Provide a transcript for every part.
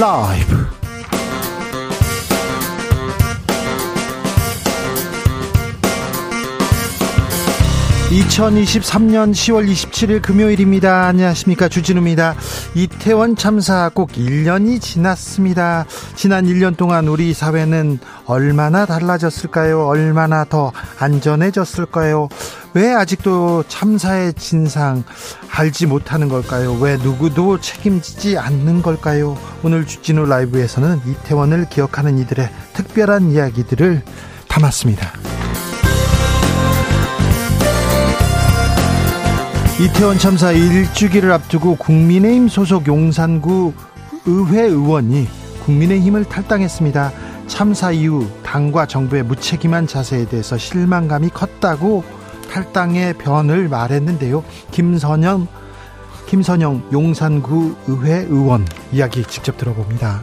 라이브 2023년 10월 27일 금요일입니다. 안녕하십니까. 주진우입니다. 이태원 참사 꼭 1년이 지났습니다. 지난 1년 동안 우리 사회는 얼마나 달라졌을까요? 얼마나 더 안전해졌을까요? 왜 아직도 참사의 진상 알지 못하는 걸까요? 왜 누구도 책임지지 않는 걸까요? 오늘 주진우 라이브에서는 이태원을 기억하는 이들의 특별한 이야기들을 담았습니다. 이태원 참사 일주기를 앞두고 국민의힘 소속 용산구 의회 의원이 국민의힘을 탈당했습니다. 참사 이후 당과 정부의 무책임한 자세에 대해서 실망감이 컸다고 탈당의 변을 말했는데요. 김선영 김선영 용산구 의회 의원 이야기 직접 들어봅니다.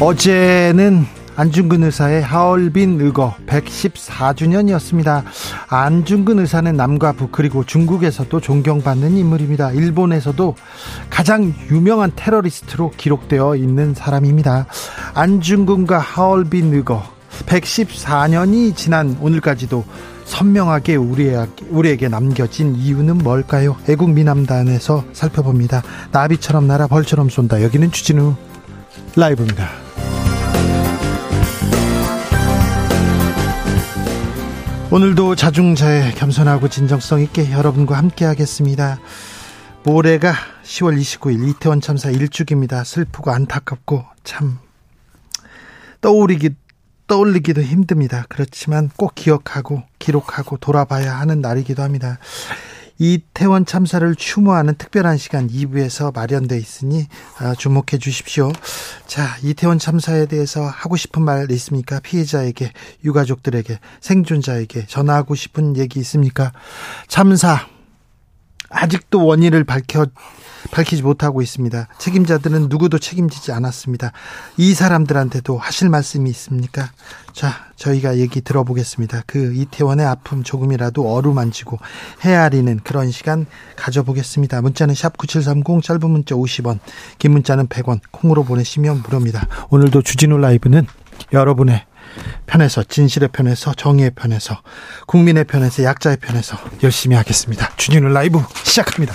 어제는 안중근 의사의 하얼빈 의거 114주년이었습니다. 안중근 의사는 남과 북 그리고 중국에서도 존경받는 인물입니다. 일본에서도 가장 유명한 테러리스트로 기록되어 있는 사람입니다. 안중근과 하얼빈 의거 114년이 지난 오늘까지도 선명하게 우리에게 남겨진 이유는 뭘까요? 애국 미남단에서 살펴봅니다. 나비처럼 날아 벌처럼 쏜다. 여기는 주진우 라이브입니다. 오늘도 자중자애 겸손하고 진정성 있게 여러분과 함께 하겠습니다. 모레가 10월 29일 이태원 참사 1주기입니다. 슬프고 안타깝고 참 떠오르기 떠올리기도 힘듭니다. 그렇지만 꼭 기억하고 기록하고 돌아봐야 하는 날이기도 합니다. 이태원 참사를 추모하는 특별한 시간 2부에서 마련돼 있으니 아, 주목해 주십시오. 자, 이태원 참사에 대해서 하고 싶은 말 있습니까? 피해자에게, 유가족들에게, 생존자에게 전하고 싶은 얘기 있습니까? 참사 아직도 원인을 밝혀 밝히지 못하고 있습니다. 책임자들은 누구도 책임지지 않았습니다. 이 사람들한테도 하실 말씀이 있습니까? 자, 저희가 얘기 들어보겠습니다. 그 이태원의 아픔 조금이라도 어루만지고 헤아리는 그런 시간 가져보겠습니다. 문자는 샵 9730 짧은 문자 50원, 긴 문자는 100원, 콩으로 보내시면 무료입니다. 오늘도 주진우 라이브는 여러분의 편에서 진실의 편에서 정의의 편에서 국민의 편에서 약자의 편에서 열심히 하겠습니다. 주진우 라이브 시작합니다.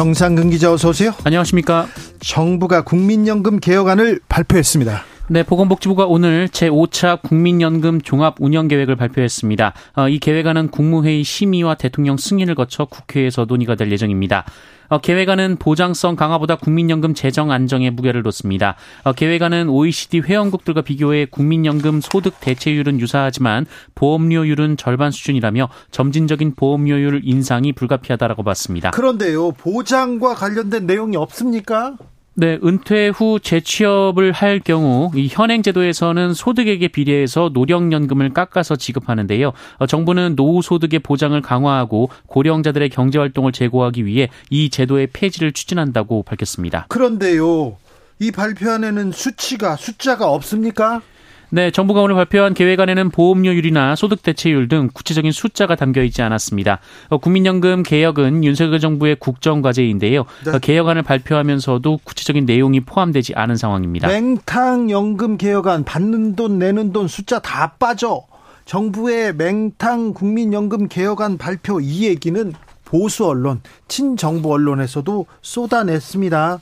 정상근 기자 어서 오세요. 안녕하십니까. 정부가 국민연금 개혁안을 발표했습니다. 네, 보건복지부가 오늘 제5차 국민연금 종합 운영 계획을 발표했습니다. 어, 이 계획안은 국무회의 심의와 대통령 승인을 거쳐 국회에서 논의가 될 예정입니다. 어, 계획안은 보장성 강화보다 국민연금 재정 안정에 무게를 뒀습니다. 어, 계획안은 OECD 회원국들과 비교해 국민연금 소득 대체율은 유사하지만 보험료율은 절반 수준이라며 점진적인 보험료율 인상이 불가피하다라고 봤습니다. 그런데요, 보장과 관련된 내용이 없습니까? 네, 은퇴 후 재취업을 할 경우 이 현행 제도에서는 소득액에 비례해서 노령연금을 깎아서 지급하는데요. 어, 정부는 노후 소득의 보장을 강화하고 고령자들의 경제 활동을 제고하기 위해 이 제도의 폐지를 추진한다고 밝혔습니다. 그런데요. 이 발표안에는 수치가 숫자가 없습니까? 네, 정부가 오늘 발표한 계획안에는 보험료율이나 소득 대체율 등 구체적인 숫자가 담겨 있지 않았습니다. 어, 국민연금 개혁은 윤석열 정부의 국정 과제인데요. 네. 어, 개혁안을 발표하면서도 구체적인 내용이 포함되지 않은 상황입니다. 맹탕 연금 개혁안 받는 돈 내는 돈 숫자 다 빠져. 정부의 맹탕 국민연금 개혁안 발표 이 얘기는 보수 언론, 친정부 언론에서도 쏟아냈습니다.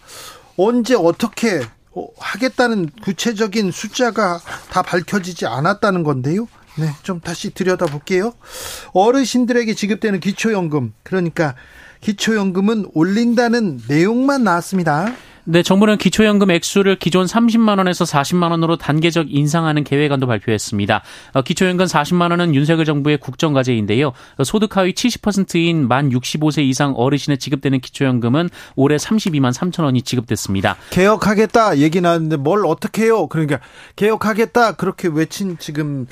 언제 어떻게 어, 하겠다는 구체적인 숫자가 다 밝혀지지 않았다는 건데요. 네, 좀 다시 들여다볼게요. 어르신들에게 지급되는 기초연금, 그러니까 기초연금은 올린다는 내용만 나왔습니다. 네, 정부는 기초연금 액수를 기존 30만 원에서 40만 원으로 단계적 인상하는 계획안도 발표했습니다. 어, 기초연금 40만 원은 윤석열 정부의 국정과제인데요. 소득 하위 70%인 만 65세 이상 어르신에 지급되는 기초연금은 올해 32만 3천 원이 지급됐습니다. 개혁하겠다 얘기 나왔는데 뭘 어떻게 해요? 그러니까 개혁하겠다 그렇게 외친 지금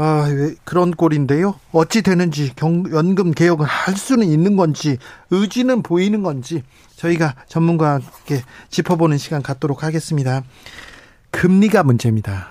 아, 왜 그런 꼴인데요. 어찌 되는지 경, 연금 개혁을 할 수는 있는 건지 의지는 보이는 건지 저희가 전문가와 함께 짚어보는 시간 갖도록 하겠습니다. 금리가 문제입니다.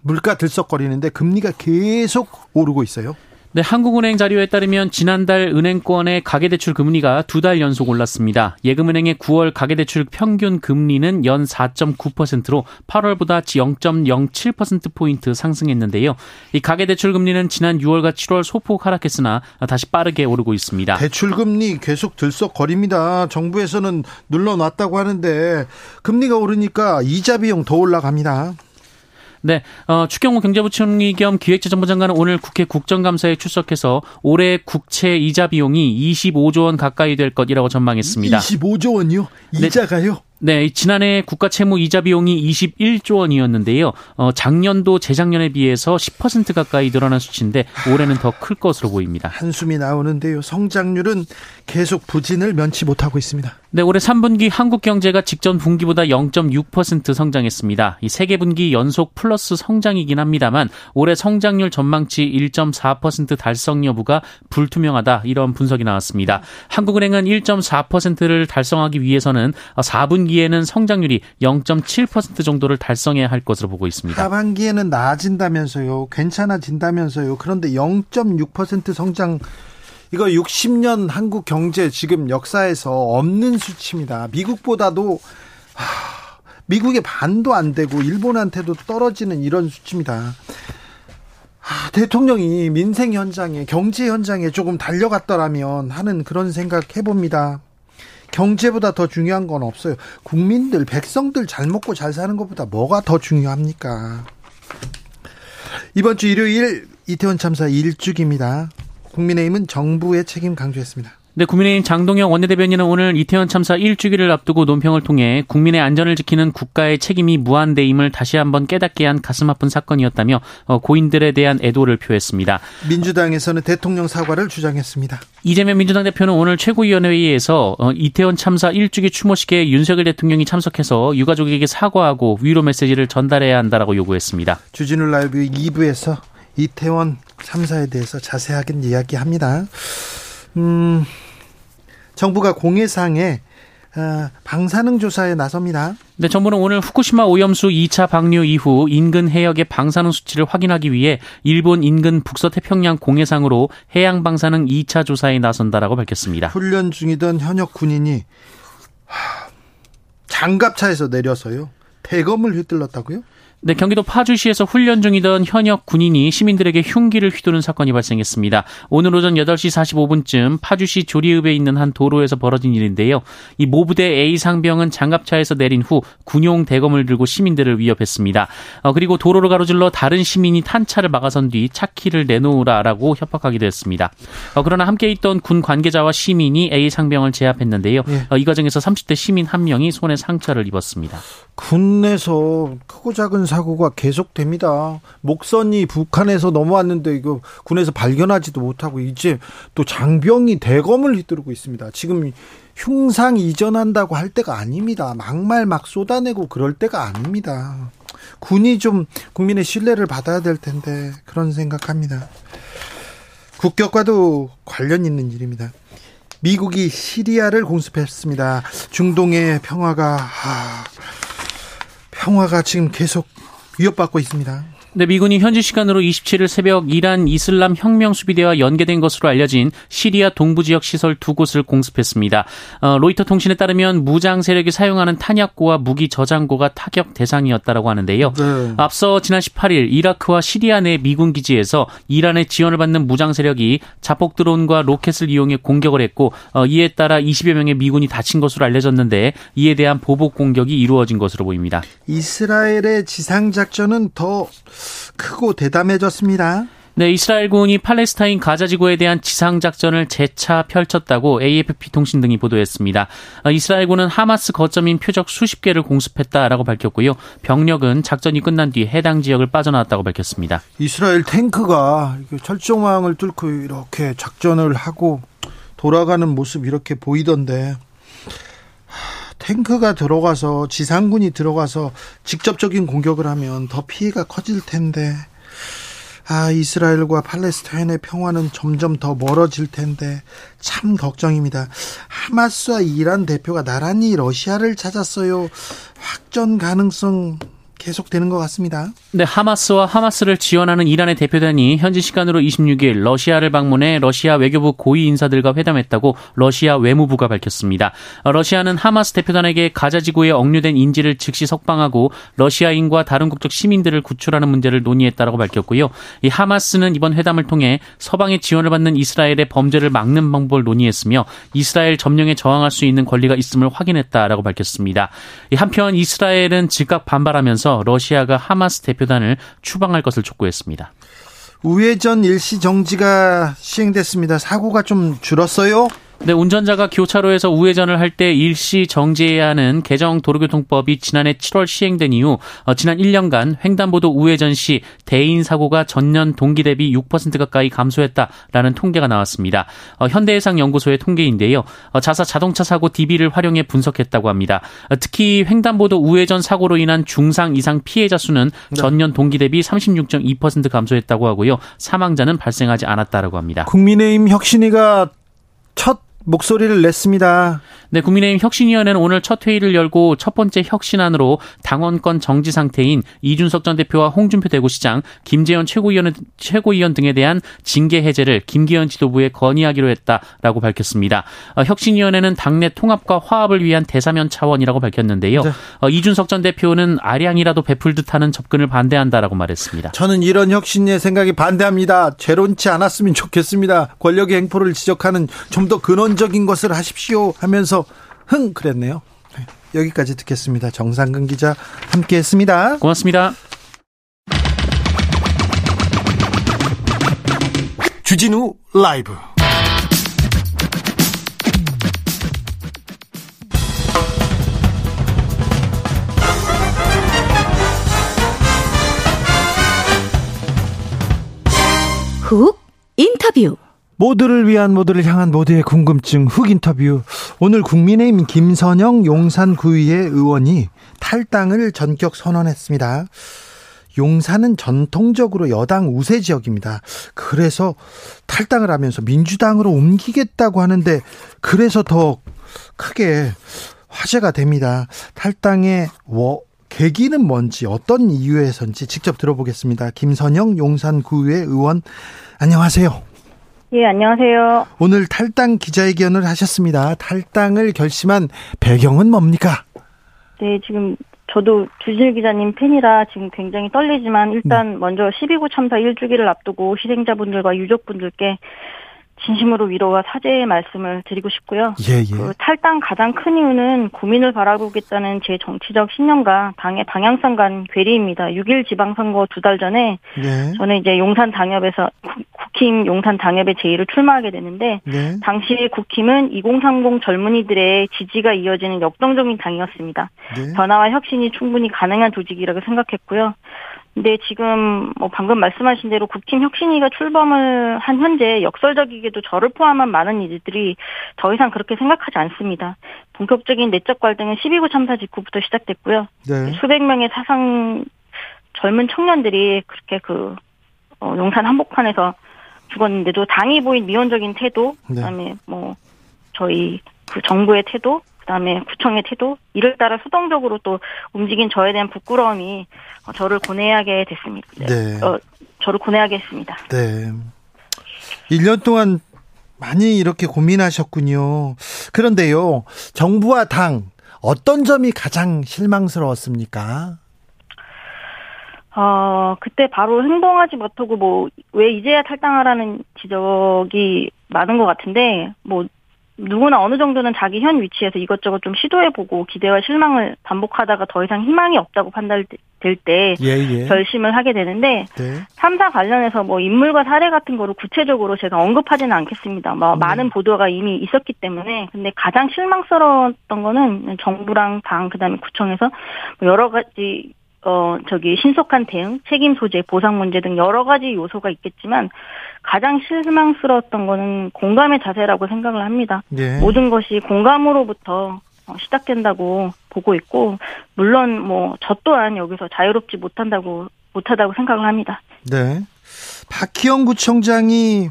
물가 들썩거리는데 금리가 계속 오르고 있어요. 네, 한국은행 자료에 따르면 지난달 은행권의 가계대출 금리가 두 달 연속 올랐습니다. 예금은행의 9월 가계대출 평균 금리는 연 4.9%로 8월보다 0.07%포인트 상승했는데요. 이 가계대출 금리는 지난 6월과 7월 소폭 하락했으나 다시 빠르게 오르고 있습니다. 대출금리 계속 들썩거립니다. 정부에서는 눌러놨다고 하는데 금리가 오르니까 이자 비용 더 올라갑니다. 네, 어, 추경호 경제부총리 겸 기획재정부 장관은 오늘 국회 국정감사에 출석해서 올해 국채 이자 비용이 25조 원 가까이 될 것이라고 전망했습니다. 25조 원이요? 이자가요? 네. 네, 지난해 국가 채무 이자 비용이 21조 원이었는데요. 어, 작년도 재작년에 비해서 10% 가까이 늘어난 수치인데 올해는 더 클 것으로 보입니다. 한숨이 나오는데요. 성장률은 계속 부진을 면치 못하고 있습니다. 네, 올해 3분기 한국 경제가 직전 분기보다 0.6% 성장했습니다. 이 세계 분기 연속 플러스 성장이긴 합니다만 올해 성장률 전망치 1.4% 달성 여부가 불투명하다 이런 분석이 나왔습니다. 한국은행은 1.4%를 달성하기 위해서는 4분기에는 성장률이 0.7% 정도를 달성해야 할 것으로 보고 있습니다. 하반기에는 나아진다면서요. 괜찮아진다면서요. 그런데 0.6% 성장 이거 60년 한국 경제 지금 역사에서 없는 수치입니다. 미국보다도 하, 미국의 반도 안 되고 일본한테도 떨어지는 이런 수치입니다. 하, 대통령이 민생 현장에 경제 현장에 조금 달려갔더라면 하는 그런 생각 해봅니다. 경제보다 더 중요한 건 없어요. 국민들, 백성들 잘 먹고 잘 사는 것보다 뭐가 더 중요합니까? 이번 주 일요일 이태원 참사 1주기입니다. 국민의힘은 정부의 책임 강조했습니다. 네, 국민의힘 장동영 원내대변인은 오늘 이태원 참사 1주기를 앞두고 논평을 통해 국민의 안전을 지키는 국가의 책임이 무한대임을 다시 한번 깨닫게 한 가슴 아픈 사건이었다며 어, 고인들에 대한 애도를 표했습니다. 민주당에서는 대통령 사과를 주장했습니다. 이재명 민주당 대표는 오늘 최고위원회의에서 어, 이태원 참사 1주기 추모식에 윤석열 대통령이 참석해서 유가족에게 사과하고 위로 메시지를 전달해야 한다라고 요구했습니다. 주진우 라이브 2부에서 이태원 참사에 대해서 자세하게 이야기합니다. 음, 정부가 공해상에 어, 방사능 조사에 나섭니다. 네, 정부는 오늘 후쿠시마 오염수 2차 방류 이후 인근 해역의 방사능 수치를 확인하기 위해 일본 인근 북서태평양 공해상으로 해양 방사능 2차 조사에 나선다라고 밝혔습니다. 훈련 중이던 현역 군인이 장갑차에서 내려서요. 대검을 휘둘렀다고요? 네, 경기도 파주시에서 훈련 중이던 현역 군인이 시민들에게 흉기를 휘두른 사건이 발생했습니다. 오늘 오전 8시 45분쯤 파주시 조리읍에 있는 한 도로에서 벌어진 일인데요. 이 모부대 A 상병은 장갑차에서 내린 후 군용 대검을 들고 시민들을 위협했습니다. 어, 그리고 도로를 가로질러 다른 시민이 탄 차를 막아선 뒤 차키를 내놓으라라고 협박하기도 했습니다. 어, 그러나 함께 있던 군 관계자와 시민이 A 상병을 제압했는데요. 예. 어, 이 과정에서 30대 시민 한 명이 손에 상처를 입었습니다. 군내서 크고 작은 사고가 계속됩니다. 목선이 북한에서 넘어왔는데 이거 군에서 발견하지도 못하고 이제 또 장병이 대검을 휘두르고 있습니다. 지금 흉상 이전한다고 할 때가 아닙니다. 막말 막 쏟아내고 그럴 때가 아닙니다. 군이 좀 국민의 신뢰를 받아야 될 텐데 그런 생각합니다. 국격과도 관련 있는 일입니다. 미국이 시리아를 공습했습니다. 중동의 평화가 아, 평화가 지금 계속 위협받고 있습니다. 네, 미군이 현지 시간으로 27일 새벽 이란 이슬람 혁명 수비대와 연계된 것으로 알려진 시리아 동부 지역 시설 두 곳을 공습했습니다. 어, 로이터 통신에 따르면 무장 세력이 사용하는 탄약고와 무기 저장고가 타격 대상이었다라고 하는데요. 네. 앞서 지난 18일 이라크와 시리아 내 미군 기지에서 이란의 지원을 받는 무장 세력이 자폭 드론과 로켓을 이용해 공격을 했고 어, 이에 따라 20여 명의 미군이 다친 것으로 알려졌는데 이에 대한 보복 공격이 이루어진 것으로 보입니다. 이스라엘의 지상 작전은 더 크고 대담해졌습니다. 네, 이스라엘군이 팔레스타인 가자 지구에 대한 지상 작전을 재차 펼쳤다고 AFP 통신 등이 보도했습니다. 어, 이스라엘군은 하마스 거점인 표적 수십 개를 공습했다라고 밝혔고요. 병력은 작전이 끝난 뒤 해당 지역을 빠져나왔다고 밝혔습니다. 이스라엘 탱크가 철조망을 뚫고 이렇게 작전을 하고 돌아가는 모습 이렇게 보이던데 탱크가 들어가서 지상군이 들어가서 직접적인 공격을 하면 더 피해가 커질 텐데 아, 이스라엘과 팔레스타인의 평화는 점점 더 멀어질 텐데 참 걱정입니다. 하마스와 이란 대표가 나란히 러시아를 찾았어요. 확전 가능성 계속되는 것 같습니다. 네, 하마스와 하마스를 지원하는 이란의 대표단이 현지 시간으로 26일 러시아를 방문해 러시아 외교부 고위 인사들과 회담했다고 러시아 외무부가 밝혔습니다. 러시아는 하마스 대표단에게 가자 지구에 억류된 인질을 즉시 석방하고 러시아인과 다른 국적 시민들을 구출하는 문제를 논의했다라고 밝혔고요. 이 하마스는 이번 회담을 통해 서방의 지원을 받는 이스라엘의 범죄를 막는 방법을 논의했으며 이스라엘 점령에 저항할 수 있는 권리가 있음을 확인했다라고 밝혔습니다. 한편 이스라엘은 즉각 반발하면서 하면서 러시아가 하마스 대표단을 추방할 것을 촉구했습니다. 우회전 일시 정지가 시행됐습니다. 사고가 좀 줄었어요? 네, 운전자가 교차로에서 우회전을 할 때 일시 정지해야 하는 개정 도로교통법이 지난해 7월 시행된 이후 어, 지난 1년간 횡단보도 우회전 시 대인 사고가 전년 동기 대비 6% 가까이 감소했다라는 통계가 나왔습니다. 어, 현대해상 연구소의 통계인데요. 어, 자사 자동차 사고 DB를 활용해 분석했다고 합니다. 어, 특히 횡단보도 우회전 사고로 인한 중상 이상 피해자 수는 네. 전년 동기 대비 36.2% 감소했다고 하고요. 사망자는 발생하지 않았다라고 합니다. 국민의힘 혁신위가 첫 목소리를 냈습니다. 네, 국민의힘 혁신위원회는 오늘 첫 회의를 열고 첫 번째 혁신안으로 당원권 정지 상태인 이준석 전 대표와 홍준표 대구시장, 김재현 최고위원, 최고위원 등에 대한 징계 해제를 김기현 지도부에 건의하기로 했다라고 밝혔습니다. 어, 혁신위원회는 당내 통합과 화합을 위한 대사면 차원이라고 밝혔는데요. 네. 어, 이준석 전 대표는 아량이라도 베풀 듯하는 접근을 반대한다라고 말했습니다. 저는 이런 혁신의 생각이 반대합니다. 죄론치 않았으면 좋겠습니다. 권력의 행포를 지적하는 좀 더 근원 적인 것을 하십시오 하면서 흥 그랬네요. 네, 여기까지 듣겠습니다. 정상근 기자 함께 했습니다. 고맙습니다. 주진우 라이브. 훅 인터뷰. 모두를 위한 모두를 향한 모두의 궁금증 흑 인터뷰. 오늘 국민의힘 김선영 용산구의회 의원이 탈당을 전격 선언했습니다. 용산은 전통적으로 여당 우세 지역입니다. 그래서 탈당을 하면서 민주당으로 옮기겠다고 하는데 그래서 더 크게 화제가 됩니다. 탈당의 워, 계기는 뭔지 어떤 이유에서인지 직접 들어보겠습니다. 김선영 용산구의회 의원 안녕하세요. 예, 안녕하세요. 오늘 탈당 기자회견을 하셨습니다. 탈당을 결심한 배경은 뭡니까? 네, 지금 저도 주진우 기자님 팬이라 지금 굉장히 떨리지만 일단 네. 먼저 12구 참사 1주기를 앞두고 희생자분들과 유족분들께 진심으로 위로와 사죄의 말씀을 드리고 싶고요. 예, 예. 그 탈당 가장 큰 이유는 국민을 바라보겠다는 제 정치적 신념과 당의 방향성 간 괴리입니다. 6일 지방선거 두 달 전에 네. 저는 이제 용산 당협에서 국힘 용산 당협의 제1을 출마하게 되는데 네. 당시 국힘은 2030 젊은이들의 지지가 이어지는 역동적인 당이었습니다. 네. 변화와 혁신이 충분히 가능한 조직이라고 생각했고요. 근데 지금 뭐 방금 말씀하신 대로 국힘 혁신위가 출범을 한 현재 역설적이게도 저를 포함한 많은 이들이 더 이상 그렇게 생각하지 않습니다. 본격적인 내적 갈등은 12구 참사 직후부터 시작됐고요. 네. 수백 명의 사상 젊은 청년들이 그렇게 그 어, 용산 한복판에서 죽었는데도 당이 보인 미온적인 태도, 네. 그다음에 뭐 저희 그 정부의 태도, 그다음에 구청의 태도 이를 따라 수동적으로 또 움직인 저에 대한 부끄러움이 어, 저를 고뇌하게 됐습니다. 네. 어, 저를 고뇌하게 했습니다. 네. 1년 동안 많이 이렇게 고민하셨군요. 그런데요, 정부와 당 어떤 점이 가장 실망스러웠습니까? 어, 그때 바로 행동하지 못하고 뭐, 왜 이제야 탈당하라는 지적이 많은 것 같은데, 뭐, 누구나 어느 정도는 자기 현 위치에서 이것저것 좀 시도해보고 기대와 실망을 반복하다가 더 이상 희망이 없다고 판단, 될 때 예, 예. 결심을 하게 되는데 네. 참사 관련해서 뭐 인물과 사례 같은 거를 구체적으로 제가 언급하지는 않겠습니다. 뭐 네. 많은 보도가 이미 있었기 때문에 근데 가장 실망스러웠던 거는 정부랑 당 그다음에 구청에서 뭐 여러 가지 어 저기 신속한 대응, 책임 소재, 보상 문제 등 여러 가지 요소가 있겠지만 가장 실망스러웠던 거는 공감의 자세라고 생각을 합니다. 예. 모든 것이 공감으로부터 어, 시작된다고 보고 있고 물론 뭐 저 또한 여기서 자유롭지 못한다고 못하다고 생각을 합니다. 네. 박희영 구청장이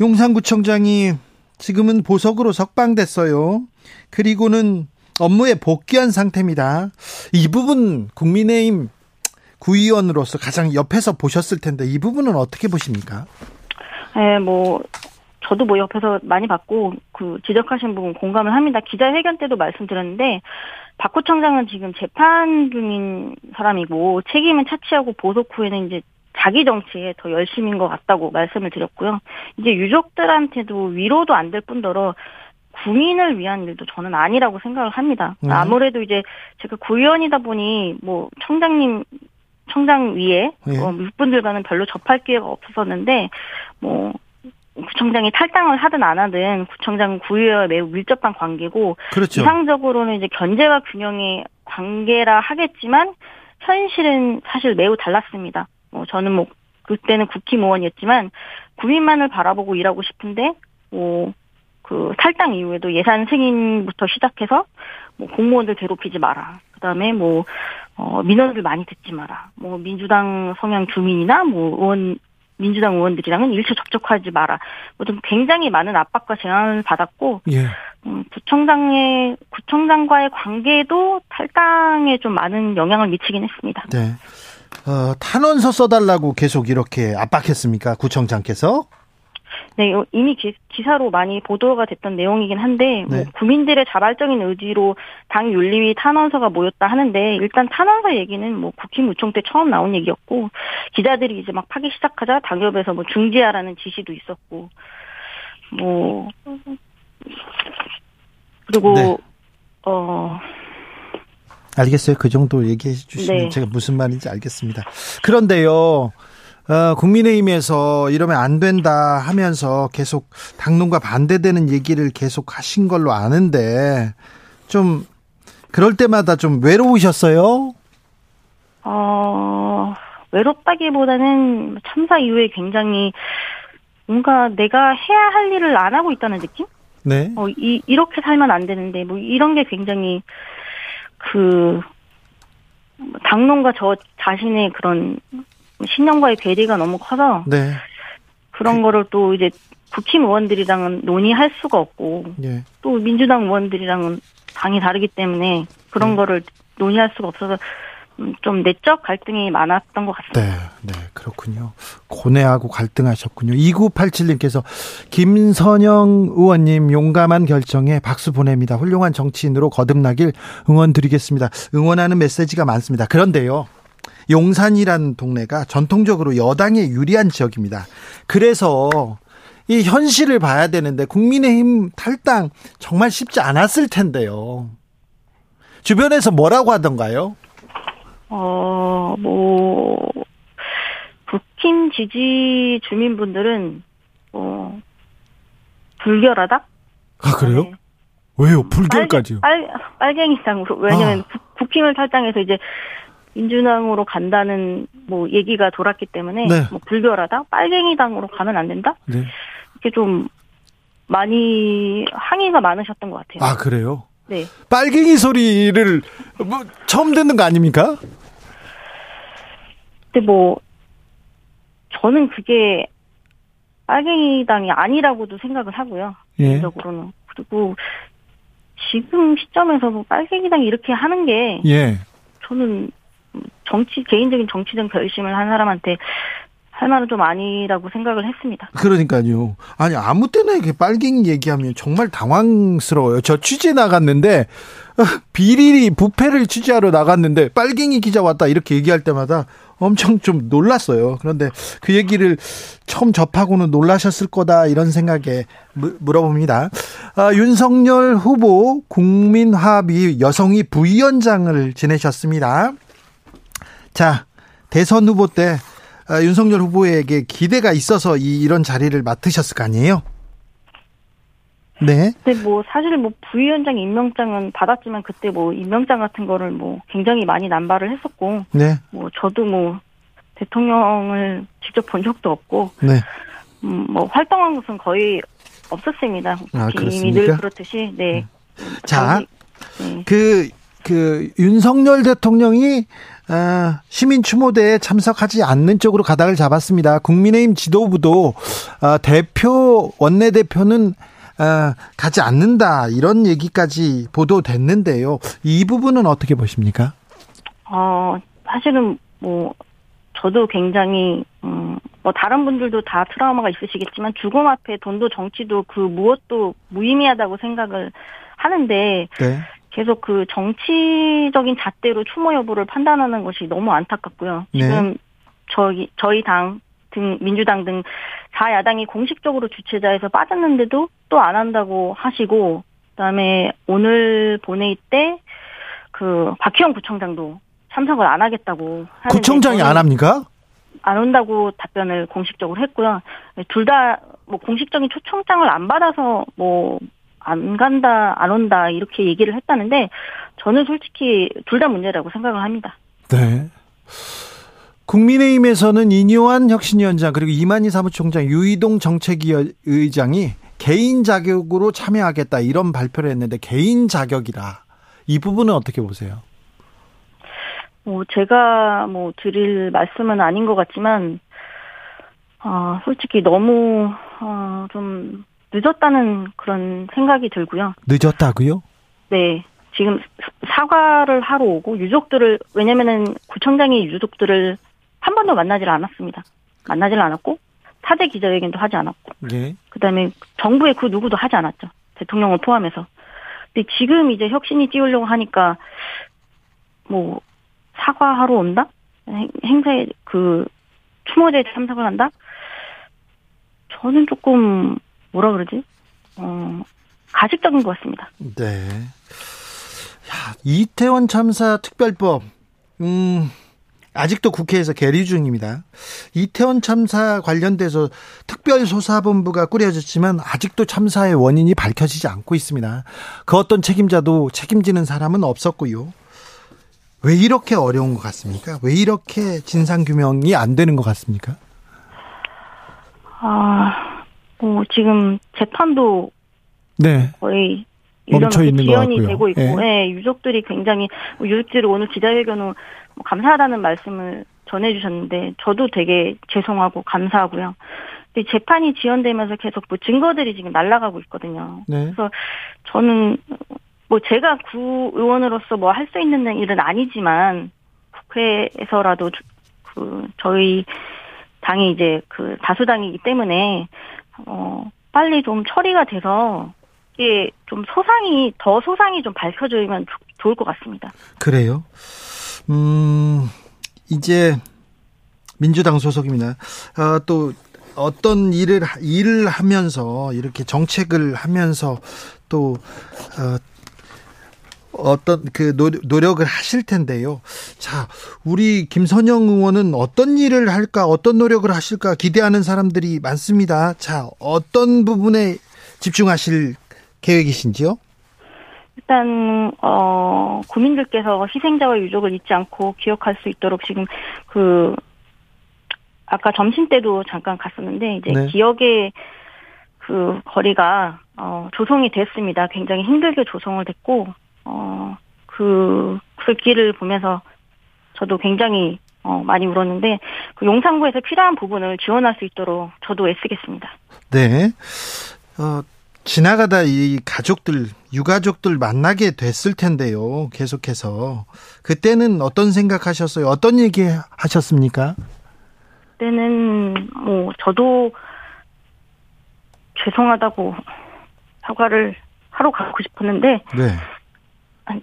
용산구청장이 지금은 보석으로 석방됐어요. 그리고는 업무에 복귀한 상태입니다. 이 부분 국민의힘 구의원으로서 가장 옆에서 보셨을 텐데 이 부분은 어떻게 보십니까? 예, 뭐 저도 뭐 옆에서 많이 봤고 그 지적하신 부분 공감을 합니다. 기자회견 때도 말씀드렸는데 박 구청장은 지금 재판 중인 사람이고 책임은 차치하고 보석 후에는 이제 자기 정치에 더 열심인 것 같다고 말씀을 드렸고요. 이제 유족들한테도 위로도 안 될 뿐더러 국민을 위한 일도 저는 아니라고 생각을 합니다. 네. 아무래도 이제 제가 구의원이다 보니 뭐 청장님 청장 위에 예. 어, 육분들과는 별로 접할 기회가 없었었는데 뭐 구청장이 탈당을 하든 안 하든 구청장은 구의와 매우 밀접한 관계고 그렇죠. 이상적으로는 이제 견제와 균형의 관계라 하겠지만 현실은 사실 매우 달랐습니다. 뭐 저는 뭐 그때는 국힘의원이었지만 국민만을 바라보고 일하고 싶은데 뭐 그 탈당 이후에도 예산 승인부터 시작해서 뭐 공무원들 괴롭히지 마라. 그다음에 뭐 어, 민원들 많이 듣지 마라. 뭐 민주당 성향 주민이나 뭐 의원 민주당 의원들이랑은 일체 접촉하지 마라. 뭐등 굉장히 많은 압박과 제한을 받았고 예. 음, 구청장의 구청장과의 관계도 탈당에 좀 많은 영향을 미치긴 했습니다. 네. 어, 탄원서 써달라고 계속 이렇게 압박했습니까? 구청장께서? 네, 요- 이미 기, 기사로 많이 보도가 됐던 내용이긴 한데 뭐 네. 국민들의 자발적인 의지로 당 윤리위 탄원서가 모였다 하는데 일단 탄원서 얘기는 뭐 국힘 우총 때 처음 나온 얘기였고 기자들이 이제 막 파기 시작하자 당협에서 뭐 중지하라는 지시도 있었고 뭐 그리고 네. 어 알겠어요. 그 정도 얘기해 주시면 네. 제가 무슨 말인지 알겠습니다. 그런데요, 어, 국민의힘에서 이러면 안 된다 하면서 계속 당론과 반대되는 얘기를 계속 하신 걸로 아는데, 좀, 그럴 때마다 좀 외로우셨어요? 어, 외롭다기보다는 참사 이후에 굉장히 뭔가 내가 해야 할 일을 안 하고 있다는 느낌? 네. 어, 이, 이렇게 살면 안 되는데, 뭐, 이런 게 굉장히, 그, 뭐 당론과 저 자신의 그런 신념과의 괴리가 너무 커서, 네. 그런 거를 또 이제 국힘 의원들이랑은 논의할 수가 없고, 예. 또 민주당 의원들이랑은 당이 다르기 때문에 그런 네. 거를 논의할 수가 없어서, 음, 좀 내적 갈등이 많았던 것 같습니다. 네, 네, 그렇군요. 고뇌하고 갈등하셨군요. 2987님께서 김선영 의원님 용감한 결정에 박수 보냅니다. 훌륭한 정치인으로 거듭나길 응원 드리겠습니다. 응원하는 메시지가 많습니다. 그런데요. 용산이라는 동네가 전통적으로 여당에 유리한 지역입니다. 그래서 이 현실을 봐야 되는데 국민의힘 탈당 정말 쉽지 않았을 텐데요. 주변에서 뭐라고 하던가요? 어, 뭐, 국힘 지지 주민분들은, 어, 불결하다? 아, 그래요? 네. 왜요? 불결까지요? 빨, 빨 갱이당으로. 왜냐면 아. 국- 국힘을 탈당해서 이제 민주당으로 간다는 뭐 얘기가 돌았기 때문에 네. 뭐 불결하다? 빨갱이당으로 가면 안 된다? 네. 이렇게 좀 많이 항의가 많으셨던 것 같아요. 아 그래요? 네. 빨갱이 소리를 뭐 처음 듣는 거 아닙니까? 근데 뭐 저는 그게 빨갱이당이 아니라고도 생각을 하고요. 예. 개인적으로는 그리고 지금 시점에서 뭐 빨갱이당이 이렇게 하는 게 예. 저는 정치 개인적인 정치적 결심을 한 사람한테 할 말은 좀 아니라고 생각을 했습니다. 그러니까요. 아니 아무 때나 이렇게 빨갱이 얘기하면 정말 당황스러워요. 저 취재 나갔는데 어, 비리리 부패를 취재하러 나갔는데 빨갱이 기자 왔다 이렇게 얘기할 때마다 엄청 좀 놀랐어요. 그런데 그 얘기를 처음 접하고는 놀라셨을 거다 이런 생각에 무- 물어봅니다. 아, 윤석열 후보 국민합의 여성위 부위원장을 지내셨습니다. 자, 대선 후보 때 아, 윤석열 후보에게 기대가 있어서 이, 이런 자리를 맡으셨을 거 아니에요? 네. 근데 뭐 사실 뭐 부위원장 임명장은 받았지만 그때 뭐 임명장 같은 거를 뭐 굉장히 많이 남발을 했었고 네. 뭐 저도 뭐 대통령을 직접 본 적도 없고 네. 음, 뭐 활동한 것은 거의 없었습니다. 아, 이미? 늘 그렇듯이 네. 자, 네. 그, 그, 윤석열 대통령이, 아, 시민 추모대에 참석하지 않는 쪽으로 가닥을 잡았습니다. 국민의힘 지도부도, 아, 대표, 원내 대표는, 아, 가지 않는다. 이런 얘기까지 보도됐는데요. 이 부분은 어떻게 보십니까? 어, 사실은 뭐, 저도 굉장히, 음, 뭐, 다른 분들도 다 트라우마가 있으시겠지만, 죽음 앞에 돈도 정치도 그 무엇도 무의미하다고 생각을 하는데, 네. 계속 그 정치적인 잣대로 추모 여부를 판단하는 것이 너무 안타깝고요. 네. 지금 저희, 저희 당 등, 민주당 등 4야당이 공식적으로 주최자에서 빠졌는데도 또 안 한다고 하시고, 그 다음에 오늘 본회의 때, 그, 박희영 구청장도 참석을 안 하겠다고. 하는데 구청장이 안 합니까? 안 온다고 답변을 공식적으로 했고요. 둘 다 뭐 공식적인 초청장을 안 받아서 뭐 안 간다, 안 온다 이렇게 얘기를 했다는데 저는 솔직히 둘 다 문제라고 생각을 합니다. 네. 국민의힘에서는 이뇨한 혁신위원장 그리고 이만희 사무총장 유이동 정책위의장이 개인 자격으로 참여하겠다 이런 발표를 했는데 개인 자격이라 이 부분은 어떻게 보세요? 뭐 제가 뭐 드릴 말씀은 아닌 것 같지만 어, 솔직히 너무 어, 좀 늦었다는 그런 생각이 들고요. 늦었다고요? 네. 지금 사과를 하러 오고 유족들을 왜냐면은 구청장이 유족들을 한 번도 만나질 않았습니다. 만나질 않았고 사대 기자회견도 하지 않았고 네. 그다음에 정부의 그 누구도 하지 않았죠. 대통령을 포함해서. 근데 지금 이제 혁신이 띄우려고 하니까 뭐 사과하러 온다? 행- 행사에 그 추모제에 참석을 한다? 저는 조금 뭐라 그러지? 어 가식적인 것 같습니다. 네. 야, 이태원 참사 특별법, 음, 아직도 국회에서 계류 중입니다. 이태원 참사 관련돼서 특별조사본부가 꾸려졌지만 아직도 참사의 원인이 밝혀지지 않고 있습니다. 그 어떤 책임자도 책임지는 사람은 없었고요. 왜 이렇게 어려운 것 같습니까? 왜 이렇게 진상규명이 안 되는 것 같습니까? 아, 뭐 지금 재판도 네. 거의 멈춰 이런 있는 것 지연이. 되고 있고, 예. 예, 유족들이 굉장히 뭐 유족들이 오늘 기자회견 후뭐 감사하다는 말씀을 전해주셨는데 저도 되게 죄송하고 감사하고요. 근데 재판이 지연되면서 계속 뭐 증거들이 지금 날아가고 있거든요. 네. 그래서 저는 뭐 제가 구 의원으로서 뭐 할 수 있는 일은 아니지만 국회에서라도 주- 그 저희 당이 이제 그 다수당이기 때문에 어 빨리 좀 처리가 돼서 이게 좀 소상이 더 소상이 좀 밝혀지면 좋- 좋을 것 같습니다. 그래요. 음, 이제 민주당 소속입니다. 어, 또 어떤 일을 하- 일을 하면서 이렇게 정책을 하면서 또 어, 어떤 그 노, 노력을 하실 텐데요. 자, 우리 김선영 의원은 어떤 일을 할까, 어떤 노력을 하실까 기대하는 사람들이 많습니다. 자, 어떤 부분에 집중하실 계획이신지요? 일단 어 국민들께서 희생자와 유족을 잊지 않고 기억할 수 있도록 지금 그 아까 점심 때도 잠깐 갔었는데 이제 네. 기억의 그 거리가 어 조성이 됐습니다. 굉장히 힘들게 조성을 됐고 어 그 그 길을 보면서 저도 굉장히 어 많이 울었는데 그 용산구에서 필요한 부분을 지원할 수 있도록 저도 애쓰겠습니다. 네. 어, 지나가다 이 가족들, 유가족들 만나게 됐을 텐데요. 계속해서. 그때는 어떤 생각하셨어요? 어떤 얘기 하셨습니까? 그때는 뭐 저도 죄송하다고 사과를 하러 가고 싶었는데 네.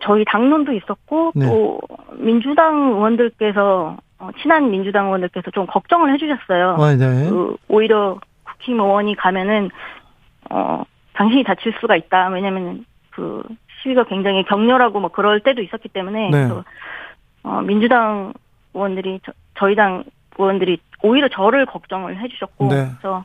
저희 당론도 있었고 네. 또 민주당 의원들께서 어, 친한 민주당 의원들께서 좀 걱정을 해주셨어요. 어, 네. 그 오히려 국힘 의원이 가면은 어 당신이 다칠 수가 있다. 왜냐면은 그 시위가 굉장히 격렬하고 뭐 그럴 때도 있었기 때문에 네. 어 민주당 의원들이 저, 저희 당 의원들이 오히려 저를 걱정을 해주셨고 네. 그래서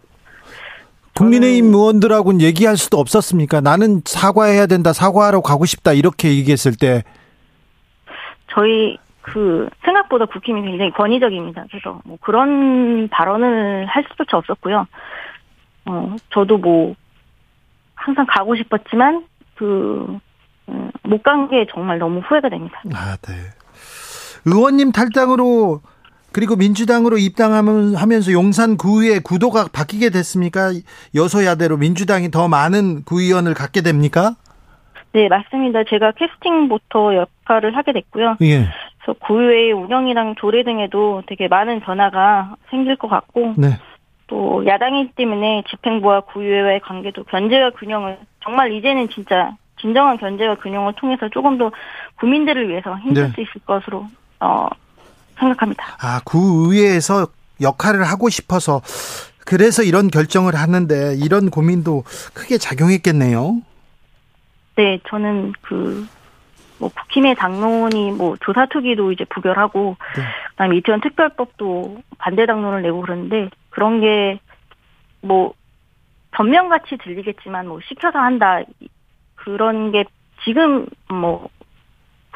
국민의힘 의원들하고는 얘기할 수도 없었습니까? 나는 사과해야 된다, 사과하러 가고 싶다 이렇게 얘기했을 때 저희 그 생각보다 국힘이 굉장히 권위적입니다. 그래서 뭐 그런 발언을 할 수조차 없었고요. 어 저도 뭐 항상 가고 싶었지만 그 못 간 게 정말 너무 후회가 됩니다. 아, 네. 의원님 탈당으로 그리고 민주당으로 입당하면서 용산 구의회 구도가 바뀌게 됐습니까? 여소야대로 민주당이 더 많은 구의원을 갖게 됩니까? 네, 맞습니다. 제가 캐스팅부터 역할을 하게 됐고요. 예. 그래서 구의회 운영이랑 조례 등에도 되게 많은 변화가 생길 것 같고 네. 또 야당이기 때문에 집행부와 구의회와의 관계도 견제와 균형을 정말 이제는 진짜 진정한 견제와 균형을 통해서 조금 더 국민들을 위해서 힘쓸 네. 수 있을 것으로 어, 생각합니다. 아, 구의회에서 역할을 하고 싶어서 그래서 이런 결정을 하는데 이런 고민도 크게 작용했겠네요. 네, 저는 그, 뭐, 국힘의 당론이 뭐, 조사 투기도 이제 부결하고, 네. 그 다음에 이태원 특별법도 반대 당론을 내고 그러는데, 그런 게, 뭐, 변명같이 들리겠지만, 뭐, 시켜서 한다, 이- 그런 게 지금, 뭐,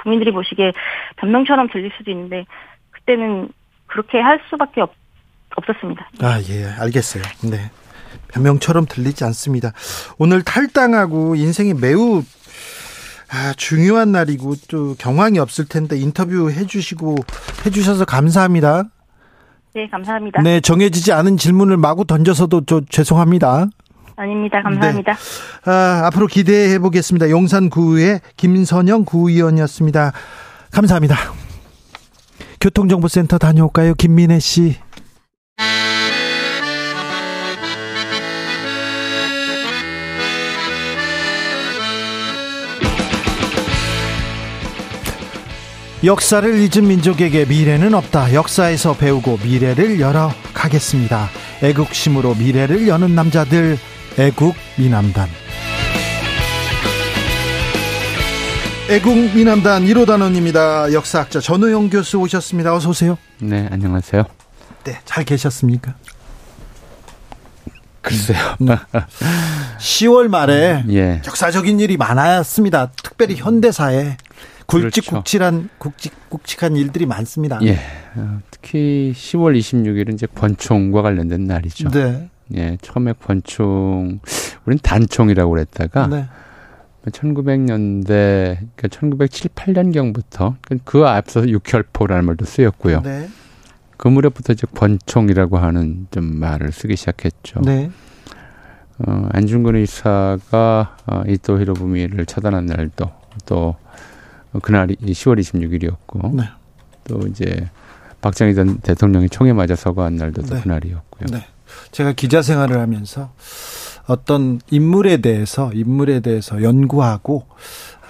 국민들이 보시기에 변명처럼 들릴 수도 있는데, 그때는 그렇게 할 수밖에 없, 없었습니다. 아, 예, 알겠어요. 네. 변명처럼 들리지 않습니다. 오늘 탈당하고 인생이 매우 아, 중요한 날이고 또 경황이 없을 텐데 인터뷰 해주시고 해주셔서 감사합니다. 네, 감사합니다. 네, 정해지지 않은 질문을 마구 던져서도 저 죄송합니다. 아닙니다. 감사합니다. 아, 앞으로 기대해 보겠습니다. 용산구의 김선영 구의원이었습니다. 감사합니다. 교통정보센터 다녀올까요? 김민혜 씨. 역사를 잊은 민족에게 미래는 없다. 역사에서 배우고 미래를 열어 가겠습니다. 애국심으로 미래를 여는 남자들, 애국 미남단. 애국 미남단 1호 단원입니다. 역사학자 전우영 교수 오셨습니다. 어서 오세요. 네, 안녕하세요. 네, 잘 계셨습니까? 글쎄요. 10월 말에 예. 역사적인 일이 많았습니다. 특별히 현대사에 그렇죠. 굵직굵직한 굵직굵직한 일들이 많습니다. 예. 어, 특히 10월 26일은 이제 권총과 관련된 날이죠. 네. 예. 처음에 권총, 우린 단총이라고 그랬다가 네. 1900년대, 그러니까 1907, 8년경부터 그 앞서서 6혈포라는 말도 쓰였고요. 네. 그 무렵부터 이제 권총이라고 하는 좀 말을 쓰기 시작했죠. 네. 어, 안중근 의사가 어, 이토 히로부미를 처단한 날도 또 어, 그날이 10월 26일이었고 네. 또 이제 박정희 전 대통령이 총에 맞아 서거한 날도 또 네. 그날이었고요. 네. 제가 기자 생활을 하면서 어떤 인물에 대해서 인물에 대해서 연구하고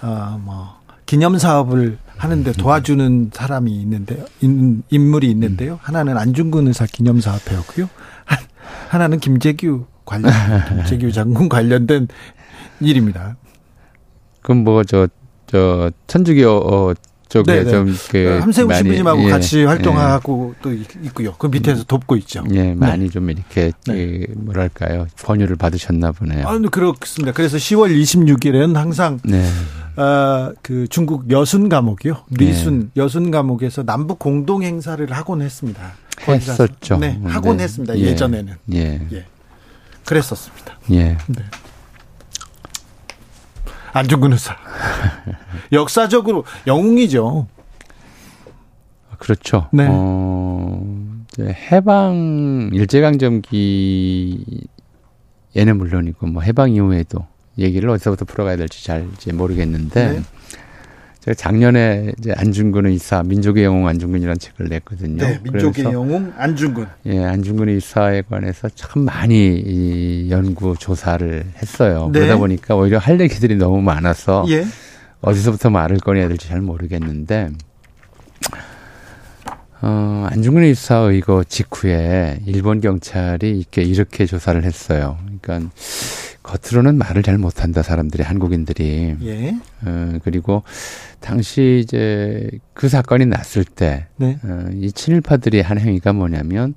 어뭐 기념 사업을 하는데 도와주는 사람이 있는데요. 인, 인물이 있는데요. 하나는 안중근 의사 기념 사업회였고요. 한- 하나는 김재규 관련 김재규 장군 관련된 일입니다. 그럼 뭐 저 저 천주교 어, 쪽에 네네. 좀 그 함세웅 신부님하고 같이 예. 활동하고 또 있- 있고요. 그 밑에서 돕고 있죠. 예, 많이 좀 이렇게 네. 그 뭐랄까요 권유를 받으셨나 보네요. 아, 그렇습니다. 그래서 10월 26일에는 항상 네, 아, 그 중국 여순 감옥이요. 리순 여순 감옥에서 남북 공동 행사를 하곤 했습니다. 했었죠. 네, 하곤 네. 했습니다. 예. 예전에는. 예, 예. 그랬었습니다. 예. 안중근 의사. 역사적으로 영웅이죠. 그렇죠. 네. 어, 해방 일제강점기 에는 물론이고 뭐 해방 이후에도 얘기를 어디서부터 풀어가야 될지 잘 이제 모르겠는데 네. 제가 작년에 이제 안중근 의사 민족의 영웅 안중근이라는 책을 냈거든요. 네, 민족의 영웅 안중근. 예, 안중근 의사에 관해서 참 많이 이 연구 조사를 했어요. 네. 그러다 보니까 오히려 할 얘기들이 너무 많아서 예. 어디서부터 말을 꺼내야 될지 잘 모르겠는데, 어, 안중근 의사 의거 직후에 일본 경찰이 이렇게, 이렇게 조사를 했어요. 그러니까 겉으로는 말을 잘 못한다 사람들이 한국인들이. 예. 어, 그리고 당시 이제 그 사건이 났을 때, 네. 어, 이 친일파들이 한 행위가 뭐냐면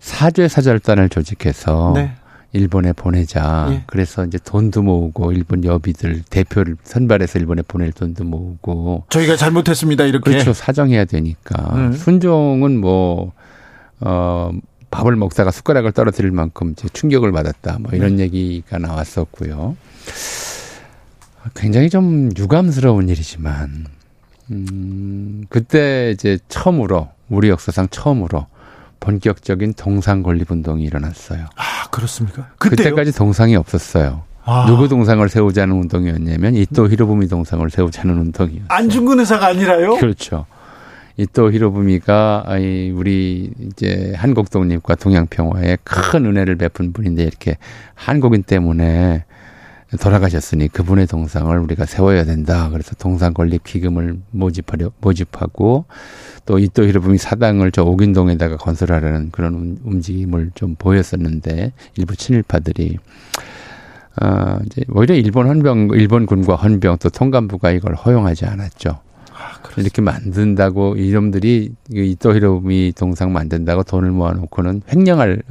사죄 사절단을 조직해서 네. 일본에 보내자. 예. 그래서 이제 돈도 모으고 일본 여비들 대표를 선발해서 일본에 보낼 돈도 모으고 저희가 잘못했습니다. 이렇게. 그렇죠 사정해야 되니까 음. 순종은 뭐 어. 밥을 먹다가 숟가락을 떨어뜨릴 만큼 충격을 받았다. 뭐 이런 얘기가 나왔었고요. 굉장히 좀 유감스러운 일이지만, 음, 그때 이제 처음으로, 우리 역사상 처음으로 본격적인 동상 건립 운동이 일어났어요. 아, 그렇습니까? 그 그때요? 때까지 동상이 없었어요. 아. 누구 동상을 세우자는 운동이었냐면 이또 히로부미 동상을 세우자는 운동이었어요. 안중근 의사가 아니라요? 그렇죠. 이 또 히로부미가 이 우리 이제 한국 독립과 동양 평화에 큰 은혜를 베푼 분인데 이렇게 한국인 때문에 돌아가셨으니 그분의 동상을 우리가 세워야 된다. 그래서 동상 건립 기금을 모집하려 모집하고 또 이또 히로부미 사당을 저 옥인동에다가 건설하려는 그런 움- 움직임을 좀 보였었는데 일부 친일파들이 아 이제 오히려 일본 헌병 일본 군과 헌병 또 통감부가 이걸 허용하지 않았죠. 이렇게 만든다고 이놈들이 이또 히로부미 동상 만든다고 돈을 모아놓고는 횡령할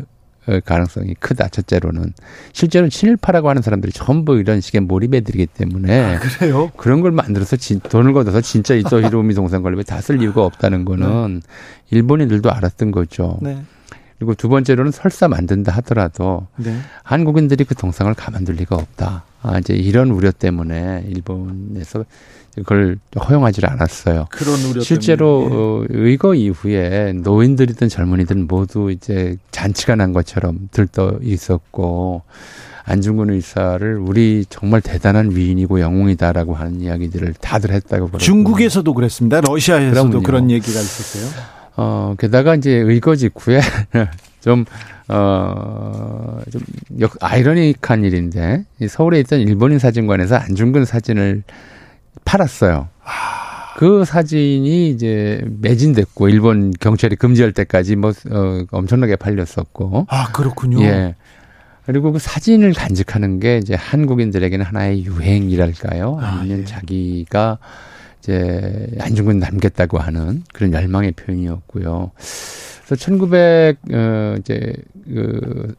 어, 가능성이 크다. 첫째로는 실제로 친일파라고 하는 사람들이 전부 이런 식의 몰입애들이기 때문에 그래요? 그런 걸 만들어서 진, 돈을 걷어서 진짜 이또 히로부미 동상 건립에 다 쓸 이유가 없다는 거는 일본인들도 알았던 거죠. 네. 그리고 두 번째로는 설사 만든다 하더라도 네. 한국인들이 그 동상을 가만둘 리가 없다. 아, 이제 이런 우려 때문에 일본에서 그걸 허용하지 않았어요. 그런 우려 실제로 때문에. 어, 의거 이후에 노인들이든 젊은이든 모두 이제 잔치가 난 것처럼 들떠 있었고 안중근 의사를 우리 정말 대단한 위인이고 영웅이다라고 하는 이야기들을 다들 했다고 예. 그러고 중국에서도 그랬습니다. 러시아에서도 그럼요. 그런 얘기가 있었어요. 어 게다가 이제 의거 직후에 좀 어, 좀, 역, 아이러니한 일인데, 이 서울에 있던 일본인 사진관에서 안중근 사진을 팔았어요. 그 사진이 이제 매진됐고, 일본 경찰이 금지할 때까지 뭐, 어, 엄청나게 팔렸었고, 아, 그렇군요. 예. 그리고 그 사진을 간직하는 게 이제 한국인들에게는 하나의 유행이랄까요? 아, 아니면 예. 자기가 이제 안중근 남겠다고 하는 그런 열망의 표현이었고요. 그래서 1900, 어, 이제, 그,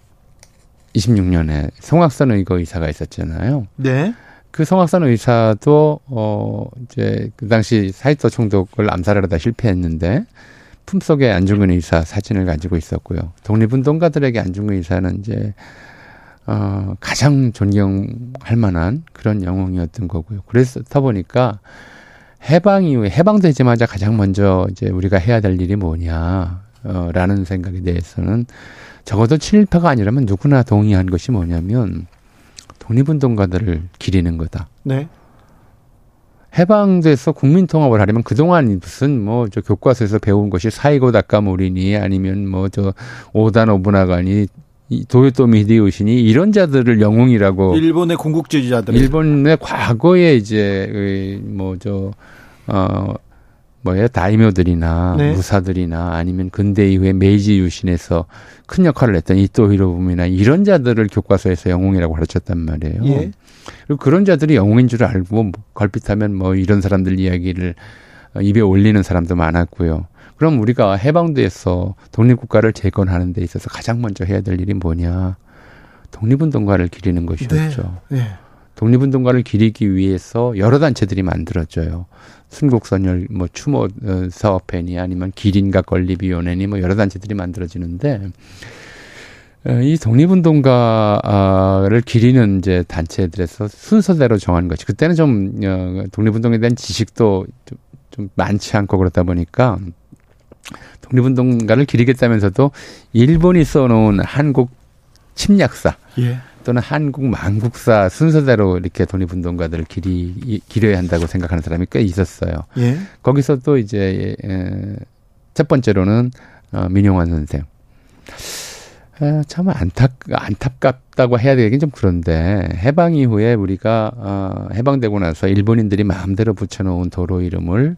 26년에 성악선 의거 의사가 있었잖아요. 네. 그 성악선 의사도, 어, 이제 그 당시 사이토 총독을 암살하려다 실패했는데, 품속에 안중근 의사 사진을 가지고 있었고요. 독립운동가들에게 안중근 의사는 이제, 어, 가장 존경할 만한 그런 영웅이었던 거고요. 그래서 보니까 해방 이후에 해방되자마자 가장 먼저 이제 우리가 해야 될 일이 뭐냐, 어, 라는 생각에 대해서는 적어도 친일파가 아니라면 누구나 동의한 것이 뭐냐면 독립운동가들을 기리는 거다. 네. 해방돼서 국민 통합을 하려면 그동안 무슨 뭐 저 교과서에서 배운 것이 사이고 닭가모리니 아니면 뭐 저 오다 노부나가니 이 도요토미 히데요시니 이런 자들을 영웅이라고 일본의 군국주의자들. 일본의 과거에 이제 뭐저 어 뭐예요 다이묘들이나 네. 무사들이나 아니면 근대 이후에 메이지 유신에서 큰 역할을 했던 이토 히로부미나 이런 자들을 교과서에서 영웅이라고 가르쳤단 말이에요. 예. 그리고 그런 자들이 영웅인 줄 알고 뭐 걸핏하면 뭐 이런 사람들 이야기를 어, 입에 올리는 사람도 많았고요. 그럼 우리가 해방돼서 독립국가를 재건하는 데 있어서 가장 먼저 해야 될 일이 뭐냐? 독립운동가를 기리는 것이었죠. 네. 독립운동가를 기리기 위해서 여러 단체들이 만들어져요. 순국선열, 뭐 추모 어, 사업회니 아니면 기린과 건립위원회니 뭐 여러 단체들이 만들어지는데 어, 이 독립운동가를 기리는 이제 단체들에서 순서대로 정한 것이 그때는 좀 어, 독립운동에 대한 지식도 좀, 좀 많지 않고 그렇다 보니까 독립운동가를 기리겠다면서도 일본이 써놓은 한국 침략사 예. 또는 한국 망국사 순서대로 이렇게 독립운동가들을 기리, 기려야 한다고 생각하는 사람이 꽤 있었어요. 예. 거기서 또 이제, 에, 첫 번째로는, 어, 민용환 선생. 에, 참 안타, 안타깝다고 해야 되긴 좀 그런데, 해방 이후에 우리가, 어, 해방되고 나서 일본인들이 마음대로 붙여놓은 도로 이름을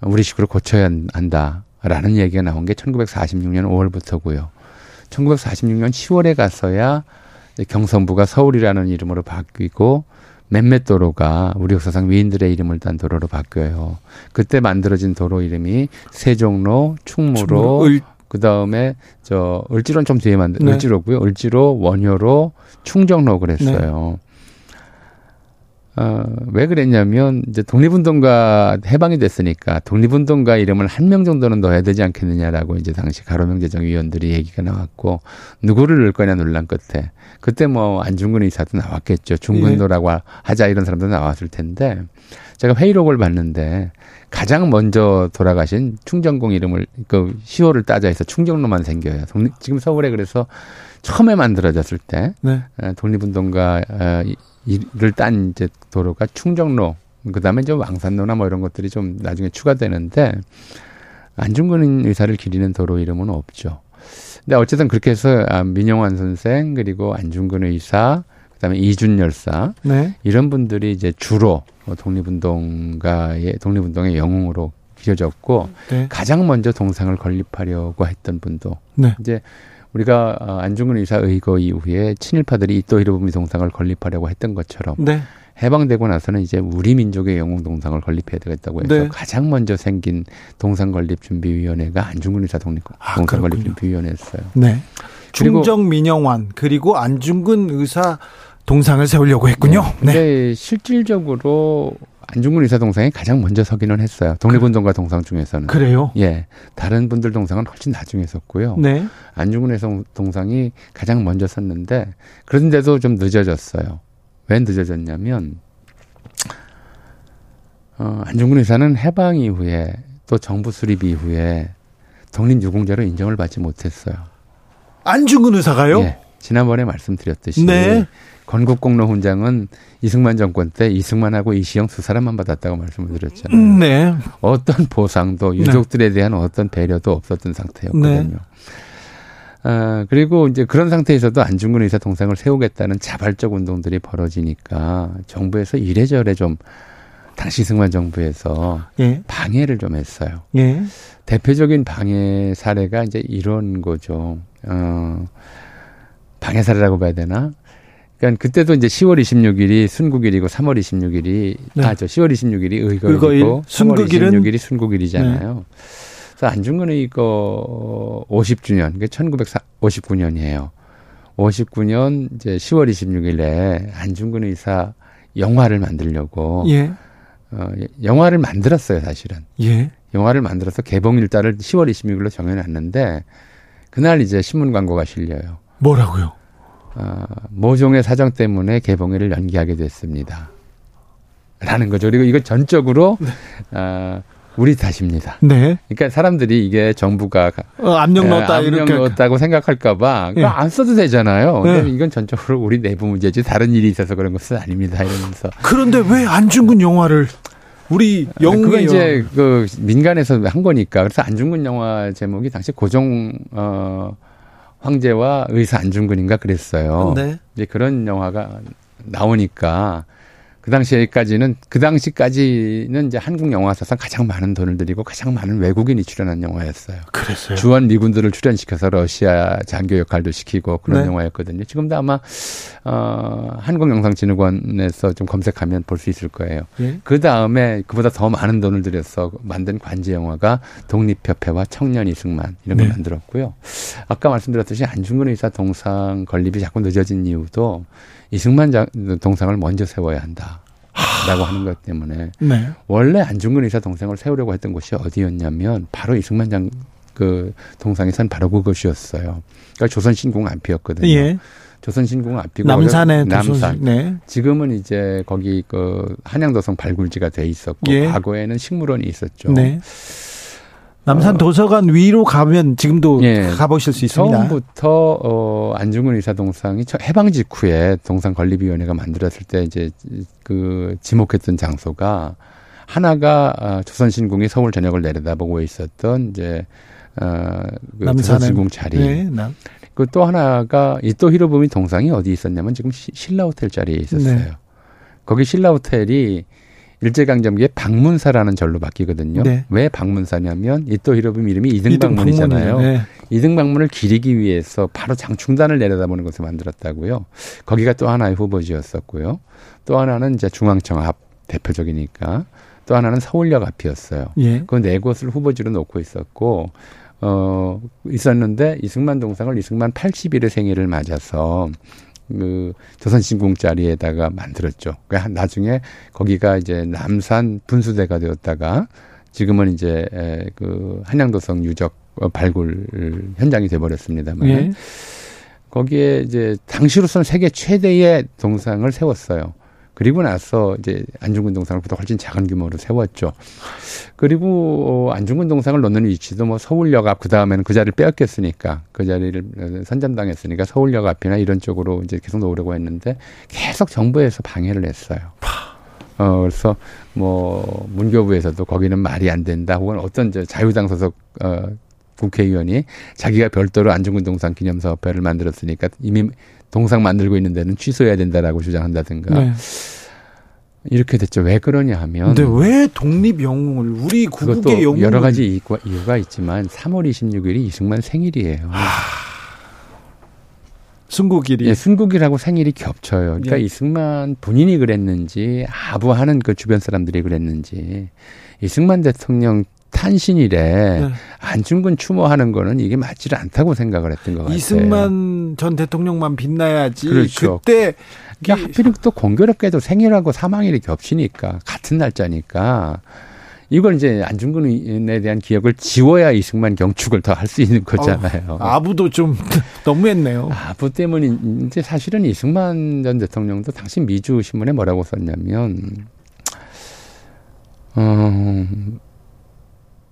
우리식으로 고쳐야 한다. 라는 얘기가 나온 게 1946년 5월부터고요. 1946년 10월에 가서야 경선부가 서울이라는 이름으로 바뀌고 몇몇 도로가 우리 역사상 위인들의 이름을 딴 도로로 바뀌어요. 그때 만들어진 도로 이름이 세종로, 충무로, 을... 그 다음에 저 을지로는 좀 뒤에 만든 네. 을지로고요. 을지로, 원효로, 충정로 그랬어요. 네. 어, 왜 그랬냐면 이제 독립운동가 해방이 됐으니까 독립운동가 이름을 한 명 정도는 넣어야 되지 않겠느냐라고 이제 당시 가로명 제정위원들이 얘기가 나왔고 누구를 넣을 거냐 논란 끝에 그때 뭐 안중근 의사도 나왔겠죠 중근도라고 예. 하자 이런 사람도 나왔을 텐데 제가 회의록을 봤는데 가장 먼저 돌아가신 충정공 이름을 그 시호를 따져 해서 충정로만 생겨요. 독립, 지금 서울에 그래서 처음에 만들어졌을 때 네. 독립운동가 이를 딴 이제 도로가 충정로 그다음에 이제 왕산로나 뭐 이런 것들이 좀 나중에 추가되는데 안중근 의사를 기리는 도로 이름은 없죠. 근데 어쨌든 그렇게 해서 아, 민영환 선생 그리고 안중근 의사 그다음에 이준 열사 네. 이런 분들이 이제 주로 독립운동가의 독립운동의 영웅으로 기려졌고 네. 가장 먼저 동상을 건립하려고 했던 분도 네. 이제 우리가 어, 안중근 의사 의거 이후에 친일파들이 이토 히로부미 동상을 건립하려고 했던 것처럼 네. 해방되고 나서는 이제 우리 민족의 영웅 동상을 건립해야 되겠다고 해서 네. 가장 먼저 생긴 동상 건립 준비위원회가 안중근 의사 독립 아, 동상 건립 준비위원회였어요. 네. 중정 민영환 그리고 안중근 의사 동상을 세우려고 했군요. 네. 근데 네. 실질적으로 안중근 의사 동상이 가장 먼저 서기는 했어요. 독립운동가 동상 중에서는. 그래요? 예. 다른 분들 동상은 훨씬 나중에 섰고요. 네. 안중근 의사 동상이 가장 먼저 섰는데 그런데도 좀 늦어졌어요. 왜 늦어졌냐면 어, 안중근 의사는 해방 이후에 또 정부 수립 이후에 독립 유공자로 인정을 받지 못했어요. 안중근 의사가요? 예. 지난번에 말씀드렸듯이 네. 건국공로 훈장은 이승만 정권 때 이승만하고 이시영 두 사람만 받았다고 말씀을 드렸잖아요. 음, 네. 어떤 보상도 네. 유족들에 대한 어떤 배려도 없었던 상태였거든요. 네. 아, 그리고 이제 그런 상태에서도 안중근 의사 동상을 세우겠다는 자발적 운동들이 벌어지니까 정부에서 이래저래 좀 당시 이승만 정부에서 예. 방해를 좀 했어요. 예. 대표적인 방해 사례가 이제 이런 거죠. 어, 방해 사례라고 봐야 되나? 그러니까 그때도 이제 10월 26일이 순국일이고 3월 26일이 네. 아저 10월 26일이 의거일이고 의거일, 3월 26일이 순국일이잖아요. 네. 그래서 안중근 의거 50주년, 그게 1959년이에요. 59년 이제 10월 26일에 안중근 의사 영화를 만들려고 예. 어, 영화를 만들었어요, 사실은. 예. 영화를 만들어서 개봉일 달을 10월 26일로 정해놨는데 그날 이제 신문 광고가 실려요. 뭐라고요? 어, 모종의 사정 때문에 개봉일을 연기하게 됐습니다. 라는 거죠. 그리고 이거 전적으로 네. 어, 우리 탓입니다. 네. 그러니까 사람들이 이게 정부가 어, 압력 넣었다 예, 압력 넣었다고 생각할까봐 예. 안 써도 되잖아요. 예. 근데 이건 전적으로 우리 내부 문제지 다른 일이 있어서 그런 것은 아닙니다. 이러면서. 그런데 왜 안중근 영화를 우리 영웅 그거 이제 그 민간에서 한 거니까 그래서 안중근 영화 제목이 당시 고종 어 황제와 의사 안중근인가 그랬어요. 네. 이제 그런 영화가 나오니까 그 당시에까지는 그 당시까지는 이제 한국 영화사상 가장 많은 돈을 들이고 가장 많은 외국인이 출연한 영화였어요. 그랬어요. 주한 미군들을 출연시켜서 러시아 장교 역할도 시키고 그런 네. 영화였거든요. 지금도 아마 어 한국영상진흥원에서 좀 검색하면 볼 수 있을 거예요. 예? 그 다음에 그보다 더 많은 돈을 들여서 만든 관제 영화가 독립협회와 청년 이승만 이런 걸 네. 만들었고요. 아까 말씀드렸듯이 안중근 의사 동상 건립이 자꾸 늦어진 이유도 이승만 동상을 먼저 세워야 한다. 라고 하는 것 때문에 네. 원래 안중근 의사 동상을 세우려고 했던 곳이 어디였냐면 바로 이승만 장 그 동상이 선 바로 그것이었어요. 그러니까 조선 신궁 앞이었거든요. 예. 조선 신궁 앞이고 남산에 남산. 네. 지금은 이제 거기 그 한양도성 발굴지가 돼 있었고 예. 과거에는 식물원이 있었죠. 네. 남산 도서관 위로 가면 지금도 예, 가보실 수 있습니다. 처음부터 어 안중근 의사 동상이 해방 직후에 동상 건립위원회가 만들었을 때 이제 그 지목했던 장소가 하나가 어, 조선신궁이 서울 전역을 내려다보고 있었던 이제 어 그 조선신궁 자리. 네, 그 또 하나가 이또 히로부미 동상이 어디 있었냐면 지금 신라 호텔 자리에 있었어요. 네. 거기 신라 호텔이 일제강점기에 방문사라는 절로 바뀌거든요. 네. 왜 방문사냐면 이또 히로부미 이름이 이등방문이잖아요. 네. 이등방문을 기리기 위해서 바로 장충단을 내려다보는 것을 만들었다고요. 거기가 또 하나의 후보지였었고요. 또 하나는 이제 중앙청 앞 대표적이니까 또 하나는 서울역 앞이었어요. 예. 그네 곳을 후보지로 놓고 있었고 어 있었는데 이승만 동상을 이승만 81의 생일을 맞아서 그 조선신궁 자리에다가 만들었죠. 그러니까 나중에 거기가 이제 남산 분수대가 되었다가 지금은 이제 에, 그 한양도성 유적 어, 발굴 현장이 돼버렸습니다만 예. 거기에 이제 당시로서는 세계 최대의 동상을 세웠어요. 그리고 나서 이제 안중근 동상을보다 훨씬 작은 규모로 세웠죠. 그리고 어, 안중근 동상을 놓는 위치도 뭐 서울역 앞, 그 다음에는 그 자리를 빼앗겼으니까 그 자리를 어, 선점당했으니까 서울역 앞이나 이런 쪽으로 이제 계속 놓으려고 했는데 계속 정부에서 방해를 했어요. 어, 그래서 뭐 문교부에서도 거기는 말이 안 된다 혹은 어떤 저 자유당 소속 어, 국회의원이 자기가 별도로 안중근 동상 기념사업회를 만들었으니까 이미 동상 만들고 있는 데는 취소해야 된다라고 주장한다든가 네. 이렇게 됐죠. 왜 그러냐 하면 근데 왜 독립 영웅을 우리 국국의 영웅을 여러 가지 이유가, 이유가 있지만 3월 26일이 이승만 생일이에요. 순국일이 예, 순국이라고 생일이 겹쳐요. 그러니까 예. 이승만 본인이 그랬는지 아부하는 그 주변 사람들이 그랬는지 이승만 대통령 탄신일에 네. 안중근 추모하는 거는 이게 맞지를 않다고 생각을 했던 것 같아요. 이승만 전 대통령만 빛나야지. 그렇죠. 그때 하필 또 공교롭게도 생일하고 사망일이 겹치니까 같은 날짜니까 이걸 이제 안중근에 대한 기억을 지워야 이승만 경축을 더 할 수 있는 거잖아요. 아부도 좀 너무했네요. 아부 때문에 이제 사실은 이승만 전 대통령도 당시 미주 신문에 뭐라고 썼냐면 어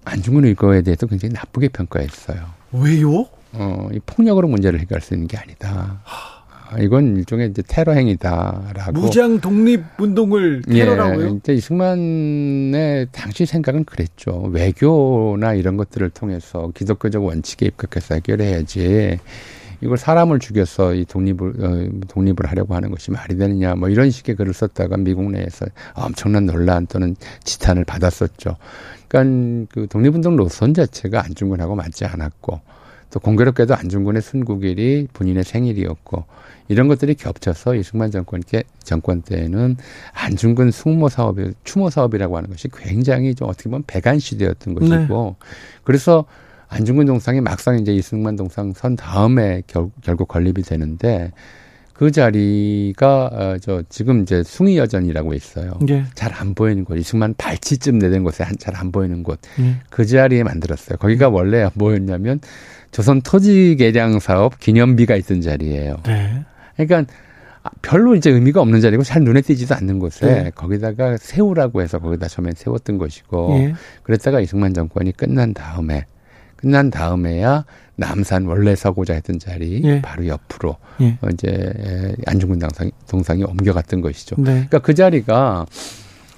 안중근 의거에 대해서 굉장히 나쁘게 평가했어요. 왜요? 어, 이 폭력으로 문제를 해결할 수 있는 게 아니다. 아, 이건 일종의 이제 테러 행위다라고. 무장 독립 운동을 테러라고요? 예, 이제 이승만의 당시 생각은 그랬죠. 외교나 이런 것들을 통해서 기독교적 원칙에 입각해서 해결해야지. 이걸 사람을 죽여서 이 독립을 어, 독립을 하려고 하는 것이 말이 되느냐 뭐 이런 식의 글을 썼다가 미국 내에서 엄청난 논란 또는 지탄을 받았었죠. 그러니까 그 독립운동 노선 자체가 안중근하고 맞지 않았고 또 공교롭게도 안중근의 순국일이 본인의 생일이었고 이런 것들이 겹쳐서 이승만 정권 께 정권 때에는 안중근 숙모 사업이 추모 사업이라고 하는 것이 굉장히 좀 어떻게 보면 배관 시대였던 것이고 그래서 안중근 동상이 막상 이제 이승만 동상 선 다음에 결, 결국 건립이 되는데 그 자리가 어, 저 지금 이제 숭의여전이라고 있어요. 예. 잘안 보이는 곳, 이승만 발치쯤 내된 곳에 잘 안 보이는 곳, 예. 그 자리에 만들었어요. 거기가 원래 뭐였냐면 조선 토지 개량 사업 기념비가 있던 자리예요. 네. 그러니까 별로 이제 의미가 없는 자리고 잘 눈에 띄지도 않는 곳에 네. 거기다가 세우라고 해서 거기다 처음엔 세웠던 것이고 예. 그랬다가 이승만 정권이 끝난 다음에 끝난 다음에야 남산 원래 서고자 했던 자리 예. 바로 옆으로 예. 어, 이제 안중근 동상이, 동상이 옮겨갔던 것이죠. 네. 그러니까 그 자리가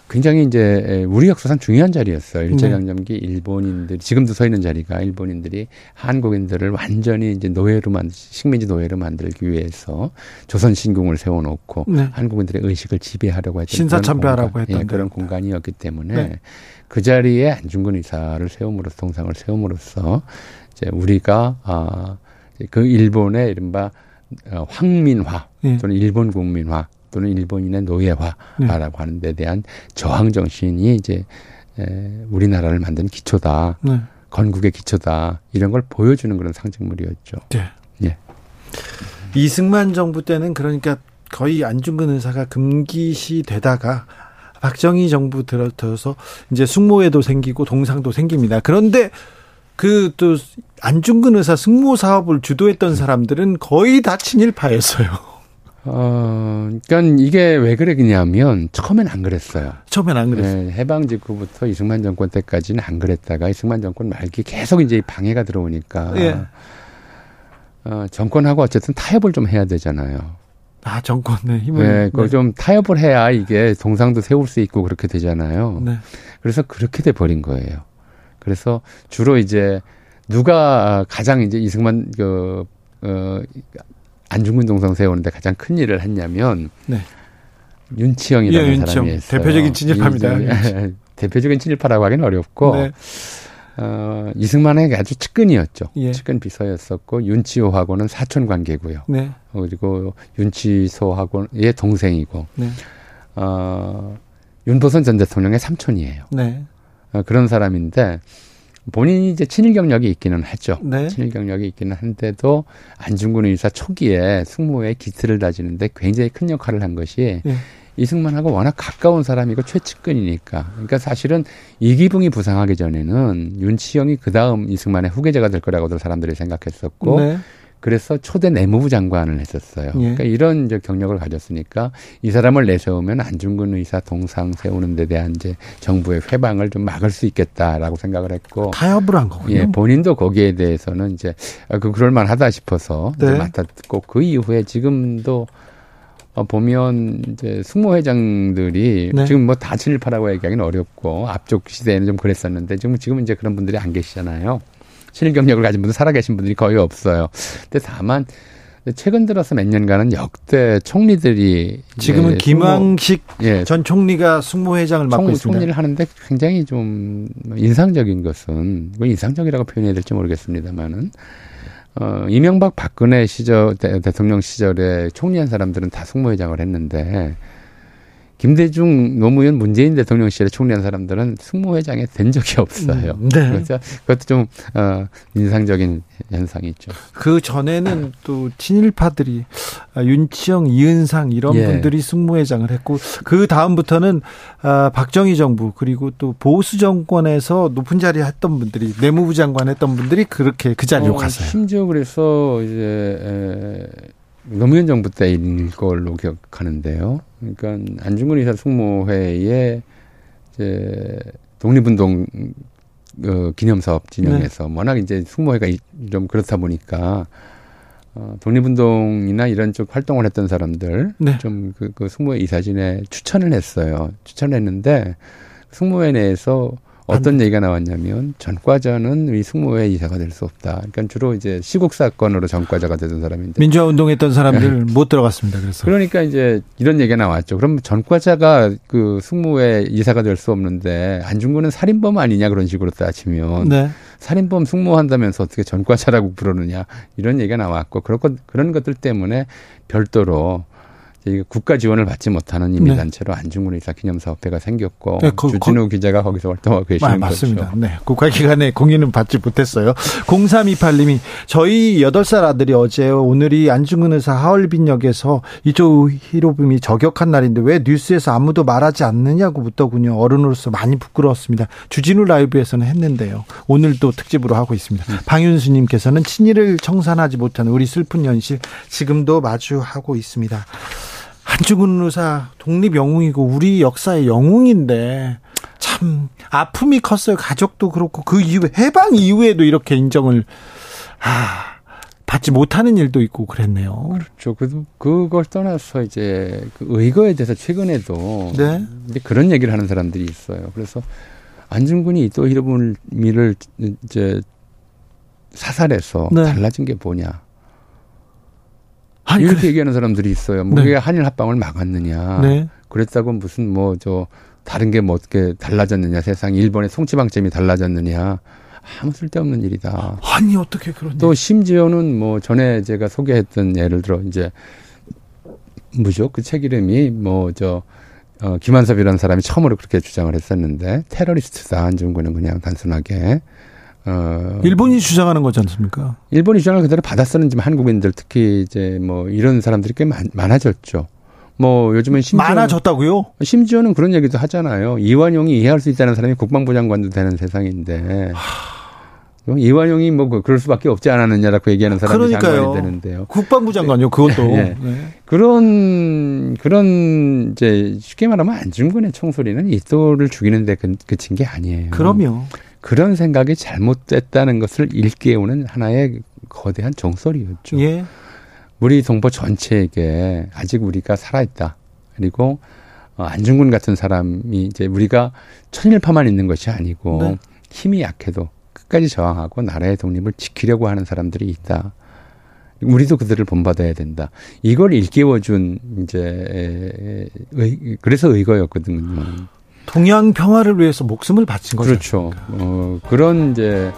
굉장히 이제 우리 역사상 중요한 자리였어요. 일제강점기 일본인들이 지금도 서 있는 자리가 일본인들이 한국인들을 완전히 이제 노예로 만 식민지 노예로 만들기 위해서 조선 신궁을 세워놓고 네. 한국인들의 의식을 지배하려고 했던 신사참배하라고 했던 예, 그런 데요. 공간이었기 때문에 네. 그 자리에 안중근 의사를 세움으로써 동상을 세움으로써 이제 우리가 아그 일본의 이른바 어, 황민화 예. 또는 일본 국민화 또는 일본인의 노예화라고 하는 데 대한 저항 정신이 이제 에, 우리나라를 만든 기초다. 네. 건국의 기초다. 이런 걸 보여주는 그런 상징물이었죠. 네. 예. 이승만 정부 때는 그러니까 거의 안중근 의사가 금기시 되다가 박정희 정부 들어서 이제 숙모회도 생기고 동상도 생깁니다. 그런데 그 또 안중근 의사 승모 사업을 주도했던 사람들은 거의 다 친일파였어요. 어, 그러니까 이게 왜 그랬냐면 처음엔 안 그랬어요. 처음엔 안 그랬어요. 예, 해방 직후부터 이승만 정권 때까지는 안 그랬다가 이승만 정권 말기 계속 이제 방해가 들어오니까 예. 어, 정권하고 어쨌든 타협을 좀 해야 되잖아요. 아 정권의 힘을. 네, 그걸 좀 타협을 해야 이게 동상도 세울 수 있고 그렇게 되잖아요. 네. 그래서 그렇게 돼 버린 거예요. 그래서 주로 이제 누가 가장 이제 이승만 그 어, 안중근 동상 세우는데 가장 큰 일을 했냐면 네. 윤치영이라는 예, 윤치영. 사람이 있어요. 대표적인 친일파입니다. 이- 대표적인 친일파라고 하기는 어렵고 네. 어, 이승만에게 아주 측근이었죠. 예. 측근 비서였었고 윤치호하고는 사촌 관계고요. 네. 그리고 윤치소하고의 동생이고 네. 어, 윤보선 전 대통령의 삼촌이에요. 네. 어, 그런 사람인데 본인이 이제 친일 경력이 있기는 하죠. 네. 친일 경력이 있기는 한데도 안중근 의사 초기에 승무에 기틀을 다지는데 굉장히 큰 역할을 한 것이 예. 이승만하고 워낙 가까운 사람이고 최측근이니까. 그러니까 사실은 이기붕이 부상하기 전에는 윤치영이 그 다음 이승만의 후계자가 될 거라고들 사람들이 생각했었고 네. 그래서 초대 내무부 장관을 했었어요. 예. 그러니까 이런 이제 경력을 가졌으니까 이 사람을 내세우면 안중근 의사 동상 세우는 데 대한 이제 정부의 회방을 좀 막을 수 있겠다라고 생각을 했고 타협을 한 거군요. 예, 본인도 거기에 대해서는 이제 아, 그 그럴 만하다 싶어서 네. 맡았고 그 이후에 지금도 어, 보면 이제 승무회장들이 네. 지금 뭐 다 친일파라고 얘기하기는 어렵고 앞쪽 시대에는 좀 그랬었는데 지금 지금 이제 그런 분들이 안 계시잖아요. 친일 경력을 가진 분들 살아계신 분들이 거의 없어요. 근데 다만 최근 들어서 몇 년간은 역대 총리들이 지금은 김황식 예, 전 총리가 승무회장을 맡고 총, 있습니다. 총리를 하는데 굉장히 좀 인상적인 것은 뭐 인상적이라고 표현해야 될지 모르겠습니다만은 어 이명박 박근혜 시절 대, 대통령 시절에 총리한 사람들은 다 승무회장을 했는데 김대중 노무현 문재인 대통령 시절에 총리한 사람들은 승무회장에 된 적이 없어요. 음, 네. 그래서 그것도 좀 어, 인상적인 현상이 있죠. 그 전에는 또 친일파들이 아, 윤치영, 이은상 이런 예. 분들이 승무회장을 했고 그 다음부터는 아, 박정희 정부 그리고 또 보수 정권에서 높은 자리 했던 분들이 내무부 장관 했던 분들이 그렇게 그 자리로 어, 갔어요. 심지어 그래서 이제 에, 노무현 정부 때인 걸로 기억하는데요. 그러니까 안중근 의사 승무회에 이제 독립운동 어, 기념사업 진영에서 워낙 이제 이- 좀 그렇다 보니까 어, 독립운동이나 이런 쪽 활동을 했던 사람들 네. 좀그 그 승무회 이사진에 추천을 했어요. 추천을 했는데 승무회 내에서 어떤 얘기가 나왔냐면 전과자는 이 승무회 이사가 될 수 없다. 그러니까 주로 이제 시국 사건으로 전과자가 되던 사람인데. 민주화 운동했던 사람들 못 들어갔습니다. 그래서 그러니까 이제 이런 얘기가 나왔죠. 그럼 전과자가 그 승무회 이사가 될 수 없는데 안중근은 살인범 아니냐 그런 식으로 따지면 네. 살인범 승무한다면서 어떻게 전과자라고 부르느냐 이런 얘기가 나왔고 그런 것 그런 것들 때문에 별도로 이제 국가 지원을 받지 못하는 임의단체로 안중근 의사 기념사업회가 생겼고 네, 그- 주진우 기자가 거기서 활동하고 계시는 아, 맞습니다. 거죠. 네. 국가기관의 공인은 받지 못했어요. 0328님이 저희 8살 아들이 어제 오늘이 안중근 의사 하얼빈역에서 이조 히로부미 저격한 날인데 왜 뉴스에서 아무도 말하지 않느냐고 묻더군요. 어른으로서 많이 부끄러웠습니다. 주진우 라이브에서는 했는데요. 오늘도 특집으로 하고 있습니다. 음. 방윤수님께서는 친일을 청산하지 못하는 우리 슬픈 현실 지금도 마주하고 있습니다. 한중근 의사 독립 영웅이고 우리 역사의 영웅인데 참 아픔이 컸어요. 가족도 그렇고 그 이후에 해방 이후에도 이렇게 인정을 아, 받지 못하는 일도 있고 그랬네요. 그렇죠. 그, 그걸 떠나서 이제 그 의거에 대해서 최근에도 네. 이제 그런 얘기를 하는 사람들이 있어요. 그래서 안중근이 또 히로부미를 이제 사살해서 네. 달라진 게 뭐냐. 아니 이렇게 그래. 얘기하는 사람들이 있어요. 뭐 네. 그게 한일 합방을 막았느냐. 네. 그랬다고 무슨 뭐 저 다른 게 뭐 어떻게 달라졌느냐. 세상 일본의 송치방점이 달라졌느냐. 아무 쓸데없는 일이다. 아니 어떻게 그런 또 심지어는 뭐 전에 제가 소개했던 예를 들어 이제 뭐죠 그 책 이름이 뭐저 어, 김한섭이라는 사람이 처음으로 그렇게 주장을 했었는데 테러리스트다 안중근은 그냥 단순하게 어 일본이 주장하는 거지 않습니까? 일본이 주장을 그대로 받아쓰는 지금 한국인들 특히 이제 뭐 이런 사람들이 꽤 많, 많아졌죠. 뭐 요즘은 심지어 많아졌다고요? 심지어는 그런 얘기도 하잖아요. 이완용이 이해할 수 있다는 사람이 국방부 장관도 되는 세상인데. 이완용이 뭐 그- 그럴 수밖에 없지 않았느냐라고 얘기하는 사람이 그러니까요. 장관이 되는데요. 국방부 장관요. 그것도. 예. 네. 그런 그런 이제 쉽게 말하면 안중근의 총소리는 이또를 죽이는데 그, 그친 게 아니에요. 그럼요. 그런 생각이 잘못됐다는 것을 일깨우는 하나의 거대한 종소리였죠. 예. 우리 동포 전체에게 아직 우리가 살아있다. 그리고 어, 안중근 같은 사람이 이제 우리가 천일파만 있는 것이 아니고 우리도 그들을 본받아야 된다. 이걸 일깨워준 이제 의, 그래서 의거였거든요. 동양 평화를 위해서 목숨을 바친 거죠. 그렇죠. 어, 그런 이제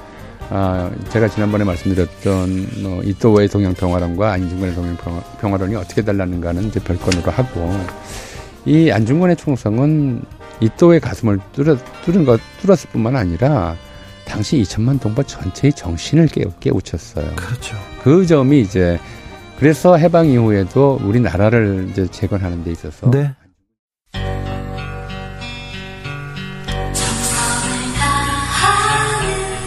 아, 제가 지난번에 말씀드렸던 어, 이토의 동양 평화론과 안중근의 동양 평화론이 어떻게 달랐는가는 이제 별건으로 하고 이 안중근의 총성은 이토의 가슴을 뚫어, 뚫은 것 뚫었을 뿐만 아니라 당시 2천만 동포 전체의 정신을 깨우, 깨우쳤어요. 그렇죠. 그 점이 이제 그래서 해방 이후에도 우리나라를 이제 재건하는 데 있어서 네.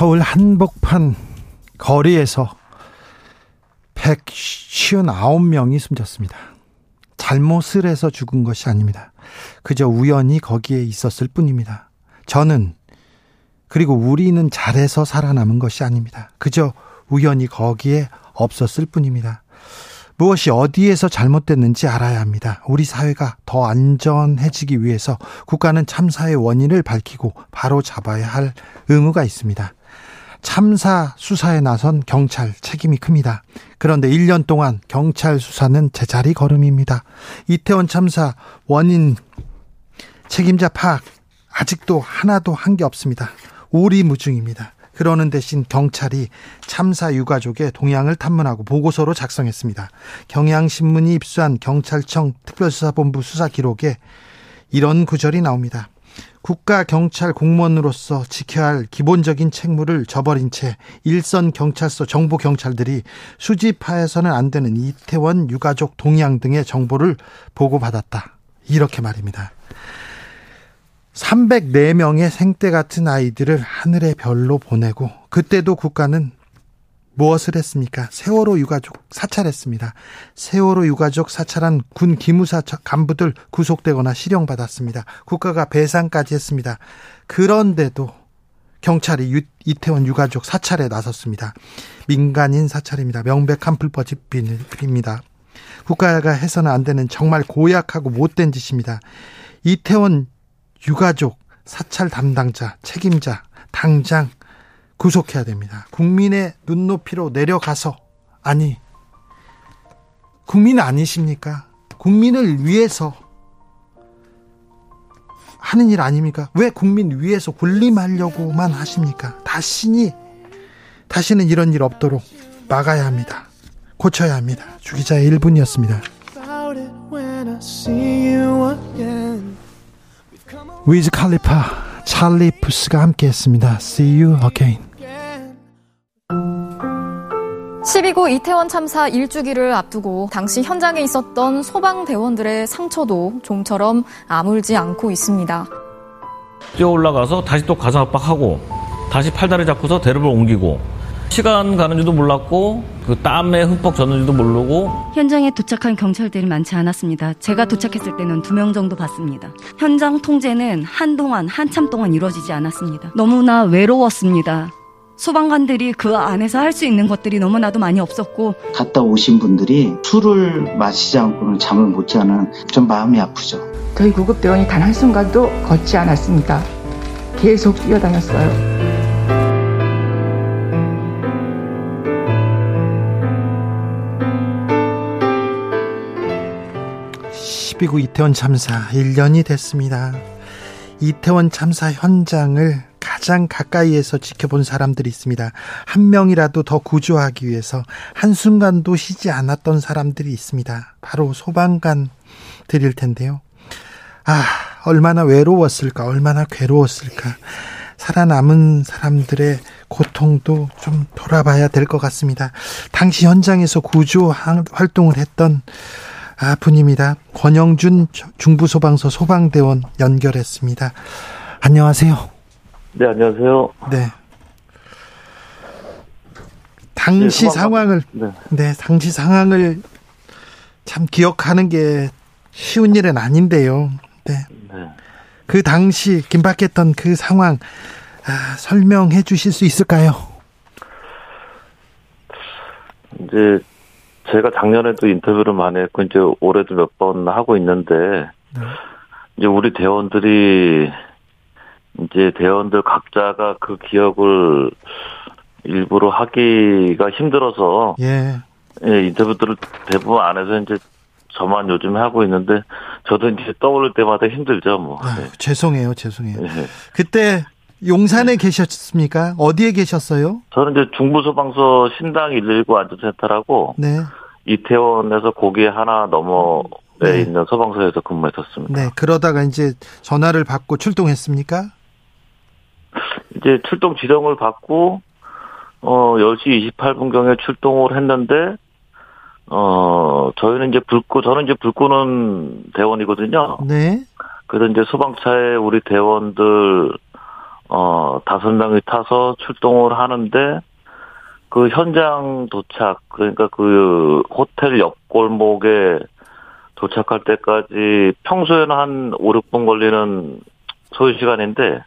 서울 한복판 거리에서 159명이 숨졌습니다. 잘못을 해서 죽은 것이 아닙니다. 그저 우연히 거기에 있었을 뿐입니다. 저는 그리고 우리는 잘해서 살아남은 것이 아닙니다. 그저 우연히 거기에 없었을 뿐입니다. 무엇이 어디에서 잘못됐는지 알아야 합니다. 우리 사회가 더 안전해지기 위해서 국가는 참사의 원인을 밝히고 바로 잡아야 할 의무가 있습니다. 참사 수사에 나선 경찰 책임이 큽니다. 그런데 1년 동안 경찰 수사는 제자리 걸음입니다. 이태원 참사 원인 책임자 파악 아직도 하나도 한 게 없습니다. 오리무중입니다. 그러는 대신 경찰이 참사 유가족의 동향을 탐문하고 보고서로 작성했습니다. 경향신문이 입수한 경찰청 특별수사본부 수사 기록에 이런 구절이 나옵니다. 국가 경찰 공무원으로서 지켜야 할 기본적인 책무를 저버린 채 일선 경찰서 정보 경찰들이 수집하여서는 안 되는 이태원 유가족 동향 등의 정보를 보고받았다. 이렇게 말입니다. 304명의 생떼 같은 아이들을 하늘의 별로 보내고 그때도 국가는 무엇을 했습니까? 세월호 유가족 사찰했습니다. 세월호 유가족 사찰한 군 기무사 간부들 구속되거나 실형받았습니다. 국가가 배상까지 했습니다. 그런데도 경찰이 유, 이태원 유가족 사찰에 나섰습니다. 민간인 사찰입니다. 명백한 불법입니다. 국가가 해서는 안 되는 정말 고약하고 못된 짓입니다. 이태원 유가족 사찰 담당자 책임자 당장 구속해야 됩니다. 국민의 눈높이로 내려가서 아니 국민 아니십니까? 국민을 위해서 하는 일 아닙니까? 왜 국민 위해서 군림하려고만 하십니까? 다시니 다시는 이런 일 없도록 막아야 합니다. 고쳐야 합니다. 주기자의 1분이었습니다. 위즈 칼리파 찰리 푸스가 함께했습니다. See you again. 12구 이태원 참사 1주기를 앞두고 당시 현장에 있었던 소방대원들의 상처도 좀처럼 아물지 않고 있습니다. 뛰어 올라가서 다시 또 가슴 압박하고 다시 팔다리 잡고서 대를 옮기고 시간 가는 줄도 몰랐고 그 땀에 흠뻑 젖는지도 모르고 현장에 도착한 경찰들이 많지 않았습니다. 제가 도착했을 때는 두 명 정도 봤습니다. 현장 통제는 한동안 한참 동안 이루어지지 않았습니다. 너무나 외로웠습니다. 소방관들이 그 안에서 할 수 있는 것들이 너무나도 많이 없었고 갔다 오신 분들이 술을 마시지 않고는 잠을 못 자는 좀 마음이 아프죠. 저희 구급대원이 단 한순간도 걷지 않았습니다. 계속 뛰어다녔어요. 12구 이태원 참사 1년이 됐습니다. 이태원 참사 현장을 가장 가까이에서 지켜본 사람들이 있습니다. 한 명이라도 더 구조하기 위해서 한순간도 쉬지 않았던 사람들이 있습니다. 바로 소방관들일 텐데요. 아, 얼마나 외로웠을까, 얼마나 괴로웠을까. 살아남은 사람들의 고통도 좀 돌아봐야 될 것 같습니다. 당시 현장에서 구조 활동을 했던 아, 분입니다. 권영준 중부소방서 소방대원 연결했습니다. 안녕하세요. 네, 안녕하세요. 네. 당시 네, 상황을 네. 네, 당시 상황을 참 기억하는 게 쉬운 일은 아닌데요. 네. 네. 그 당시 긴박했던 그 상황 아, 설명해 주실 수 있을까요? 이제 제가 작년에도 인터뷰를 많이 했고 이제 올해도 몇 번 하고 있는데 네. 이제 우리 대원들이 이제 대원들 각자가 그 기억을 일부러 하기가 힘들어서 예. 예, 인터뷰들을 대부분 안 해서 이제 저만 요즘 하고 있는데 저도 이제 떠올릴 때마다 힘들죠 뭐. 아, 네. 죄송해요, 죄송해요. 예. 그때 용산에 계셨습니까? 어디에 계셨어요? 저는 이제 중부소방서 신당 119 안전센터라고 네, 이태원에서 고개 하나 넘어에 네. 있는 소방서에서 근무했었습니다. 네. 그러다가 이제 전화를 받고 출동했습니까? 이제 출동 지령을 받고 어 10시 28분경에 출동을 했는데 어 저희는 이제 불끄 저는 이제 불 끄는 대원이거든요. 네, 그래서 이제 소방차에 우리 대원들 어 다섯 명이 타서 출동을 하는데 그 현장 도착 그러니까 그 호텔 옆 골목에 도착할 때까지 평소에는 한 5, 6분 걸리는 소요 시간인데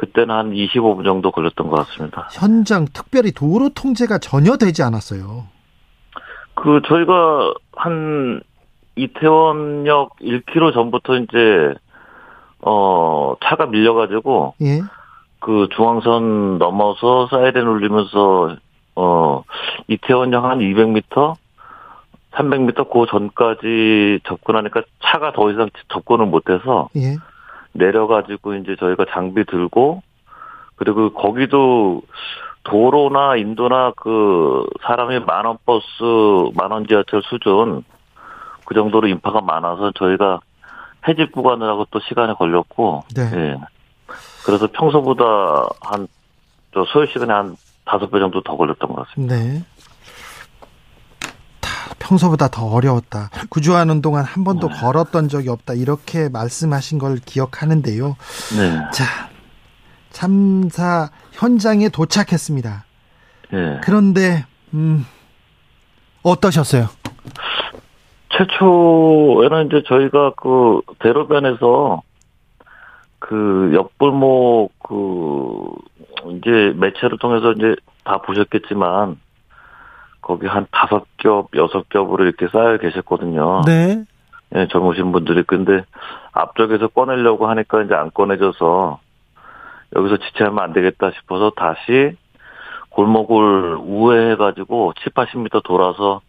그때는 한 25분 정도 걸렸던 것 같습니다. 현장 특별히 도로 통제가 전혀 되지 않았어요. 그 저희가 한 이태원역 1km 전부터 이제 어 차가 밀려가지고 예, 그 중앙선 넘어서 사이렌 울리면서 어 이태원역 한 200m, 300m 그 전까지 접근하니까 차가 더 이상 접근을 못해서 예, 내려가지고 이제 저희가 장비 들고 그리고 거기도 도로나 인도나 그 사람이 만원 버스 만원 지하철 수준 그 정도로 인파가 많아서 저희가 해집 구간을 하고 또 시간이 걸렸고 네. 예. 그래서 평소보다 한저 소요 시간이 한 다섯 배 정도 더 걸렸던 것 같습니다. 네. 다 평소보다 더 어려웠다. 구조하는 동안 한 번도 네. 걸었던 적이 없다. 이렇게 말씀하신 걸 기억하는데요. 네. 자, 참사 현장에 도착했습니다. 예. 그런데 음, 어떠셨어요? 최초에는 이제 저희가 그 대로변에서 그 옆골목 그 이제 매체를 통해서 이제 다 보셨겠지만 거기 한 다섯 겹 여섯 겹으로 이렇게 쌓여 계셨거든요. 네. 예, 젊으신 분들이 근데 앞쪽에서 꺼내려고 하니까 이제 안 꺼내져서 여기서 지체하면 안 되겠다 싶어서 다시 골목을 우회해가지고 7, 80m 돌아서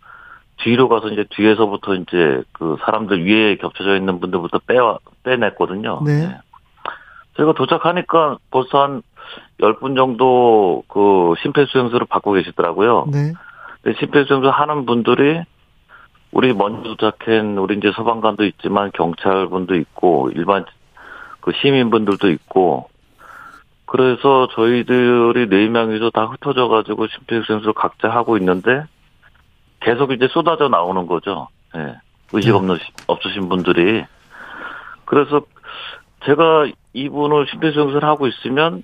뒤로 가서 이제 뒤에서부터 이제 그 사람들 위에 겹쳐져 있는 분들부터 빼와, 빼냈거든요. 네. 저희가 도착하니까 벌써 한 10분 정도 그 심폐수행소를 받고 계시더라고요. 네. 근데 심폐수행소 하는 분들이 우리 먼저 도착한 우리 이제 소방관도 있지만 경찰분도 있고 일반 그 시민분들도 있고 그래서 저희들이 네 명이서 다 흩어져 가지고 심폐소생술 각자 하고 있는데 계속 이제 쏟아져 나오는 거죠. 예. 의식 없는 없으신 분들이 그래서 제가 이분을 심폐소생술 하고 있으면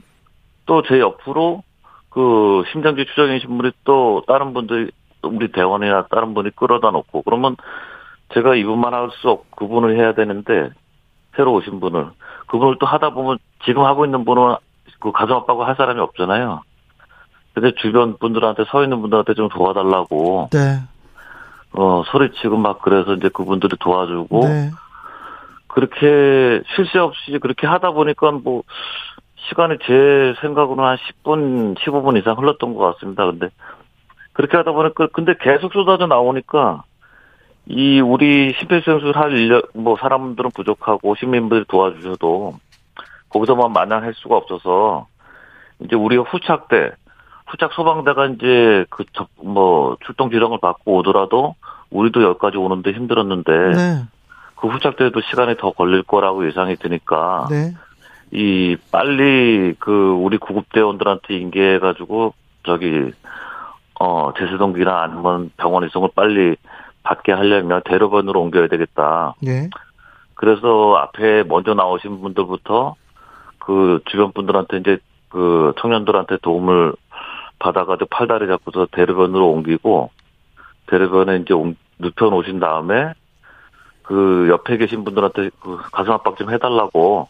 또 제 옆으로 그 심장지 추정이신 분이 또 다른 분들이 우리 대원이나 다른 분이 끌어다 놓고 그러면 제가 이분만 할 수 없고 그분을 해야 되는데 새로 오신 분을 그분을 또 하다 보면 지금 하고 있는 분은 그 가정 아빠고 할 사람이 없잖아요. 근데 주변 분들한테 서 있는 분들한테 좀 도와달라고 네. 어 소리치고 막 그래서 이제 그분들이 도와주고 네. 그렇게 쉴 새 없이 그렇게 하다 보니까 뭐 시간이 제 생각으로는 한 10분, 15분 이상 흘렀던 것 같습니다. 근데 그렇게 하다 보니까 근데 계속 쏟아져 나오니까 이 우리 심폐소생술 할 인력 뭐 사람들은 부족하고 시민분들이 도와주셔도 거기서만 마냥 할 수가 없어서 이제 우리가 후착대 후착 소방대가 이제 그 뭐 출동 지령을 받고 오더라도 우리도 여기까지 오는데 힘들었는데 네. 그 후착대에도 시간이 더 걸릴 거라고 예상이 드니까 네. 이 빨리 그 우리 구급대원들한테 인계해가지고 저기 어 제세동기나 아니면 병원 이송을 빨리 받게 하려면 대로변으로 옮겨야 되겠다. 네. 그래서 앞에 먼저 나오신 분들부터 그 주변 분들한테 이제 그 청년들한테 도움을 받아가지고 팔다리 잡고서 대로변으로 옮기고 대로변에 이제 눕혀 놓으신 다음에 그 옆에 계신 분들한테 그 가슴 압박 좀 해달라고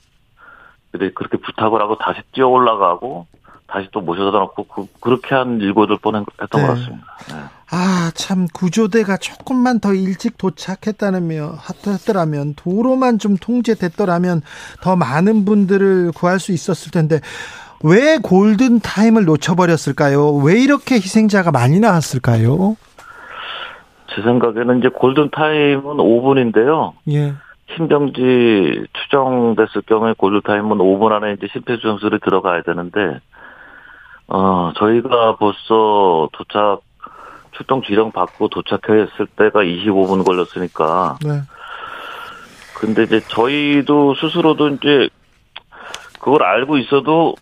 근데 그렇게 부탁을 하고 다시 뛰어 올라가고 다시 또 모셔다 놓고 그, 그렇게 한 일곱 번 했던 네. 것 같습니다. 네. 아, 참 구조대가 조금만 더 일찍 도착했다면 했더라면 도로만 좀 통제됐더라면 더 많은 분들을 구할 수 있었을 텐데 왜 골든 타임을 놓쳐버렸을까요? 왜 이렇게 희생자가 많이 나왔을까요? 제 생각에는 이제 골든 타임은 5분인데요. 예. 심정지 추정됐을 경우에 골든 타임은 5분 안에 이제 심폐소생술이 들어가야 되는데 어 저희가 벌써 도착 출동 지령 받고 도착했을 때가 25분 걸렸으니까. 네. 근데 이제 저희도 스스로도 이제 그걸 알고 있어도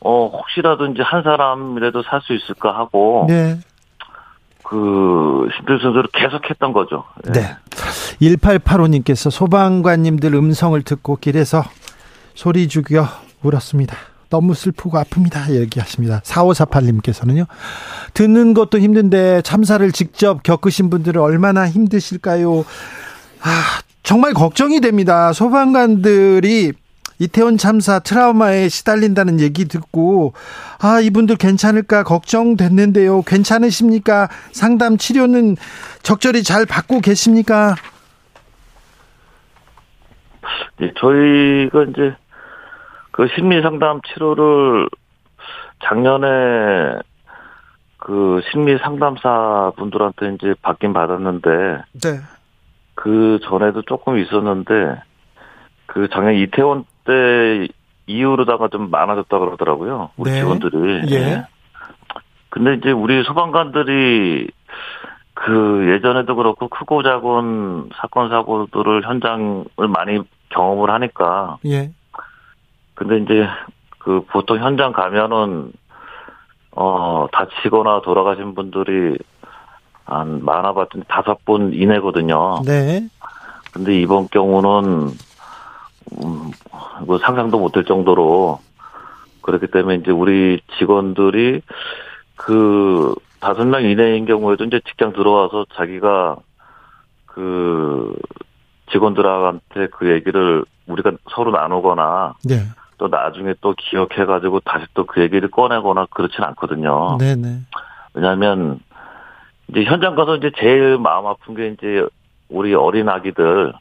어 혹시라도 이제 한 사람이라도 살 수 있을까 하고 네. 그 심폐소생술을 계속했던 거죠. 예. 네. 1885님께서 소방관님들 음성을 듣고 길에서 소리 죽여 울었습니다. 너무 슬프고 아픕니다. 얘기하십니다. 4548님께서는요. 듣는 것도 힘든데 참사를 직접 겪으신 분들은 얼마나 힘드실까요? 아, 정말 걱정이 됩니다. 소방관들이 이태원 참사 트라우마에 시달린다는 얘기 듣고 아 이분들 괜찮을까 걱정됐는데요. 괜찮으십니까? 상담 치료는 적절히 잘 받고 계십니까? 네, 저희가 이제 그 심리 상담 치료를 작년에 그 심리 상담사 분들한테 이제 받긴 받았는데 네. 그 전에도 조금 있었는데 그 작년 이태원 때 이후로다가 좀 많아졌다 그러더라고요. 우리 네. 직원들이. 예. 근데 이제 우리 소방관들이 그 예전에도 그렇고 크고 작은 사건 사고들을 현장을 많이 경험을 하니까 예. 근데 이제 그 보통 현장 가면은 어 다치거나 돌아가신 분들이 한 많아봤더니 다섯 분 이내거든요. 네. 근데 이번 경우는 음, 뭐 상상도 못할 정도로 그렇기 때문에 이제 우리 직원들이 그 다섯 명 이내인 경우에도 이제 직장 들어와서 자기가 그 직원들한테 그 얘기를 우리가 서로 나누거나 네. 또 나중에 또 기억해가지고 다시 또 그 얘기를 꺼내거나 그렇진 않거든요. 네네. 왜냐하면 이제 현장 가서 이제 제일 마음 아픈 게 이제 우리 어린 아기들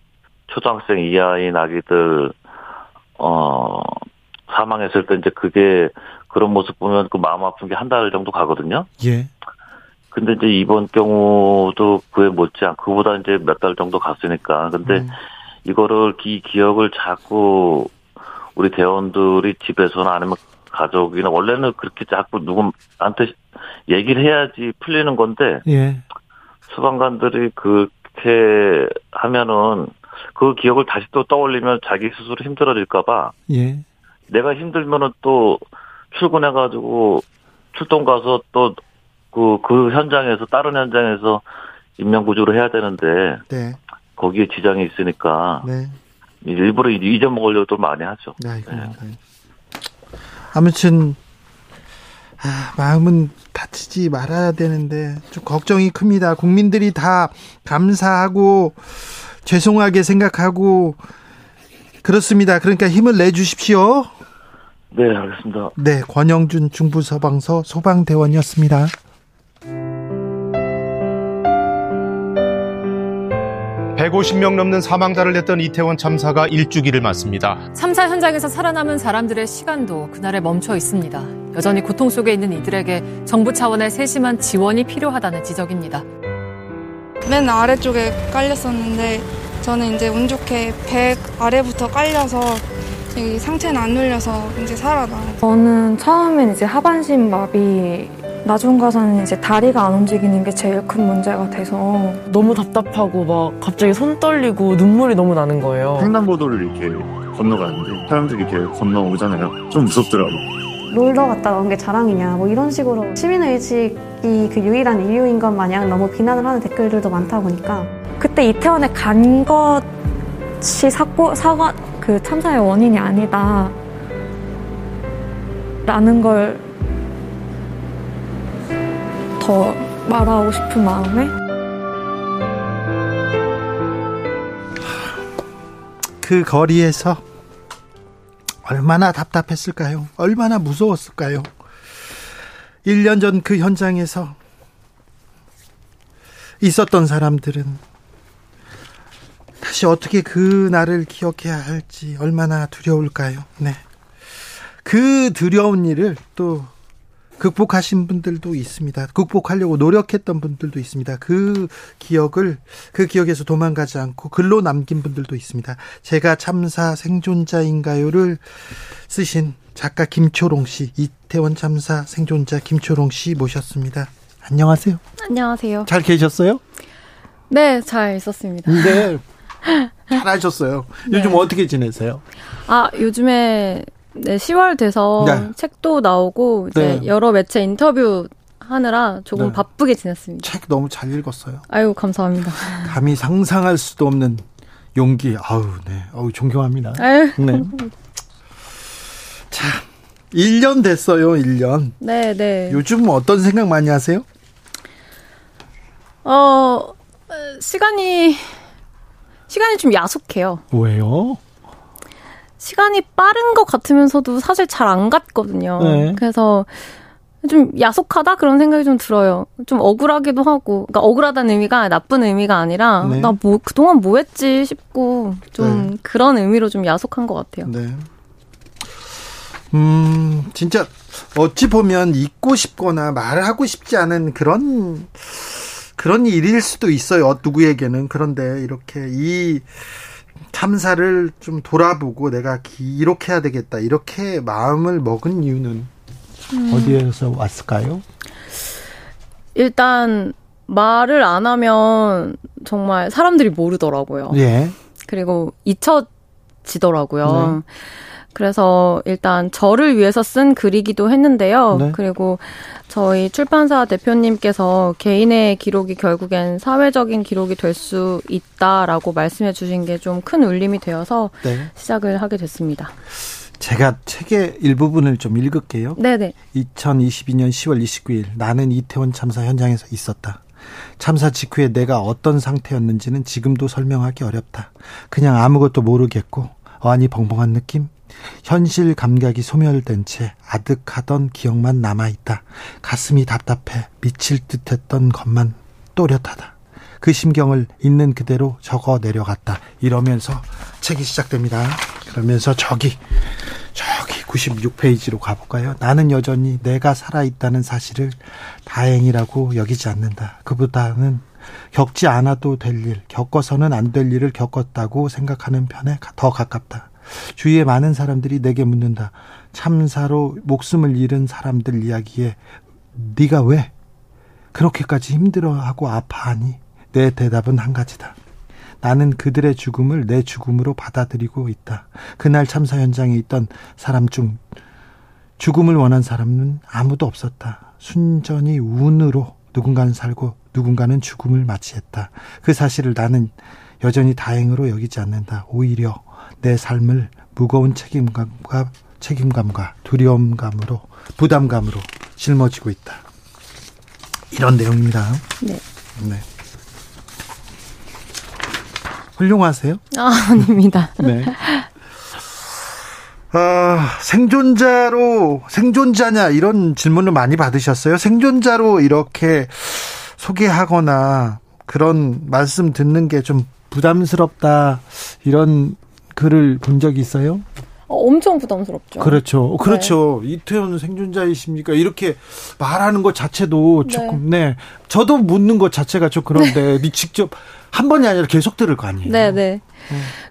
초등학생 이하인 아기들 어 사망했을 때 이제 그게 그런 모습 보면 그 마음 아픈 게 한 달 정도 가거든요. 예. 근데 이제 이번 경우도 그에 못지않 그보다 이제 몇 달 정도 갔으니까 근데 음. 이거를 이 기억을 자꾸 우리 대원들이 집에서나 아니면 가족이나 원래는 그렇게 자꾸 누구한테 얘기를 해야지 풀리는 건데 예. 소방관들이 그렇게 하면은 그 기억을 다시 또 떠올리면 자기 스스로 힘들어질까봐 예. 내가 힘들면은 또 출근해가지고 출동 가서 또 그, 그 현장에서, 다른 현장에서 인명구조를 해야 되는데, 네. 거기에 지장이 있으니까, 네. 일부러 잊어먹으려고 많이 하죠. 네. 아무튼, 아, 마음은 다치지 말아야 되는데, 좀 걱정이 큽니다. 국민들이 다 감사하고, 죄송하게 생각하고, 그렇습니다. 그러니까 힘을 내 주십시오. 네, 알겠습니다. 네, 권영준 중부소방서 소방대원이었습니다. 백오십 명 넘는 사망자를 냈던 이태원 참사가 일주기를 맞습니다. 참사 현장에서 살아남은 사람들의 시간도 그날에 멈춰 있습니다. 여전히 고통 속에 있는 이들에게 정부 차원의 세심한 지원이 필요하다는 지적입니다. 맨 아래쪽에 깔렸었는데 저는 이제 운 좋게 백 아래부터 깔려서 이 상체는 안 눌려서 이제 살아나요. 저는 처음엔 이제 하반신 마비 나중 가서는 이제 다리가 안 움직이는 게 제일 큰 문제가 돼서 너무 답답하고 막 갑자기 손 떨리고 눈물이 너무 나는 거예요. 횡단보도를 이렇게 건너가는데 사람들이 이렇게 건너오잖아요. 좀 무섭더라고. 놀러 갔다 온 게 자랑이냐 뭐 이런 식으로 시민의식이 그 유일한 이유인 것 마냥 너무 비난을 하는 댓글들도 많다 보니까 그때 이태원에 간 것이 사고 사과 그 참사의 원인이 아니다 라는 걸 더 말하고 싶은 마음에? 그 거리에서 얼마나 답답했을까요? 얼마나 무서웠을까요? 1년 전 그 현장에서 있었던 사람들은 다시 어떻게 그 날을 기억해야 할지 얼마나 두려울까요? 네. 그 두려운 일을 또 극복하신 분들도 있습니다. 극복하려고 노력했던 분들도 있습니다. 그 기억을 그 기억에서 도망가지 않고 글로 남긴 분들도 있습니다. 제가 참사 생존자인가요를 쓰신 작가 김초롱 씨, 이태원 참사 생존자 김초롱 씨 모셨습니다. 안녕하세요. 안녕하세요. 잘 계셨어요? 네, 잘 있었습니다. 네. 잘하셨어요. 요즘 네. 어떻게 지내세요? 아, 요즘에 네, 10월 돼서 네. 책도 나오고 이제 네. 여러 매체 인터뷰 하느라 조금 네. 바쁘게 지냈습니다. 책 너무 잘 읽었어요. 아유, 감사합니다. 감히 상상할 수도 없는 용기. 아우, 네. 아우, 존경합니다. 아유. 네. 자, 1년 됐어요, 1년. 네, 네. 요즘 어떤 생각 많이 하세요? 어, 시간이 시간이 좀 야속해요. 왜요? 시간이 빠른 것 같으면서도 사실 잘 안 갔거든요. 네. 그래서 좀 야속하다 그런 생각이 좀 들어요. 좀 억울하기도 하고, 그러니까 억울하다는 의미가 나쁜 의미가 아니라 네. 나뭐 그동안 뭐 했지 싶고 좀 네. 그런 의미로 좀 야속한 것 같아요. 네. 음, 진짜 어찌 보면 잊고 싶거나 말하고 싶지 않은 그런 그런 일일 수도 있어요. 누구에게는 그런데 이렇게 이 참사를 좀 돌아보고 내가 기- 이렇게 해야 되겠다 이렇게 마음을 먹은 이유는 음. 어디에서 왔을까요? 일단 말을 안 하면 정말 사람들이 모르더라고요. 예. 그리고 잊혀지더라고요. 네. 그래서 일단 저를 위해서 쓴 글이기도 했는데요. 네. 그리고 저희 출판사 대표님께서 개인의 기록이 결국엔 사회적인 기록이 될 수 있다라고 말씀해 주신 게 좀 큰 울림이 되어서 네. 시작을 하게 됐습니다. 제가 책의 일부분을 좀 읽을게요. 네네. 2022년 10월 29일 나는 이태원 참사 현장에서 있었다. 참사 직후에 내가 어떤 상태였는지는 지금도 설명하기 어렵다. 그냥 아무것도 모르겠고 어안이 벙벙한 느낌? 현실 감각이 소멸된 채 아득하던 기억만 남아있다. 가슴이 답답해 미칠 듯했던 것만 또렷하다. 그 심경을 있는 그대로 적어 내려갔다. 이러면서 책이 시작됩니다. 그러면서 저기 저기 96페이지로 가볼까요? 나는 여전히 내가 살아있다는 사실을 다행이라고 여기지 않는다. 그보다는 겪지 않아도 될 일, 겪어서는 안 될 일을 겪었다고 생각하는 편에 가- 더 가깝다. 주위에 많은 사람들이 내게 묻는다. 참사로 목숨을 잃은 사람들 이야기에 네가 왜 그렇게까지 힘들어하고 아파하니? 내 대답은 한 가지다. 나는 그들의 죽음을 내 죽음으로 받아들이고 있다. 그날 참사 현장에 있던 사람 중 죽음을 원한 사람은 아무도 없었다. 순전히 운으로 누군가는 살고 누군가는 죽음을 맞이했다. 그 사실을 나는 여전히 다행으로 여기지 않는다. 오히려 내 삶을 무거운 책임감과 책임감과 두려움감으로 부담감으로 짊어지고 있다. 이런 내용입니다. 네. 네. 훌륭하세요? 아, 아닙니다. 네. 아, 생존자로, 생존자냐, 이런 질문을 많이 받으셨어요. 생존자로 이렇게 소개하거나 그런 말씀 듣는 게 좀 부담스럽다, 이런 글을 본 적이 있어요? 어, 엄청 부담스럽죠. 그렇죠. 그렇죠. 이태원 생존자이십니까? 이렇게 말하는 것 자체도 조금, 네. 저도 묻는 것 자체가 좀 그런데, 니 직접 한 번이 아니라 계속 들을 거 아니에요? 네, 네.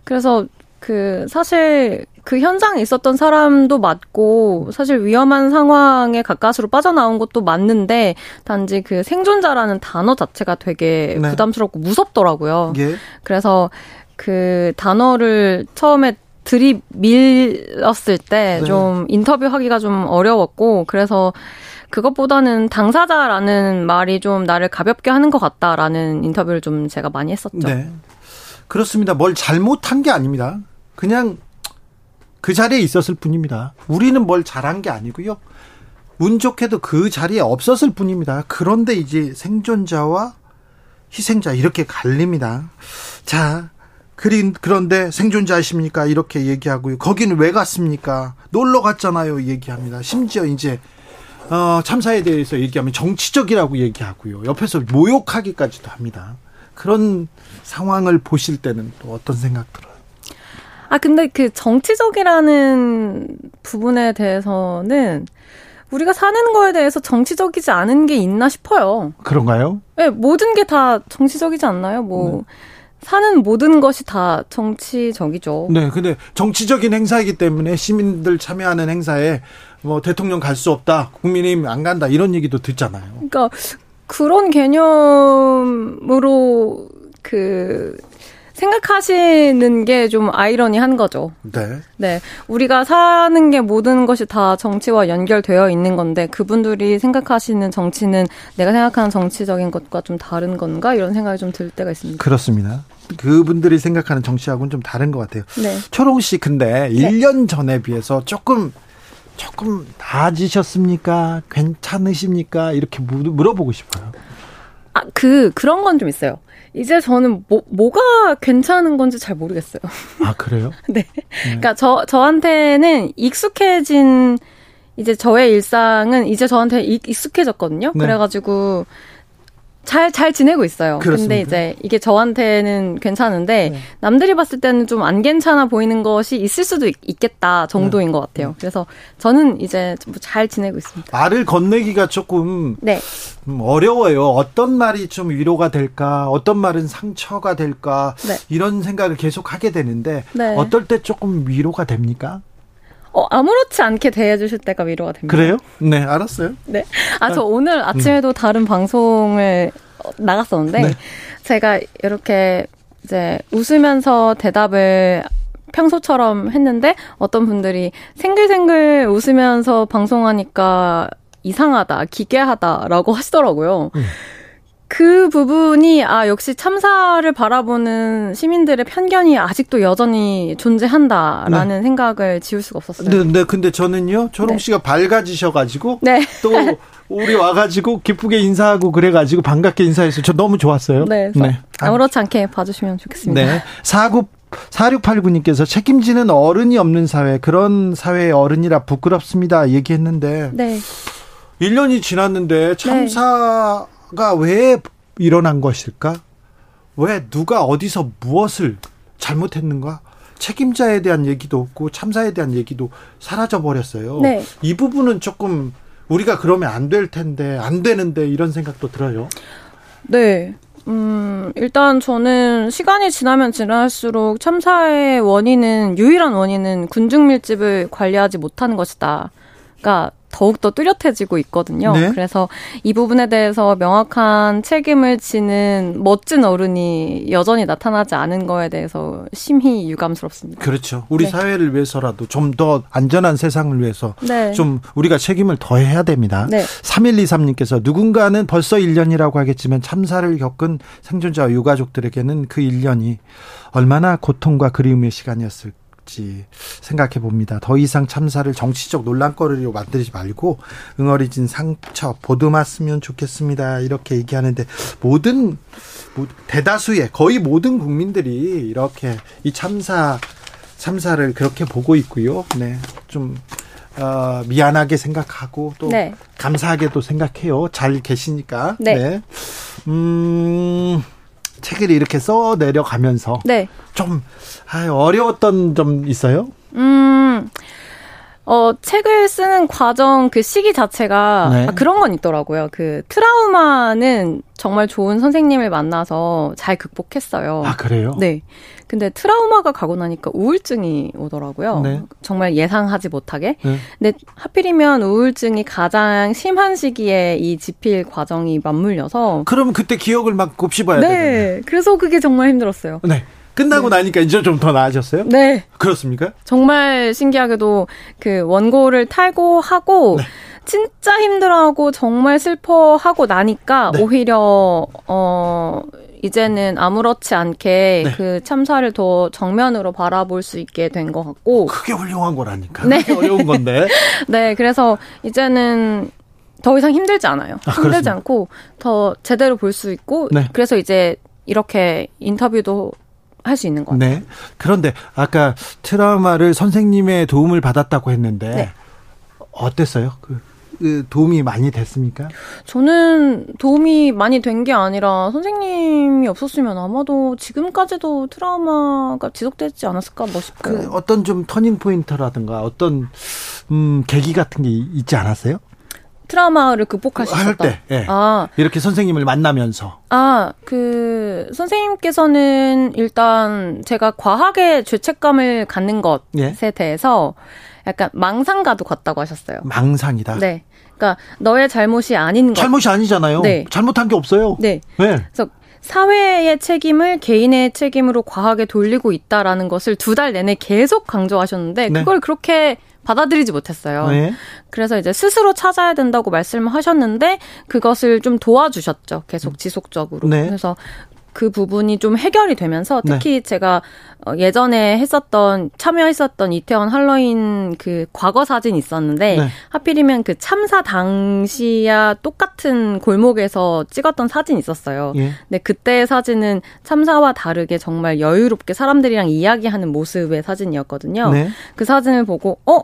그래서 그 사실 그 현장에 있었던 사람도 맞고 사실 위험한 상황에 가까스로 빠져나온 것도 맞는데 단지 그 생존자라는 단어 자체가 되게 네. 부담스럽고 무섭더라고요. 예. 그래서 그 단어를 처음에 들이밀었을 때 네. 좀 인터뷰하기가 좀 어려웠고 그래서 그것보다는 당사자라는 말이 좀 나를 가볍게 하는 것 같다라는 인터뷰를 좀 제가 많이 했었죠. 네. 그렇습니다. 뭘 잘못한 게 아닙니다. 그냥 그 자리에 있었을 뿐입니다. 우리는 뭘 잘한 게 아니고요. 운 좋게도 그 자리에 없었을 뿐입니다. 그런데 이제 생존자와 희생자 이렇게 갈립니다. 자, 그린 그런데 생존자이십니까? 이렇게 얘기하고요. 거기는 왜 갔습니까? 놀러 갔잖아요. 얘기합니다. 심지어 이제 어, 참사에 대해서 얘기하면 정치적이라고 얘기하고요. 옆에서 모욕하기까지도 합니다. 그런 상황을 보실 때는 또 어떤 생각 들어요? 아, 근데 그 정치적이라는 부분에 대해서는 우리가 사는 거에 대해서 정치적이지 않은 게 있나 싶어요. 그런가요? 네, 모든 게 다 정치적이지 않나요? 뭐, 네. 사는 모든 것이 다 정치적이죠. 네, 근데 정치적인 행사이기 때문에 시민들 참여하는 행사에 뭐 대통령 갈 수 없다, 국민의힘 안 간다 이런 얘기도 듣잖아요. 그러니까 그런 개념으로 그 생각하시는 게 좀 아이러니한 거죠. 네. 네. 우리가 사는 게 모든 것이 다 정치와 연결되어 있는 건데 그분들이 생각하시는 정치는 내가 생각하는 정치적인 것과 좀 다른 건가 이런 생각이 좀 들 때가 있습니다. 그렇습니다. 그분들이 생각하는 정치하고는 좀 다른 것 같아요. 네. 초롱 씨 근데 네. 1년 전에 비해서 조금 조금 나아지셨습니까? 괜찮으십니까? 이렇게 물어보고 싶어요. 아, 그, 그런 건 좀 있어요. 이제 저는 뭐, 뭐가 괜찮은 건지 잘 모르겠어요. 아, 그래요? 네. 네. 그러니까 저, 저한테는 익숙해진, 이제 저의 일상은 이제 저한테 익숙해졌거든요. 네. 그래가지고, 잘, 잘 지내고 있어요. 그렇습니다. 근데 이제 이게 저한테는 괜찮은데, 네. 남들이 봤을 때는 좀 안 괜찮아 보이는 것이 있을 수도 있, 겠다 정도인 네. 것 같아요. 그래서 저는 이제 잘 지내고 있습니다. 말을 건네기가 조금 네. 음, 어려워요. 어떤 말이 좀 위로가 될까, 어떤 말은 상처가 될까, 네. 이런 생각을 계속 하게 되는데, 네. 어떨 때 조금 위로가 됩니까? 어, 아무렇지 않게 대해주실 때가 위로가 됩니다. 그래요? 네, 알았어요. 네. 아, 저 오늘 아침에도 음. 다른 방송을 나갔었는데, 네. 제가 이렇게 이제 웃으면서 대답을 평소처럼 했는데, 어떤 분들이 생글생글 웃으면서 방송하니까 이상하다, 기괴하다라고 하시더라고요. 음. 그 부분이 아 역시 참사를 바라보는 시민들의 편견이 아직도 여전히 존재한다라는 네. 생각을 지울 수가 없었어요. 네, 네 근데 저는요 초롱 씨가 네. 밝아지셔가지고 네. 또 우리 와가지고 기쁘게 인사하고 그래가지고 반갑게 인사해서 저 너무 좋았어요. 네, 네. 아무렇지 않게 봐주시면 좋겠습니다. 네, 사구 4689님께서 책임지는 어른이 없는 사회, 그런 사회의 어른이라 부끄럽습니다. 얘기했는데. 네. 1년이 지났는데 참사 왜 일어난 것일까? 왜 누가 어디서 무엇을 잘못했는가? 책임자에 대한 얘기도 없고 참사에 대한 얘기도 사라져 버렸어요. 네. 이 부분은 조금 우리가 그러면 안 될 텐데 안 되는데 이런 생각도 들어요. 네. 음, 일단 저는 시간이 지나면 지날수록 참사의 원인은 유일한 원인은 군중 밀집을 관리하지 못하는 것이다. 가 더욱더 뚜렷해지고 있거든요. 네? 그래서 이 부분에 대해서 명확한 책임을 지는 멋진 어른이 여전히 나타나지 않은 거에 대해서 심히 유감스럽습니다. 그렇죠. 우리 네. 사회를 위해서라도 좀 더 안전한 세상을 위해서 네. 좀 우리가 책임을 더 해야 됩니다. 네. 3123님께서 누군가는 벌써 1년이라고 하겠지만 참사를 겪은 생존자와 유가족들에게는 그 1년이 얼마나 고통과 그리움의 시간이었을까. 있지 생각해 봅니다. 더 이상 참사를 정치적 논란거리로 만들지 말고 응어리진 상처 보듬었으면 좋겠습니다. 이렇게 얘기하는데 모든 대다수의 거의 모든 국민들이 이렇게 이 참사 참사를 그렇게 보고 있고요. 네, 좀 어, 미안하게 생각하고 또 네. 감사하게도 생각해요. 잘 계시니까. 네. 네. 음. 책을 이렇게 써 내려가면서 네. 좀 아, 어려웠던 점 있어요? 음. 어, 책을 쓰는 과정 그 시기 자체가 네. 아, 그런 건 있더라고요. 그 트라우마는 정말 좋은 선생님을 만나서 잘 극복했어요. 아, 그래요? 네. 근데 트라우마가 가고 나니까 우울증이 오더라고요. 네. 정말 예상하지 못하게. 네. 근데 하필이면 우울증이 가장 심한 시기에 이 지필 과정이 맞물려서 그럼 그때 기억을 막 곱씹어야 네. 되네. 그래서 그게 정말 힘들었어요. 네. 끝나고 네. 나니까 이제 좀 더 나아졌어요? 네. 그렇습니까? 정말 신기하게도 그 원고를 탈고하고 네. 진짜 힘들어하고 정말 슬퍼하고 나니까 네. 오히려 어 이제는 아무렇지 않게 네. 그 참사를 더 정면으로 바라볼 수 있게 된 것 같고. 그게 훌륭한 거라니까. 네. 그게 어려운 건데. 네, 그래서 이제는 더 이상 힘들지 않아요. 아, 힘들지 그렇습니다. 않고 더 제대로 볼 수 있고 네. 그래서 이제 이렇게 인터뷰도 할 수 있는 것 같아요. 네. 그런데 아까 트라우마를 선생님의 도움을 받았다고 했는데 네. 어땠어요? 그, 그 도움이 많이 됐습니까? 저는 도움이 많이 된 게 아니라 선생님이 없었으면 아마도 지금까지도 트라우마가 지속되지 않았을까 뭐 싶어요. 그 어떤 좀 터닝 포인트라든가 어떤 음 계기 같은 게 이- 있지 않았어요? 트라우마를 있었다. 때. 예. 아, 이렇게 선생님을 만나면서 아, 그, 선생님께서는 일단 제가 과하게 죄책감을 갖는 것에 예. 대해서 약간 망상가도 같다고 하셨어요. 망상이다. 네. 그러니까 너의 잘못이 아닌 것. 잘못이 아니잖아요. 네. 잘못한 게 없어요. 네. 네. 그래서 사회의 책임을 개인의 책임으로 과하게 돌리고 있다라는 것을 두 달 내내 계속 강조하셨는데 네. 그걸 그렇게 받아들이지 못했어요. 네. 그래서 이제 스스로 찾아야 된다고 말씀을 하셨는데 그것을 좀 도와주셨죠. 계속 지속적으로. 네. 그래서 그 부분이 좀 해결이 되면서 네. 특히 제가 어, 예전에 했었던 참여했었던 이태원 할로윈 그 과거 사진 있었는데 네. 하필이면 그 참사 당시야 똑같은 골목에서 찍었던 사진 있었어요. 예. 근데 그때의 사진은 참사와 다르게 정말 여유롭게 사람들이랑 이야기하는 모습의 사진이었거든요. 네. 그 사진을 보고 어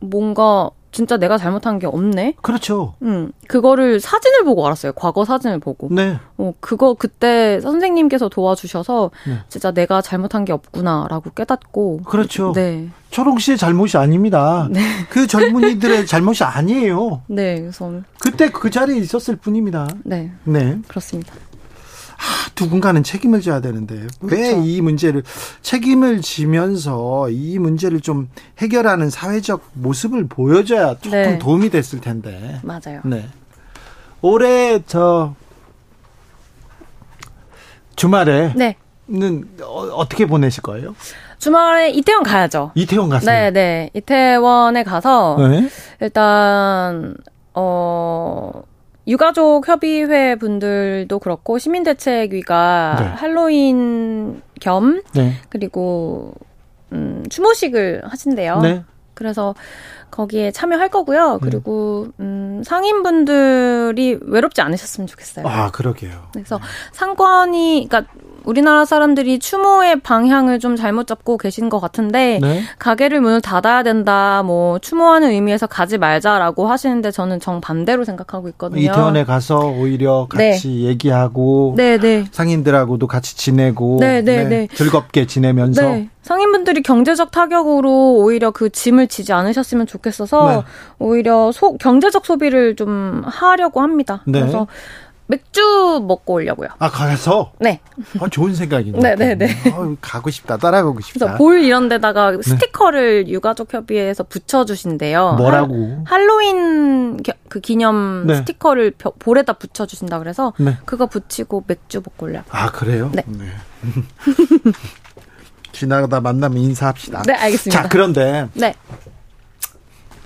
뭔가 진짜 내가 잘못한 게 없네. 그렇죠. 음 그거를 사진을 보고 알았어요. 과거 사진을 보고. 네. 어 그거 그때 선생님께서 도와주셔서 네. 진짜 내가 잘못한 게 없구나라고 깨닫고. 그렇죠. 네. 초롱 씨의 잘못이 아닙니다. 그 젊은이들의 잘못이 아니에요. 네. 그래서 그때 그 자리에 있었을 뿐입니다. 네 네. 그렇습니다. 누군가는 책임을 져야 되는데 왜 그렇죠. 이 문제를 책임을 지면서 이 문제를 좀 해결하는 사회적 모습을 보여줘야 조금 네. 도움이 됐을 텐데. 맞아요. 네. 올해 저 주말에 네. 는 어, 떻게 보내실 거예요? 주말에 이태원 가야죠. 이태원 가세요. 네, 네. 이태원에 가서 네. 일단 어 유가족 협의회 분들도 그렇고 시민대책위가 네. 할로윈 겸 네. 그리고 음 추모식을 하신대요. 네. 그래서 거기에 참여할 거고요. 그리고 음 상인분들이 외롭지 않으셨으면 좋겠어요. 아, 그러게요. 그래서 상권이 그러니까 우리나라 사람들이 추모의 방향을 좀 잘못 잡고 계신 것 같은데 네. 가게를 문을 닫아야 된다, 뭐 추모하는 의미에서 가지 말자라고 하시는데 저는 정 반대로 생각하고 있거든요. 이태원에 가서 오히려 같이 얘기하고 네, 네. 상인들하고도 같이 지내고 네, 네, 네. 즐겁게 지내면서 네. 상인분들이 경제적 타격으로 오히려 그 짐을 지지 않으셨으면 좋겠어서 네. 오히려 소, 경제적 소비를 좀 하려고 합니다. 네. 그래서 맥주 먹고 오려고요. 아 가서 네. 아, 좋은 생각이네요. 네, 네, 네. 아유, 가고 싶다, 따라가고 싶다. 그래서 볼 이런 데다가 스티커를 유가족 협의회에서 붙여주신대요. 뭐라고? 할- 할로윈 겨- 그 기념 네. 스티커를 벼- 볼에다 붙여주신다 그래서 네. 그거 붙이고 맥주 먹고 오려고. 아 그래요? 네. 지나가다 만나면 인사합시다. 네, 알겠습니다. 자 그런데 네.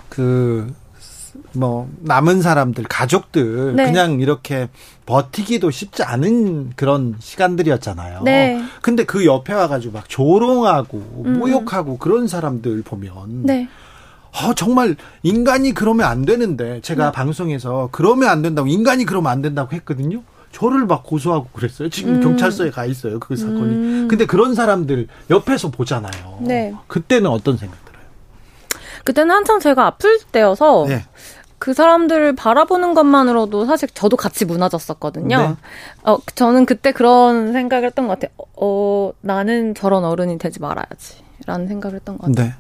그 뭐 남은 사람들 가족들 네. 그냥 이렇게 버티기도 쉽지 않은 그런 시간들이었잖아요. 네. 근데 그 옆에 와가지고 막 조롱하고 음. 모욕하고 그런 사람들 보면 네. 어, 정말 인간이 그러면 안 되는데 제가 네. 방송에서 그러면 안 된다고 인간이 그러면 안 된다고 했거든요. 저를 막 고소하고 그랬어요. 지금 음. 경찰서에 가 있어요. 그 사건이. 음. 근데 그런 사람들 옆에서 보잖아요. 네. 그때는 어떤 생각? 그때는 한창 제가 아플 때여서 네. 그 사람들을 바라보는 것만으로도 사실 저도 같이 무너졌었거든요. 네. 어, 저는 그때 그런 생각을 했던 것 같아요. 어, 나는 저런 어른이 되지 말아야지. 라는 생각을 했던 것 같아요. 네.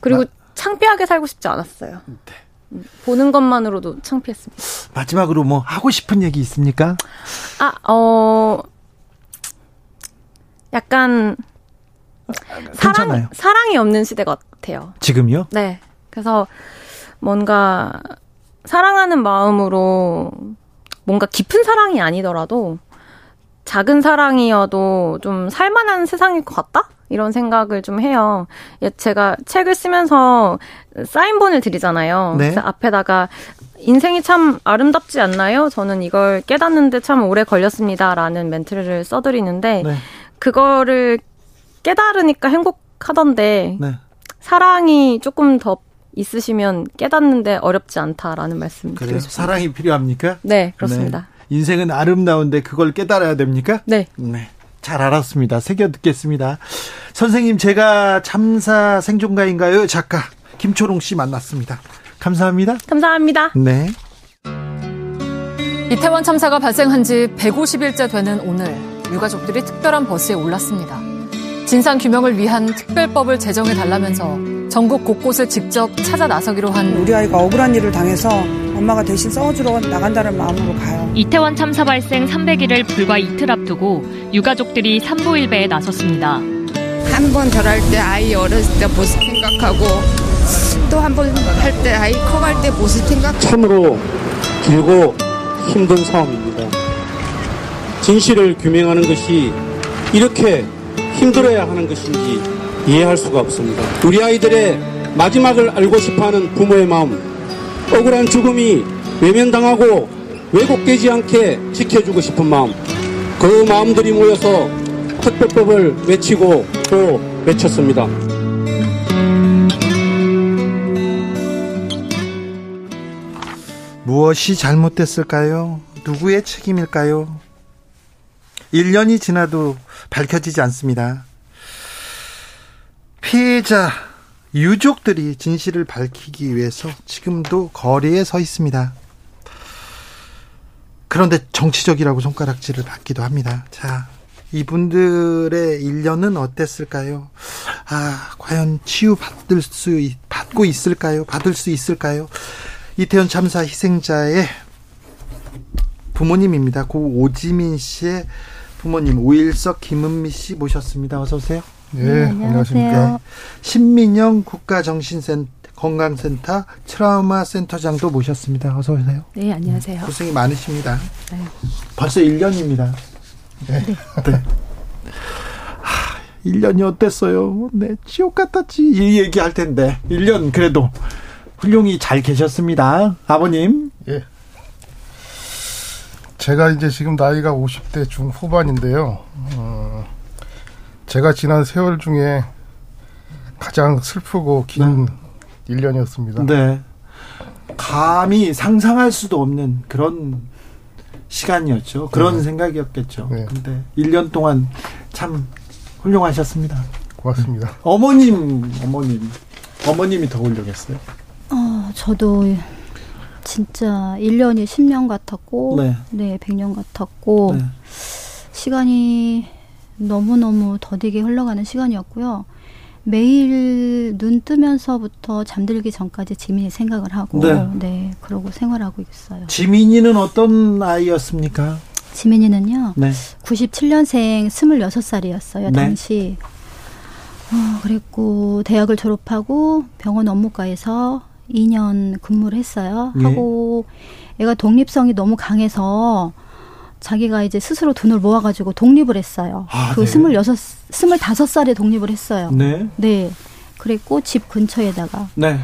그리고 창피하게 살고 싶지 않았어요. 음, 보는 것만으로도 창피했습니다. 마지막으로 뭐 하고 싶은 얘기 있습니까? 아, 어, 약간, 괜찮아요. 사랑이 없는 시대 같아요. 지금요? 네. 그래서 뭔가 사랑하는 마음으로 뭔가 깊은 사랑이 아니더라도 작은 사랑이어도 좀 살만한 세상일 것 같다? 이런 생각을 좀 해요. 예, 제가 책을 쓰면서 사인본을 드리잖아요. 네. 그래서 앞에다가 인생이 참 아름답지 않나요? 저는 이걸 깨닫는데 참 오래 걸렸습니다라는 멘트를 써드리는데 네. 그거를 깨달으니까 행복하던데 네. 사랑이 조금 더 있으시면 깨닫는데 어렵지 않다라는 말씀 그래요? 드리고 싶습니다. 사랑이 필요합니까? 네, 그렇습니다. 네. 인생은 아름다운데 그걸 깨달아야 됩니까? 네. 네. 잘 알았습니다. 새겨 듣겠습니다. 선생님, 제가 참사 생존가인가요? 작가 김초롱 씨 만났습니다. 감사합니다. 감사합니다. 네. 이태원 참사가 발생한 지 150일째 되는 오늘 유가족들이 특별한 버스에 올랐습니다. 진상 규명을 위한 특별법을 제정해 달라면서 전국 곳곳을 직접 찾아 나서기로 한 우리 아이가 억울한 일을 당해서 엄마가 대신 싸워주러 나간다는 마음으로 가요. 이태원 참사 발생 300일을 불과 이틀 앞두고 유가족들이 산보일배에 나섰습니다. 한 번 절할 때 아이 어렸을 때 모습 생각하고 또 한 번 할 때 아이 커갈 때 모습 생각. 참으로 길고 힘든 싸움입니다. 진실을 규명하는 것이 이렇게 힘들어야 하는 것인지 이해할 수가 없습니다. 우리 아이들의 마지막을 알고 싶어하는 부모의 마음, 억울한 죽음이 외면당하고 왜곡되지 않게 지켜주고 싶은 마음, 그 마음들이 모여서 특별법을 외치고 또 외쳤습니다. 무엇이 잘못됐을까요? 누구의 책임일까요? 1년이 지나도 밝혀지지 않습니다. 피해자 유족들이 진실을 밝히기 위해서 지금도 거리에 서 있습니다. 그런데 정치적이라고 손가락질을 받기도 합니다. 자, 이분들의 1년은 어땠을까요? 아, 과연 치유받을 수, 있- 받고 있을까요? 받을 수 있을까요? 이태원 참사 희생자의 부모님입니다. 고 오지민 씨의 부모님 오일석 김은미 씨 모셨습니다. 어서 오세요. 네, 안녕하십니까. 신민영 국가정신센터 건강센터 트라우마 센터장도 모셨습니다. 어서 오세요. 네, 안녕하세요. 고생이 많으십니다. 네. 벌써 1년입니다. 네. 네. 하, 1년이 어땠어요? 네, 지옥 같았지. 이 얘기할 텐데. 1년 그래도 훌륭히 잘 계셨습니다. 아버님. 예. 제가 이제 지금 나이가 50대 중후반인데요. 어, 제가 지난 세월 중에 가장 슬프고 긴 1년이었습니다. 네. 감히 상상할 수도 없는 그런 시간이었죠. 그런 네. 생각이었겠죠. 근데 1년 동안 참 훌륭하셨습니다. 고맙습니다. 어머님, 어머님. 어머님이 더 훌륭했어요. 어, 저도 진짜 1년이 10년 같았고, 네. 네, 100년 같았고, 네. 시간이 너무너무 더디게 흘러가는 시간이었고요. 매일 눈 뜨면서부터 잠들기 전까지 지민이 생각을 하고, 네. 네, 그러고 생활하고 있어요. 지민이는 어떤 아이였습니까? 지민이는요, 네. 97년생 26살이었어요, 네. 당시. 어, 그랬고, 대학을 졸업하고 병원 업무과에서 2년 근무를 했어요. 예. 하고, 애가 독립성이 너무 강해서 자기가 이제 스스로 돈을 모아가지고 독립을 했어요. 아, 그 네. 스물여섯, 스물다섯 살에 독립을 했어요. 네. 네. 그랬고, 집 근처에다가 네.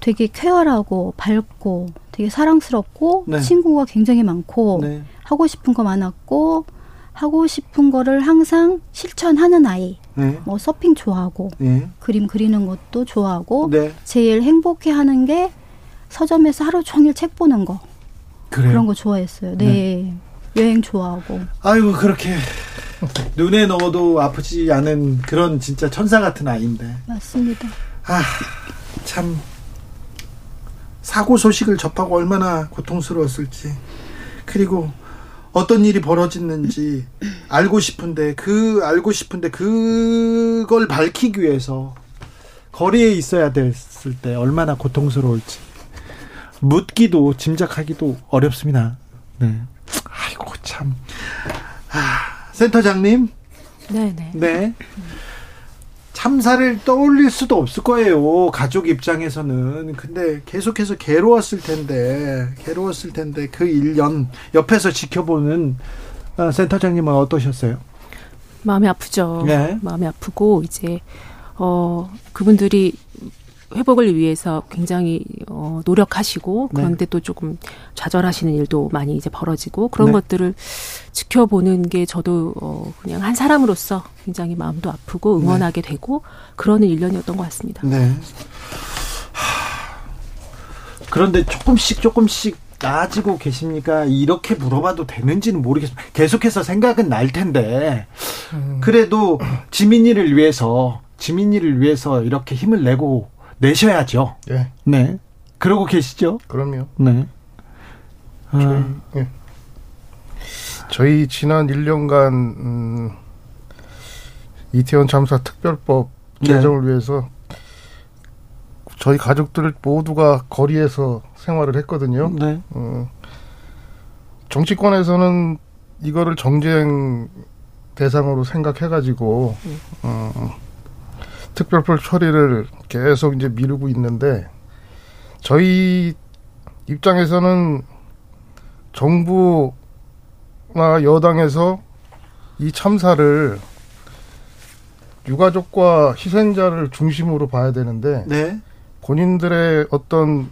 되게 쾌활하고 밝고 되게 사랑스럽고 네. 친구가 굉장히 많고 네. 하고 싶은 거 많았고 하고 싶은 거를 항상 실천하는 아이. 네. 뭐 서핑 좋아하고 네. 그림 그리는 것도 좋아하고 네. 제일 행복해하는 게 서점에서 하루 종일 책 보는 거 그래요? 런거 좋아했어요. 네. 여행 좋아하고 아이고 그렇게 눈에 넣어도 아프지 않은 그런 진짜 천사 같은 아이인데 맞습니다. 아 참 사고 소식을 접하고 얼마나 고통스러웠을지 그리고 어떤 일이 벌어졌는지 알고 싶은데 그 알고 싶은데 그걸 밝히기 위해서 거리에 있어야 됐을 때 얼마나 고통스러울지 묻기도 짐작하기도 어렵습니다. 네. 아이고 참. 아, 센터장님. 네네. 네. 참사를 떠올릴 수도 없을 거예요. 가족 입장에서는. 근데 계속해서 괴로웠을 텐데, 괴로웠을 텐데, 그 1년 옆에서 지켜보는 어, 센터장님은 어떠셨어요? 마음이 아프죠. 네. 마음이 아프고 이제 어 그분들이 회복을 위해서 굉장히 어 노력하시고 네. 그런데 또 조금 좌절하시는 일도 많이 이제 벌어지고 그런 네. 것들을 지켜보는 게 저도 어 그냥 한 사람으로서 굉장히 마음도 아프고 응원하게 되고 그러는 일년이었던 것 같습니다. 네. 그런데 조금씩 조금씩 나아지고 계십니까? 이렇게 물어봐도 되는지는 모르겠습니다. 계속해서 생각은 날 텐데 그래도 지민이를 위해서 지민이를 위해서 이렇게 힘을 내고 내셔야죠. 예. 네. 그러고 계시죠? 그럼요. 네. 저희, 예. 저희 지난 1년간 음, 이태원 참사 특별법 네. 제정을 위해서 저희 가족들 모두가 거리에서 생활을 했거든요. 네. 어, 정치권에서는 이거를 정쟁 대상으로 생각해가지고 어, 특별법 처리를 계속 이제 미루고 있는데 저희 입장에서는 정부나 여당에서 이 참사를 유가족과 희생자를 중심으로 봐야 되는데 네. 본인들의 어떤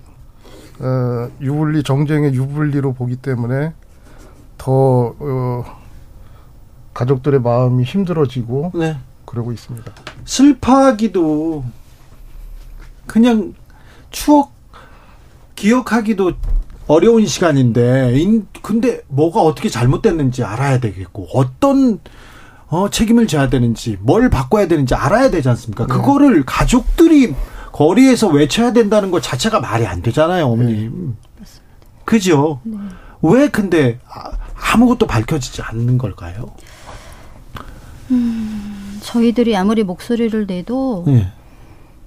어, 유불리 정쟁의 유불리로 보기 때문에 더 어, 가족들의 마음이 힘들어지고 네. 그러고 있습니다. 슬퍼하기도 그냥 추억 기억하기도 어려운 시간인데 인- 근데 뭐가 어떻게 잘못됐는지 알아야 되겠고 어떤 어, 책임을 져야 되는지 뭘 바꿔야 되는지 알아야 되지 않습니까? 그거를 가족들이 거리에서 외쳐야 된다는 것 자체가 말이 안 되잖아요, 어머님. 그죠? 왜 근데 아- 아무것도 밝혀지지 않는 걸까요? 음, 저희들이 아무리 목소리를 내도 예.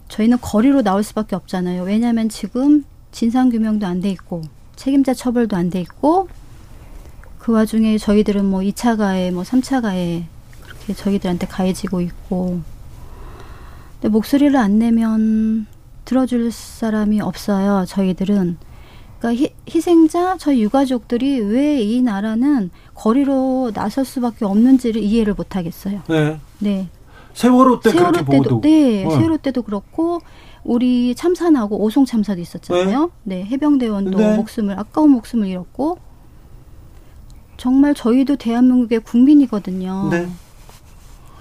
저희는 거리로 나올 수밖에 없잖아요. 왜냐하면 지금 진상 규명도 안 돼 있고 책임자 처벌도 안 돼 있고 그 와중에 저희들은 뭐 2차 가해, 뭐 3차 가해 그렇게 저희들한테 가해지고 있고 근데 목소리를 안 내면 들어줄 사람이 없어요. 저희들은 그러니까 희, 희생자 저희 유가족들이 왜 이 나라는 거리로 나설 수밖에 없는지를 이해를 못 하겠어요. 네. 네. 세월호 때 세월호 때도 보도. 네, 어. 세월호 때도 그렇고 우리 참사 나고 오송 참사도 있었잖아요. 네, 해병대원도 네. 목숨을 아까운 목숨을 잃었고 정말 저희도 대한민국의 국민이거든요. 네.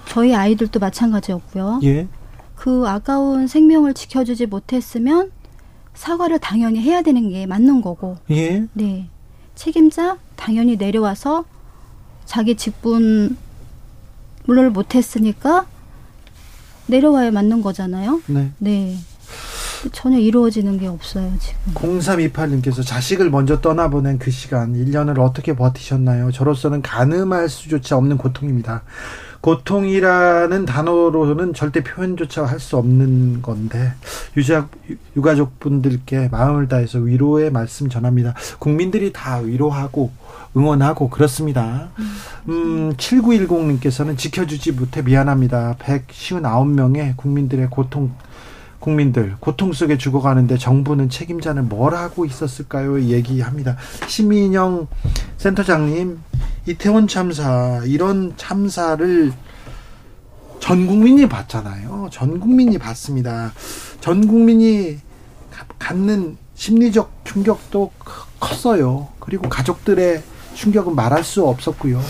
저희 아이들도 마찬가지였고요. 예. 그 아까운 생명을 지켜주지 못했으면 사과를 당연히 해야 되는 게 맞는 거고. 예. 네. 책임자 당연히 내려와서 자기 직분을 못했으니까 내려와야 맞는 거잖아요. 네. 네. 전혀 이루어지는 게 없어요, 지금. 0328님께서 자식을 먼저 떠나보낸 그 시간 1년을 어떻게 버티셨나요? 저로서는 가늠할 수조차 없는 고통입니다. 고통이라는 단어로는 절대 표현조차 할 수 없는 건데 유자, 유가족분들께 마음을 다해서 위로의 말씀 전합니다. 국민들이 다 위로하고 응원하고 그렇습니다. 음, 7910님께서는 지켜주지 못해 미안합니다. 159명의 국민들의 고통 국민들 고통 속에 죽어가는데 정부는 책임자는 뭘 하고 있었을까요? 얘기합니다. 심인영 센터장님, 이태원 참사 이런 참사를 전 국민이 봤잖아요. 전 국민이 봤습니다. 전 국민이 가- 갖는 심리적 충격도 크- 컸어요. 그리고 가족들의 충격은 말할 수 없었고요.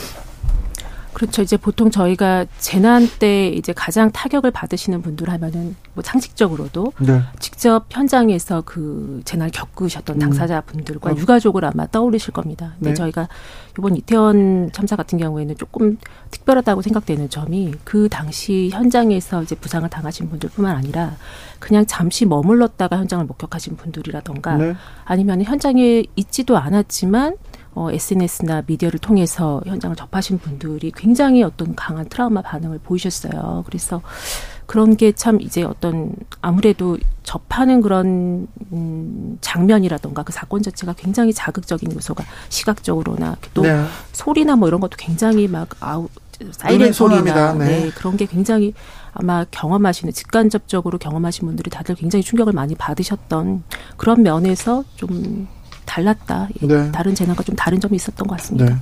그렇죠. 이제 보통 저희가 재난 때 이제 가장 타격을 받으시는 분들 하면은 뭐 상식적으로도 네. 직접 현장에서 그 재난을 겪으셨던 음. 당사자분들과 어. 유가족을 아마 떠올리실 겁니다. 근데 네. 저희가 이번 이태원 참사 같은 경우에는 조금 특별하다고 생각되는 점이 그 당시 현장에서 이제 부상을 당하신 분들뿐만 아니라 그냥 잠시 머물렀다가 현장을 목격하신 분들이라던가 네. 아니면 현장에 있지도 않았지만 어, SNS나 미디어를 통해서 현장을 접하신 분들이 굉장히 어떤 강한 트라우마 반응을 보이셨어요. 그래서 그런 게 참 이제 어떤 아무래도 접하는 그런 음, 장면이라던가 그 사건 자체가 굉장히 자극적인 요소가 시각적으로나 또 네. 소리나 뭐 이런 것도 굉장히 막 아우 사이렌 소리나. 네. 네, 그런 게 굉장히 아마 경험하시는 직간접적으로 경험하신 분들이 다들 굉장히 충격을 많이 받으셨던 그런 면에서 좀 달랐다. 이 네. 다른 재난과 좀 다른 점이 있었던 것 같습니다. 네.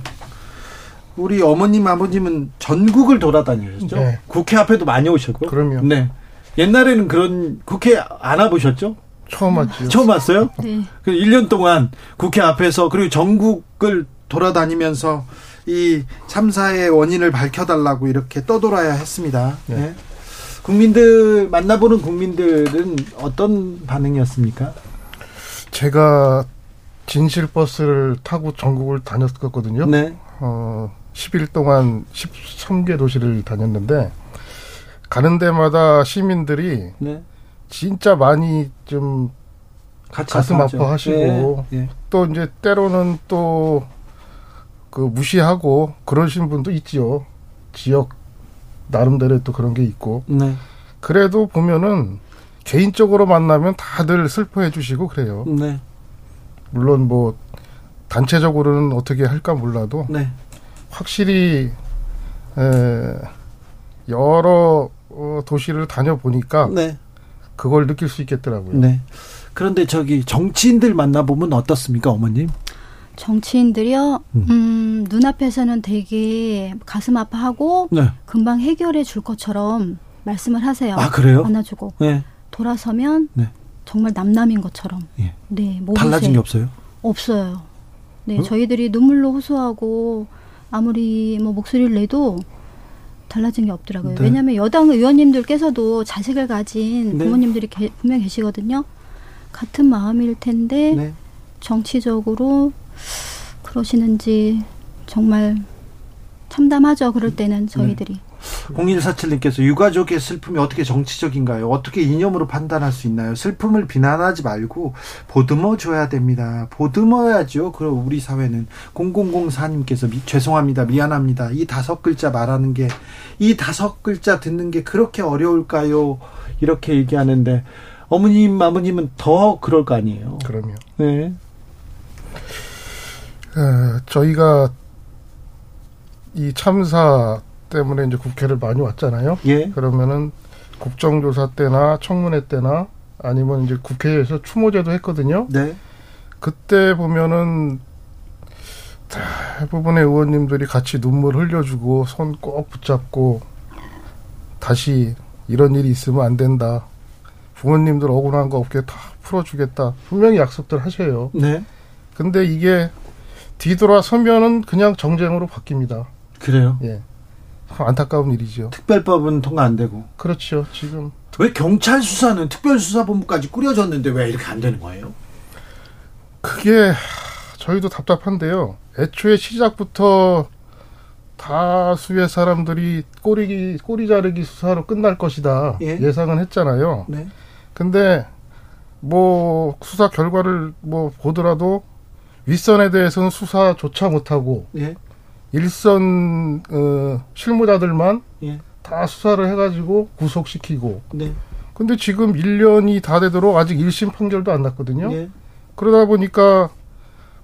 우리 어머님 아버님은 전국을 돌아다니셨죠. 네. 국회 앞에도 많이 오셨고. 그럼요. 네. 옛날에는 그런 국회 안 와보셨죠? 처음 왔죠. 처음 왔어요? 네. 그 1년 동안 국회 앞에서 그리고 전국을 돌아다니면서 이 참사의 원인을 밝혀달라고 이렇게 떠돌아야 했습니다. 네. 국민들 만나보는 국민들은 어떤 반응이었습니까? 제가 진실 버스를 타고 전국을 다녔거든요. 네. 어, 10일 동안 13개 도시를 다녔는데 가는 데마다 시민들이 네. 진짜 많이 좀 가슴 아파하죠. 아파하시고 예, 예. 또 이제 때로는 또 그 무시하고 그러신 분도 있지요. 지역 나름대로 또 그런 게 있고. 네. 그래도 보면은 개인적으로 만나면 다들 슬퍼해 주시고 그래요. 네. 물론 뭐 단체적으로는 어떻게 할까 몰라도 네. 확실히 에, 여러 어, 도시를 다녀보니까 네. 그걸 느낄 수 있겠더라고요. 네. 그런데 저기 정치인들 만나보면 어떻습니까, 어머님? 정치인들이요, 음, 눈앞에서는 되게 가슴 아파하고 네. 금방 해결해 줄 것처럼 말씀을 하세요. 아, 그래요? 안아주고. 네. 돌아서면 네. 정말 남남인 것처럼. 예. 네, 모든 달라진 세- 게 없어요? 없어요. 네, 어? 저희들이 눈물로 호소하고 아무리 뭐 목소리를 내도 달라진 게 없더라고요. 네. 왜냐하면 여당 의원님들께서도 자식을 가진 네. 부모님들이 게- 분명 계시거든요. 같은 마음일 텐데 네. 정치적으로 그러시는지 정말 참담하죠. 그럴 때는 저희들이. 0147님께서 유가족의 슬픔이 어떻게 정치적인가요? 어떻게 이념으로 판단할 수 있나요? 슬픔을 비난하지 말고 보듬어 줘야 됩니다. 보듬어야죠. 그럼 우리 사회는 0004님께서 미, 죄송합니다. 미안합니다. 이 다섯 글자 말하는 게 이 다섯 글자 듣는 게 그렇게 어려울까요? 이렇게 얘기하는데 어머님 아버님은 더 그럴 거 아니에요. 그럼요. 네. 에, 저희가 이 참사 때문에 이제 국회를 많이 왔잖아요. 예. 그러면은 국정조사 때나 청문회 때나 아니면 이제 국회에서 추모제도 했거든요. 네. 그때 보면은 대부분의 의원님들이 같이 눈물 흘려주고 손 꼭 붙잡고 다시 이런 일이 있으면 안 된다. 부모님들 억울한 거 없게 다 풀어주겠다. 분명히 약속들 하셔요. 네. 근데 이게 뒤돌아서면은 그냥 정쟁으로 바뀝니다. 그래요. 예. 참 안타까운 일이죠. 특별법은 통과 안 되고. 그렇죠. 지금 왜 경찰 수사는 특별수사본부까지 꾸려졌는데 왜 이렇게 안 되는 거예요? 그게 저희도 답답한데요. 애초에 시작부터 다수의 사람들이 꼬리기 꼬리 자르기 수사로 끝날 것이다 예. 상은 했잖아요. 네. 근데 뭐 수사 결과를 뭐 보더라도 윗선에 대해서는 수사조차 못하고 예. 일선 어, 실무자들만 예. 다 수사를 해가지고 구속시키고. 네. 근데 지금 1년이 다 되도록 아직 1심 판결도 안 났거든요. 예. 그러다 보니까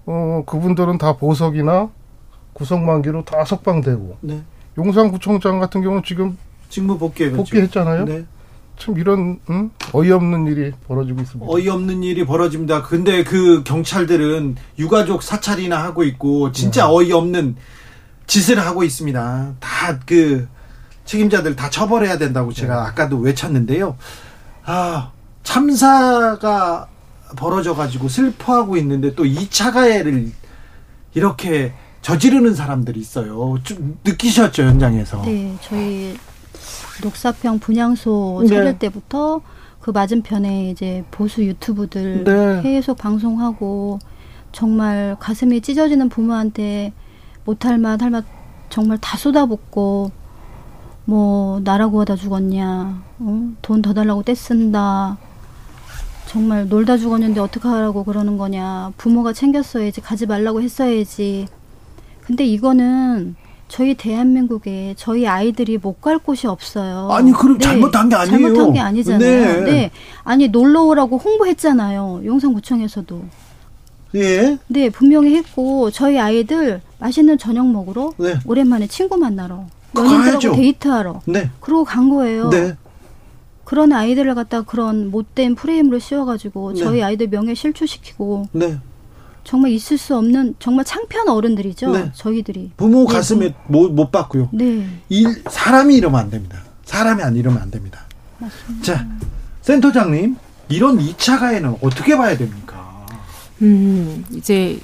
어 그분들은 다 보석이나 구속 만기로 다 석방되고 네. 용산구청장 같은 경우는 지금 직무 복귀해 복귀했잖아요. 네. 참 이런 음? 어이없는 일이 벌어지고 있습니다. 어이없는 일이 벌어집니다. 근데 그 경찰들은 유가족 사찰이나 하고 있고 진짜 어이없는 짓을 하고 있습니다. 다 그 책임자들 다 처벌해야 된다고 제가 아까도 외쳤는데요. 아, 참사가 벌어져 가지고 슬퍼하고 있는데 또 2차 가해를 이렇게 저지르는 사람들이 있어요. 좀 느끼셨죠, 현장에서. 네, 저희 녹사평 분향소 네. 차릴 때부터 그 맞은편에 이제 보수 유튜브들 네. 계속 방송하고 정말 가슴이 찢어지는 부모한테 못할 맛 할 맛 정말 다 쏟아붓고 뭐 나라고 하다 죽었냐 어? 돈더 달라고 떼쓴다 정말 놀다 죽었는데 어떡하라고 그러는 거냐 부모가 챙겼어야지 가지 말라고 했어야지 근데 이거는 저희 대한민국에 저희 아이들이 못 갈 곳이 없어요. 아니, 그럼 잘못한 게 아니에요. 잘못한 게 아니잖아요. 네. 네. 아니 놀러 오라고 홍보했잖아요. 용산구청에서도. 예. 네, 분명히 했고 저희 아이들 맛있는 저녁 먹으러 네. 오랜만에 친구 만나러. 연인들하고 데이트하러 네. 그러고 간 거예요. 네. 그런 아이들을 갖다 그런 못된 프레임으로 씌워가지고 네. 저희 아이들 명예 실추시키고 네. 정말 있을 수 없는 정말 창피한 어른들이죠. 네. 저희들이. 부모 네. 가슴에 못, 못 받고요. 네. 일, 사람이 이러면 안 됩니다. 사람이 안 이러면 안 됩니다. 자, 센터장님, 이런 2차 가해는 어떻게 봐야 됩니까? 음, 이제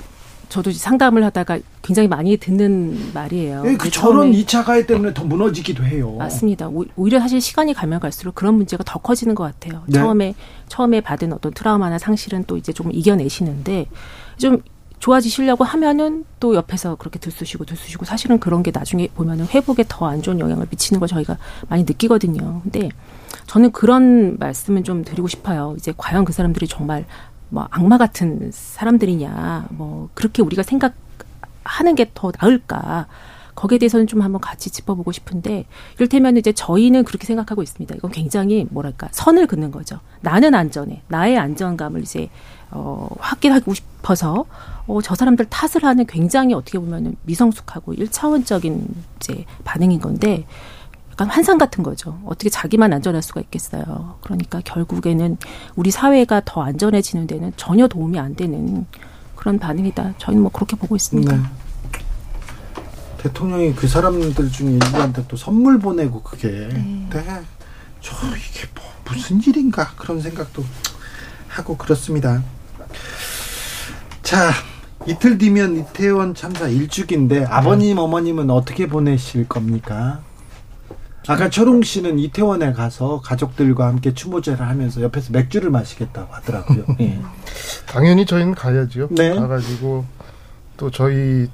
저도 이제 상담을 하다가 굉장히 많이 듣는 말이에요. 예, 그 저런 처음에 2차 가해 때문에 더 무너지기도 해요. 맞습니다. 오- 오히려 사실 시간이 가면 갈수록 그런 문제가 더 커지는 것 같아요. 네. 처음에 처음에 받은 어떤 트라우마나 상실은 또 이제 좀 이겨내시는데 좀 좋아지시려고 하면은 또 옆에서 그렇게 들쑤시고 들쑤시고 사실은 그런 게 나중에 보면은 회복에 더 안 좋은 영향을 미치는 걸 저희가 많이 느끼거든요. 근데 저는 그런 말씀은 좀 드리고 싶어요. 이제 과연 그 사람들이 정말 뭐 악마 같은 사람들이냐, 뭐 그렇게 우리가 생각하는 게 더 나을까? 거기에 대해서는 좀 한번 같이 짚어보고 싶은데 이를테면 이제 저희는 그렇게 생각하고 있습니다. 이건 굉장히 뭐랄까 선을 긋는 거죠. 나는 안전해, 나의 안정감을 이제 어, 확인하고 싶어서 어, 저 사람들 탓을 하는 굉장히 어떻게 보면은 미성숙하고 일차원적인 이제 반응인 건데 약간 환상 같은 거죠. 어떻게 자기만 안전할 수가 있겠어요. 그러니까 결국에는 우리 사회가 더 안전해지는 데는 전혀 도움이 안 되는 그런 반응이다. 저희는 뭐 그렇게 보고 있습니다. 네. 대통령이 그 사람들 중에 일부한테 또 선물 보내고 그게 네. 저 이게 뭐 무슨 일인가 그런 생각도 하고 그렇습니다. 자 이틀 뒤면 이태원 참사 일주기인데 아버님 어머님은 어떻게 보내실 겁니까? 아까 철웅 씨는 이태원에 가서 가족들과 함께 추모제를 하면서 옆에서 맥주를 마시겠다고 하더라고요. 예. 당연히 저희는 가야죠. 네. 가가지고 또 저희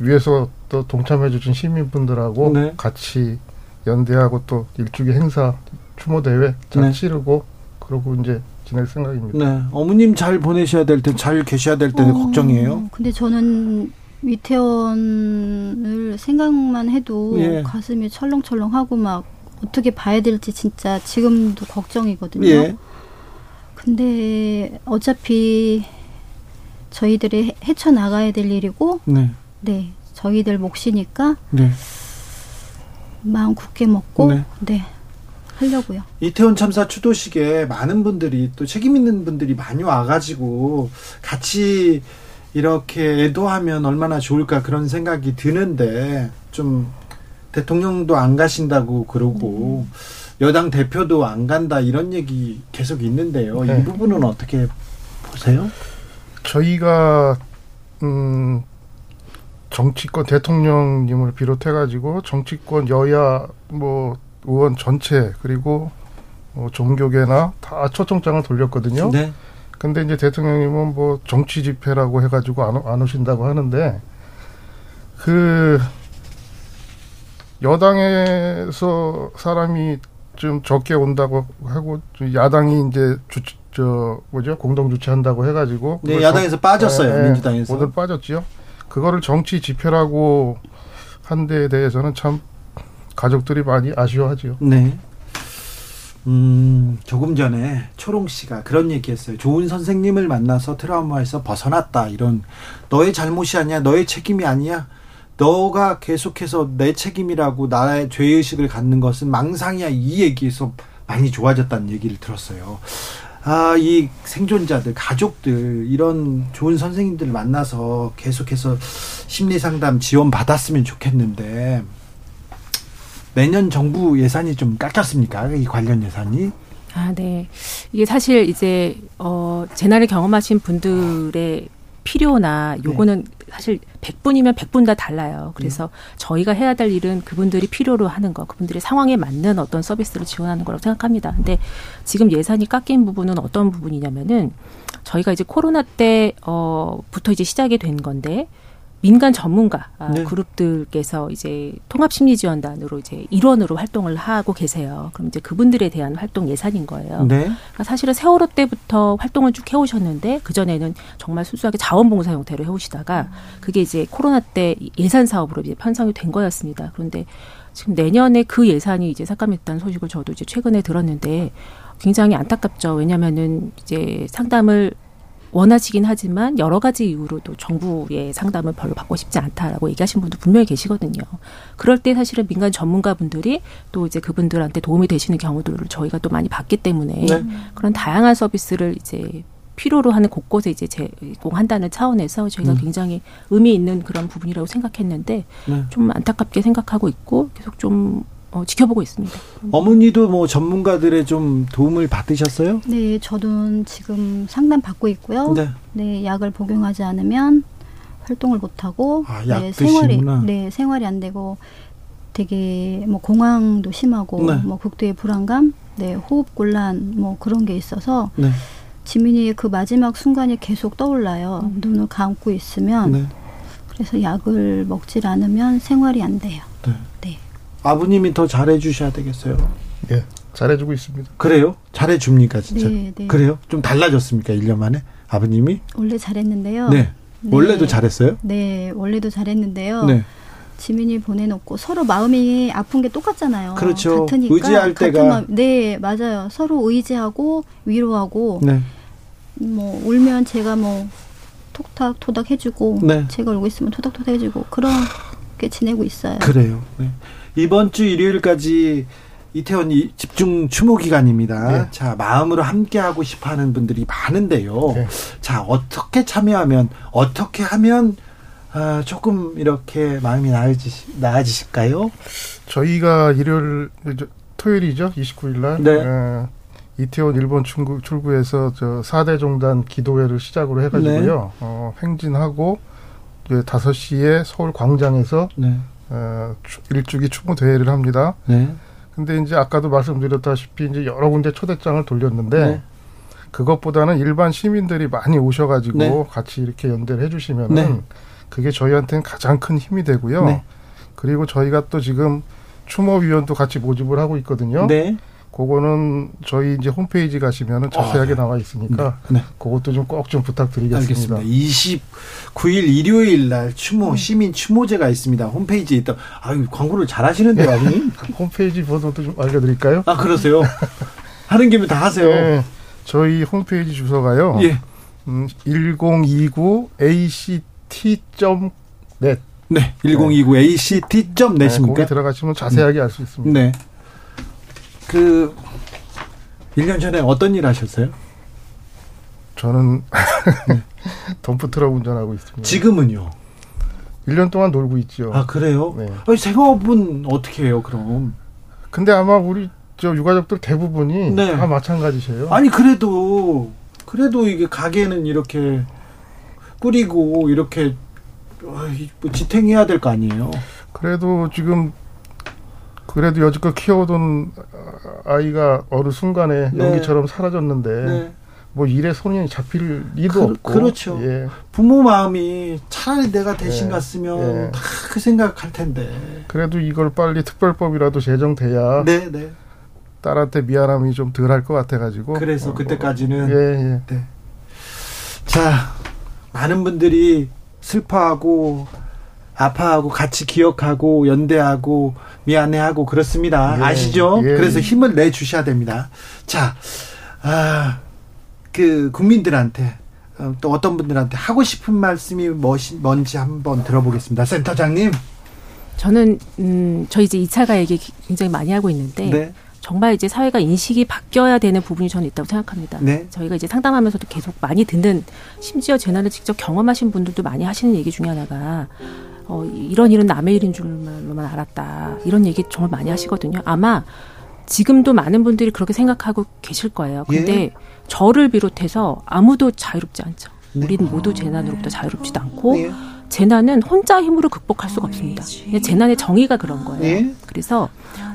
위에서 또 동참해주신 시민분들하고 네. 같이 연대하고 또 일주기 행사 추모 대회 잘 네. 치르고 그러고 이제 지낼 생각입니다. 네, 어머님 잘 보내셔야 될 때, 잘 계셔야 될 때는 걱정이에요. 근데 저는 위태원을 생각만 해도 예. 가슴이 철렁철렁하고 막 어떻게 봐야 될지 진짜 지금도 걱정이거든요. 예. 근데 어차피 저희들이 해- 헤쳐 나가야 될 일이고 네, 네 저희들 몫이니까 네. 마음 굳게 먹고 네. 네, 하려고요. 이태원 참사 추도식에 많은 분들이 또 책임 있는 분들이 많이 와가지고 같이 이렇게 애도하면 얼마나 좋을까 그런 생각이 드는데 좀 대통령도 안 가신다고 그러고 여당 대표도 안 간다 이런 얘기 계속 있는데요. 네. 이 부분은 어떻게 보세요? 저희가 음 정치권 대통령님을 비롯해 가지고 정치권 여야 뭐 의원 전체 그리고 뭐 종교계나 다 초청장을 돌렸거든요. 네. 근데 이제 대통령님은 뭐 정치 집회라고 해가지고 안, 오- 안 오신다고 하는데 그 여당에서 사람이 좀 적게 온다고 하고 좀 야당이 이제 주, 저 뭐죠 공동 주최한다고 해가지고 네, 야당에서 빠졌어요, 예, 예, 민주당에서. 모두 빠졌지요. 그거를 정치 집회라고 한 데에 대해서는 참 가족들이 많이 아쉬워하지요. 네. 음, 조금 전에 초롱 씨가 그런 얘기했어요. 좋은 선생님을 만나서 트라우마에서 벗어났다. 이런 너의 잘못이 아니야. 너의 책임이 아니야. 너가 계속해서 내 책임이라고 나의 죄의식을 갖는 것은 망상이야. 이 얘기에서 많이 좋아졌다는 얘기를 들었어요. 아, 이 생존자들, 가족들, 이런 좋은 선생님들을 만나서 계속해서 심리 상담 지원 받았으면 좋겠는데, 내년 정부 예산이 좀 깎였습니까? 이 관련 예산이? 아, 네. 이게 사실 이제 어 재난을 경험하신 분들의 필요나 요거는 사실 100분이면 100분 다 달라요. 그래서 저희가 해야 될 일은 그분들이 필요로 하는 거, 그분들의 상황에 맞는 어떤 서비스를 지원하는 거라고 생각합니다. 근데 지금 예산이 깎인 부분은 어떤 부분이냐면은 저희가 이제 코로나 때 어부터 이제 시작이 된 건데 민간 전문가 아, 네. 그룹들께서 이제 통합심리지원단으로 이제 일원으로 활동을 하고 계세요. 그럼 이제 그분들에 대한 활동 예산인 거예요. 네. 그러니까 사실은 세월호 때부터 활동을 쭉 해오셨는데 그 전에는 정말 순수하게 자원봉사 형태로 해오시다가 그게 이제 코로나 때 예산 사업으로 이제 편성이 된 거였습니다. 그런데 지금 내년에 그 예산이 이제 삭감했다는 소식을 저도 이제 최근에 들었는데 굉장히 안타깝죠. 왜냐하면은 이제 상담을 원하시긴 하지만 여러 가지 이유로도 정부의 상담을 별로 받고 싶지 않다라고 얘기하신 분도 분명히 계시거든요. 그럴 때 사실은 민간 전문가분들이 또 이제 그분들한테 도움이 되시는 경우들을 저희가 또 많이 봤기 때문에 네. 그런 다양한 서비스를 이제 필요로 하는 곳곳에 이제 제공한다는 차원에서 저희가 음. 굉장히 의미 있는 그런 부분이라고 생각했는데 네. 좀 안타깝게 생각하고 있고 계속 좀 어, 지켜보고 있습니다. 어머니도 뭐 전문가들의 좀 도움을 받으셨어요? 네, 저도 지금 상담 받고 있고요. 네. 네, 약을 복용하지 않으면 활동을 못 하고 아, 약 네, 생활이. 네, 생활이 안 되고 되게 뭐 공황도 심하고 네. 뭐 극도의 불안감, 네, 호흡 곤란 뭐 그런 게 있어서 네. 지민이의 그 마지막 순간이 계속 떠올라요. 눈을 감고 있으면 네. 그래서 약을 먹질 않으면 생활이 안 돼요. 아버님이 더 잘해 주셔야 되겠어요. 예, 잘해주고 있습니다. 그래요? 잘해 줍니까, 진짜? 네, 네. 그래요? 좀 달라졌습니까? 1년 만에? 아버님이? 원래 잘했는데요. 네. 원래도 잘했어요? 네, 원래도 잘했는데요. 네. 지민이 보내놓고 서로 마음이 아픈 게 똑같잖아요. 그렇죠. 같으니까 의지할 때가- 마음- 네, 맞아요. 서로 의지하고 위로하고 네. 뭐 울면 제가 뭐 톡탁 토닥 해주고 네. 제가 울고 있으면 토닥토닥 해주고 그렇게 지내고 있어요. 그래요. 네. 이번 주 일요일까지 이태원 이 집중 추모 기간입니다. 네. 자, 마음으로 함께 하고 싶어 하는 분들이 많은데요. 네. 자, 어떻게 참여하면, 어떻게 하면, 아, 조금 이렇게 마음이 나아지시, 나아지실까요? 저희가 일요일 저, 토요일이죠 29일 날 네. 에, 이태원 일본 출구, 출구에서 저 4대 종단 기도회를 시작으로 해 가지고요 어, 행진하고 이제 5시에 서울 광장에서 네. 어, 추- 일주기 추모 대회를 합니다. 네. 근데 이제 아까도 말씀드렸다시피 이제 여러 군데 초대장을 돌렸는데 네. 그것보다는 일반 시민들이 많이 오셔가지고 네. 같이 이렇게 연대를 해주시면은 네. 그게 저희한테는 가장 큰 힘이 되고요. 네. 그리고 저희가 또 지금 추모위원도 같이 모집을 하고 있거든요. 네. 그거는 저희 이제 홈페이지 가시면은 자세하게 나와 있으니까 네. 그것도 좀꼭좀 부탁드리겠습니다. 알겠습니다. 29일 일요일 날 추모, 시민 추모제가 있습니다. 홈페이지에 있다. 아유, 광고를 잘 하시는데요, 아버님? 홈페이지 번호도 좀 알려드릴까요? 아, 그러세요? 하는 김에 다 하세요. 네, 저희 홈페이지 주소가요. 예. 음, 1029 act.net. 네, 1029 act.net입니까? 네, 거기 들어가시면 자세하게 알 수 있습니다. 네. 그 1년 전에 어떤 일 하셨어요? 저는 덤프 트럭 운전하고 있습니다. 지금은요? 1년 동안 놀고 있죠. 아, 그래요? 네. 아니, 생업은 어떻게 해요, 그럼? 근데 아마 우리 저 유가족들 대부분이 네. 다 마찬가지세요. 아니, 그래도, 그래도 이게 가게는 이렇게 꾸리고, 이렇게, 어이, 뭐 지탱해야 될 거 아니에요? 그래도 지금 그래도 여지껏 키워오던 아이가 어느 순간에 네. 연기처럼 사라졌는데 네. 뭐 일에 손이 잡힐 리도 그- 없고 그렇죠. 예. 부모 마음이 차라리 내가 대신 예. 갔으면 예. 다그 생각할 텐데. 그래도 이걸 빨리 특별법이라도 제정돼야 네, 네. 딸한테 미안함이 좀 덜할 것 같아가지고 그래서 어, 그때까지는 예, 예. 네. 자, 많은 분들이 슬퍼하고 아파하고 같이 기억하고 연대하고 미안해하고 그렇습니다. 예, 아시죠? 예. 그래서 힘을 내 주셔야 됩니다. 자, 아, 그 국민들한테 어, 또 어떤 분들한테 하고 싶은 말씀이 뭔지 한번 들어보겠습니다. 센터장님. 저는 음, 저희 이제 2차 가 얘기 굉장히 많이 하고 있는데 네. 정말 이제 사회가 인식이 바뀌어야 되는 부분이 저는 있다고 생각합니다. 네. 저희가 이제 상담하면서도 계속 많이 듣는 심지어 재난을 직접 경험하신 분들도 많이 하시는 얘기 중에 하나가 어, 이런 일은 남의 일인 줄로만 알았다. 이런 얘기 정말 많이 하시거든요. 아마 지금도 많은 분들이 그렇게 생각하고 계실 거예요. 근데 예. 저를 비롯해서 아무도 자유롭지 않죠. 네. 우리는 모두 재난으로부터 자유롭지도 않고 예. 재난은 혼자 힘으로 극복할 수가 없습니다. 재난의 정의가 그런 거예요. 예. 그래서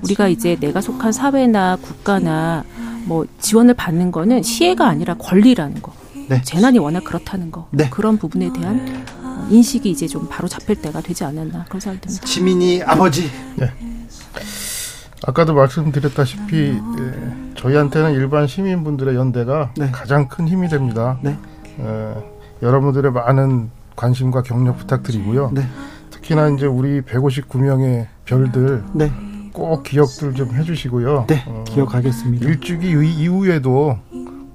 우리가 이제 내가 속한 사회나 국가나 뭐 지원을 받는 거는 시혜가 아니라 권리라는 거. 네. 재난이 워낙 그렇다는 거. 네. 그런 부분에 대한 어, 인식이 이제 좀 바로 잡힐 때가 되지 않았나 그런 생각이 듭니다. 지민이 아버지. 아까도 말씀드렸다시피 예, 저희한테는 일반 시민분들의 연대가 가장 큰 힘이 됩니다. 네. 예, 여러분들의 많은 관심과 격려 부탁드리고요. 네. 특히나 이제 우리 159명의 별들 네. 꼭 기억들 좀 해주시고요. 네, 어, 기억하겠습니다. 일주기 이- 이후에도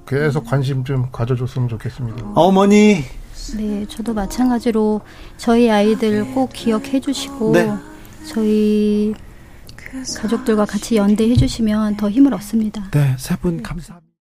계속 관심 좀 가져줬으면 좋겠습니다. 어머니. 네, 저도 마찬가지로 저희 아이들 꼭 기억해 주시고 네. 저희 가족들과 같이 연대해 주시면 더 힘을 얻습니다. 네, 세 분 감사합니다.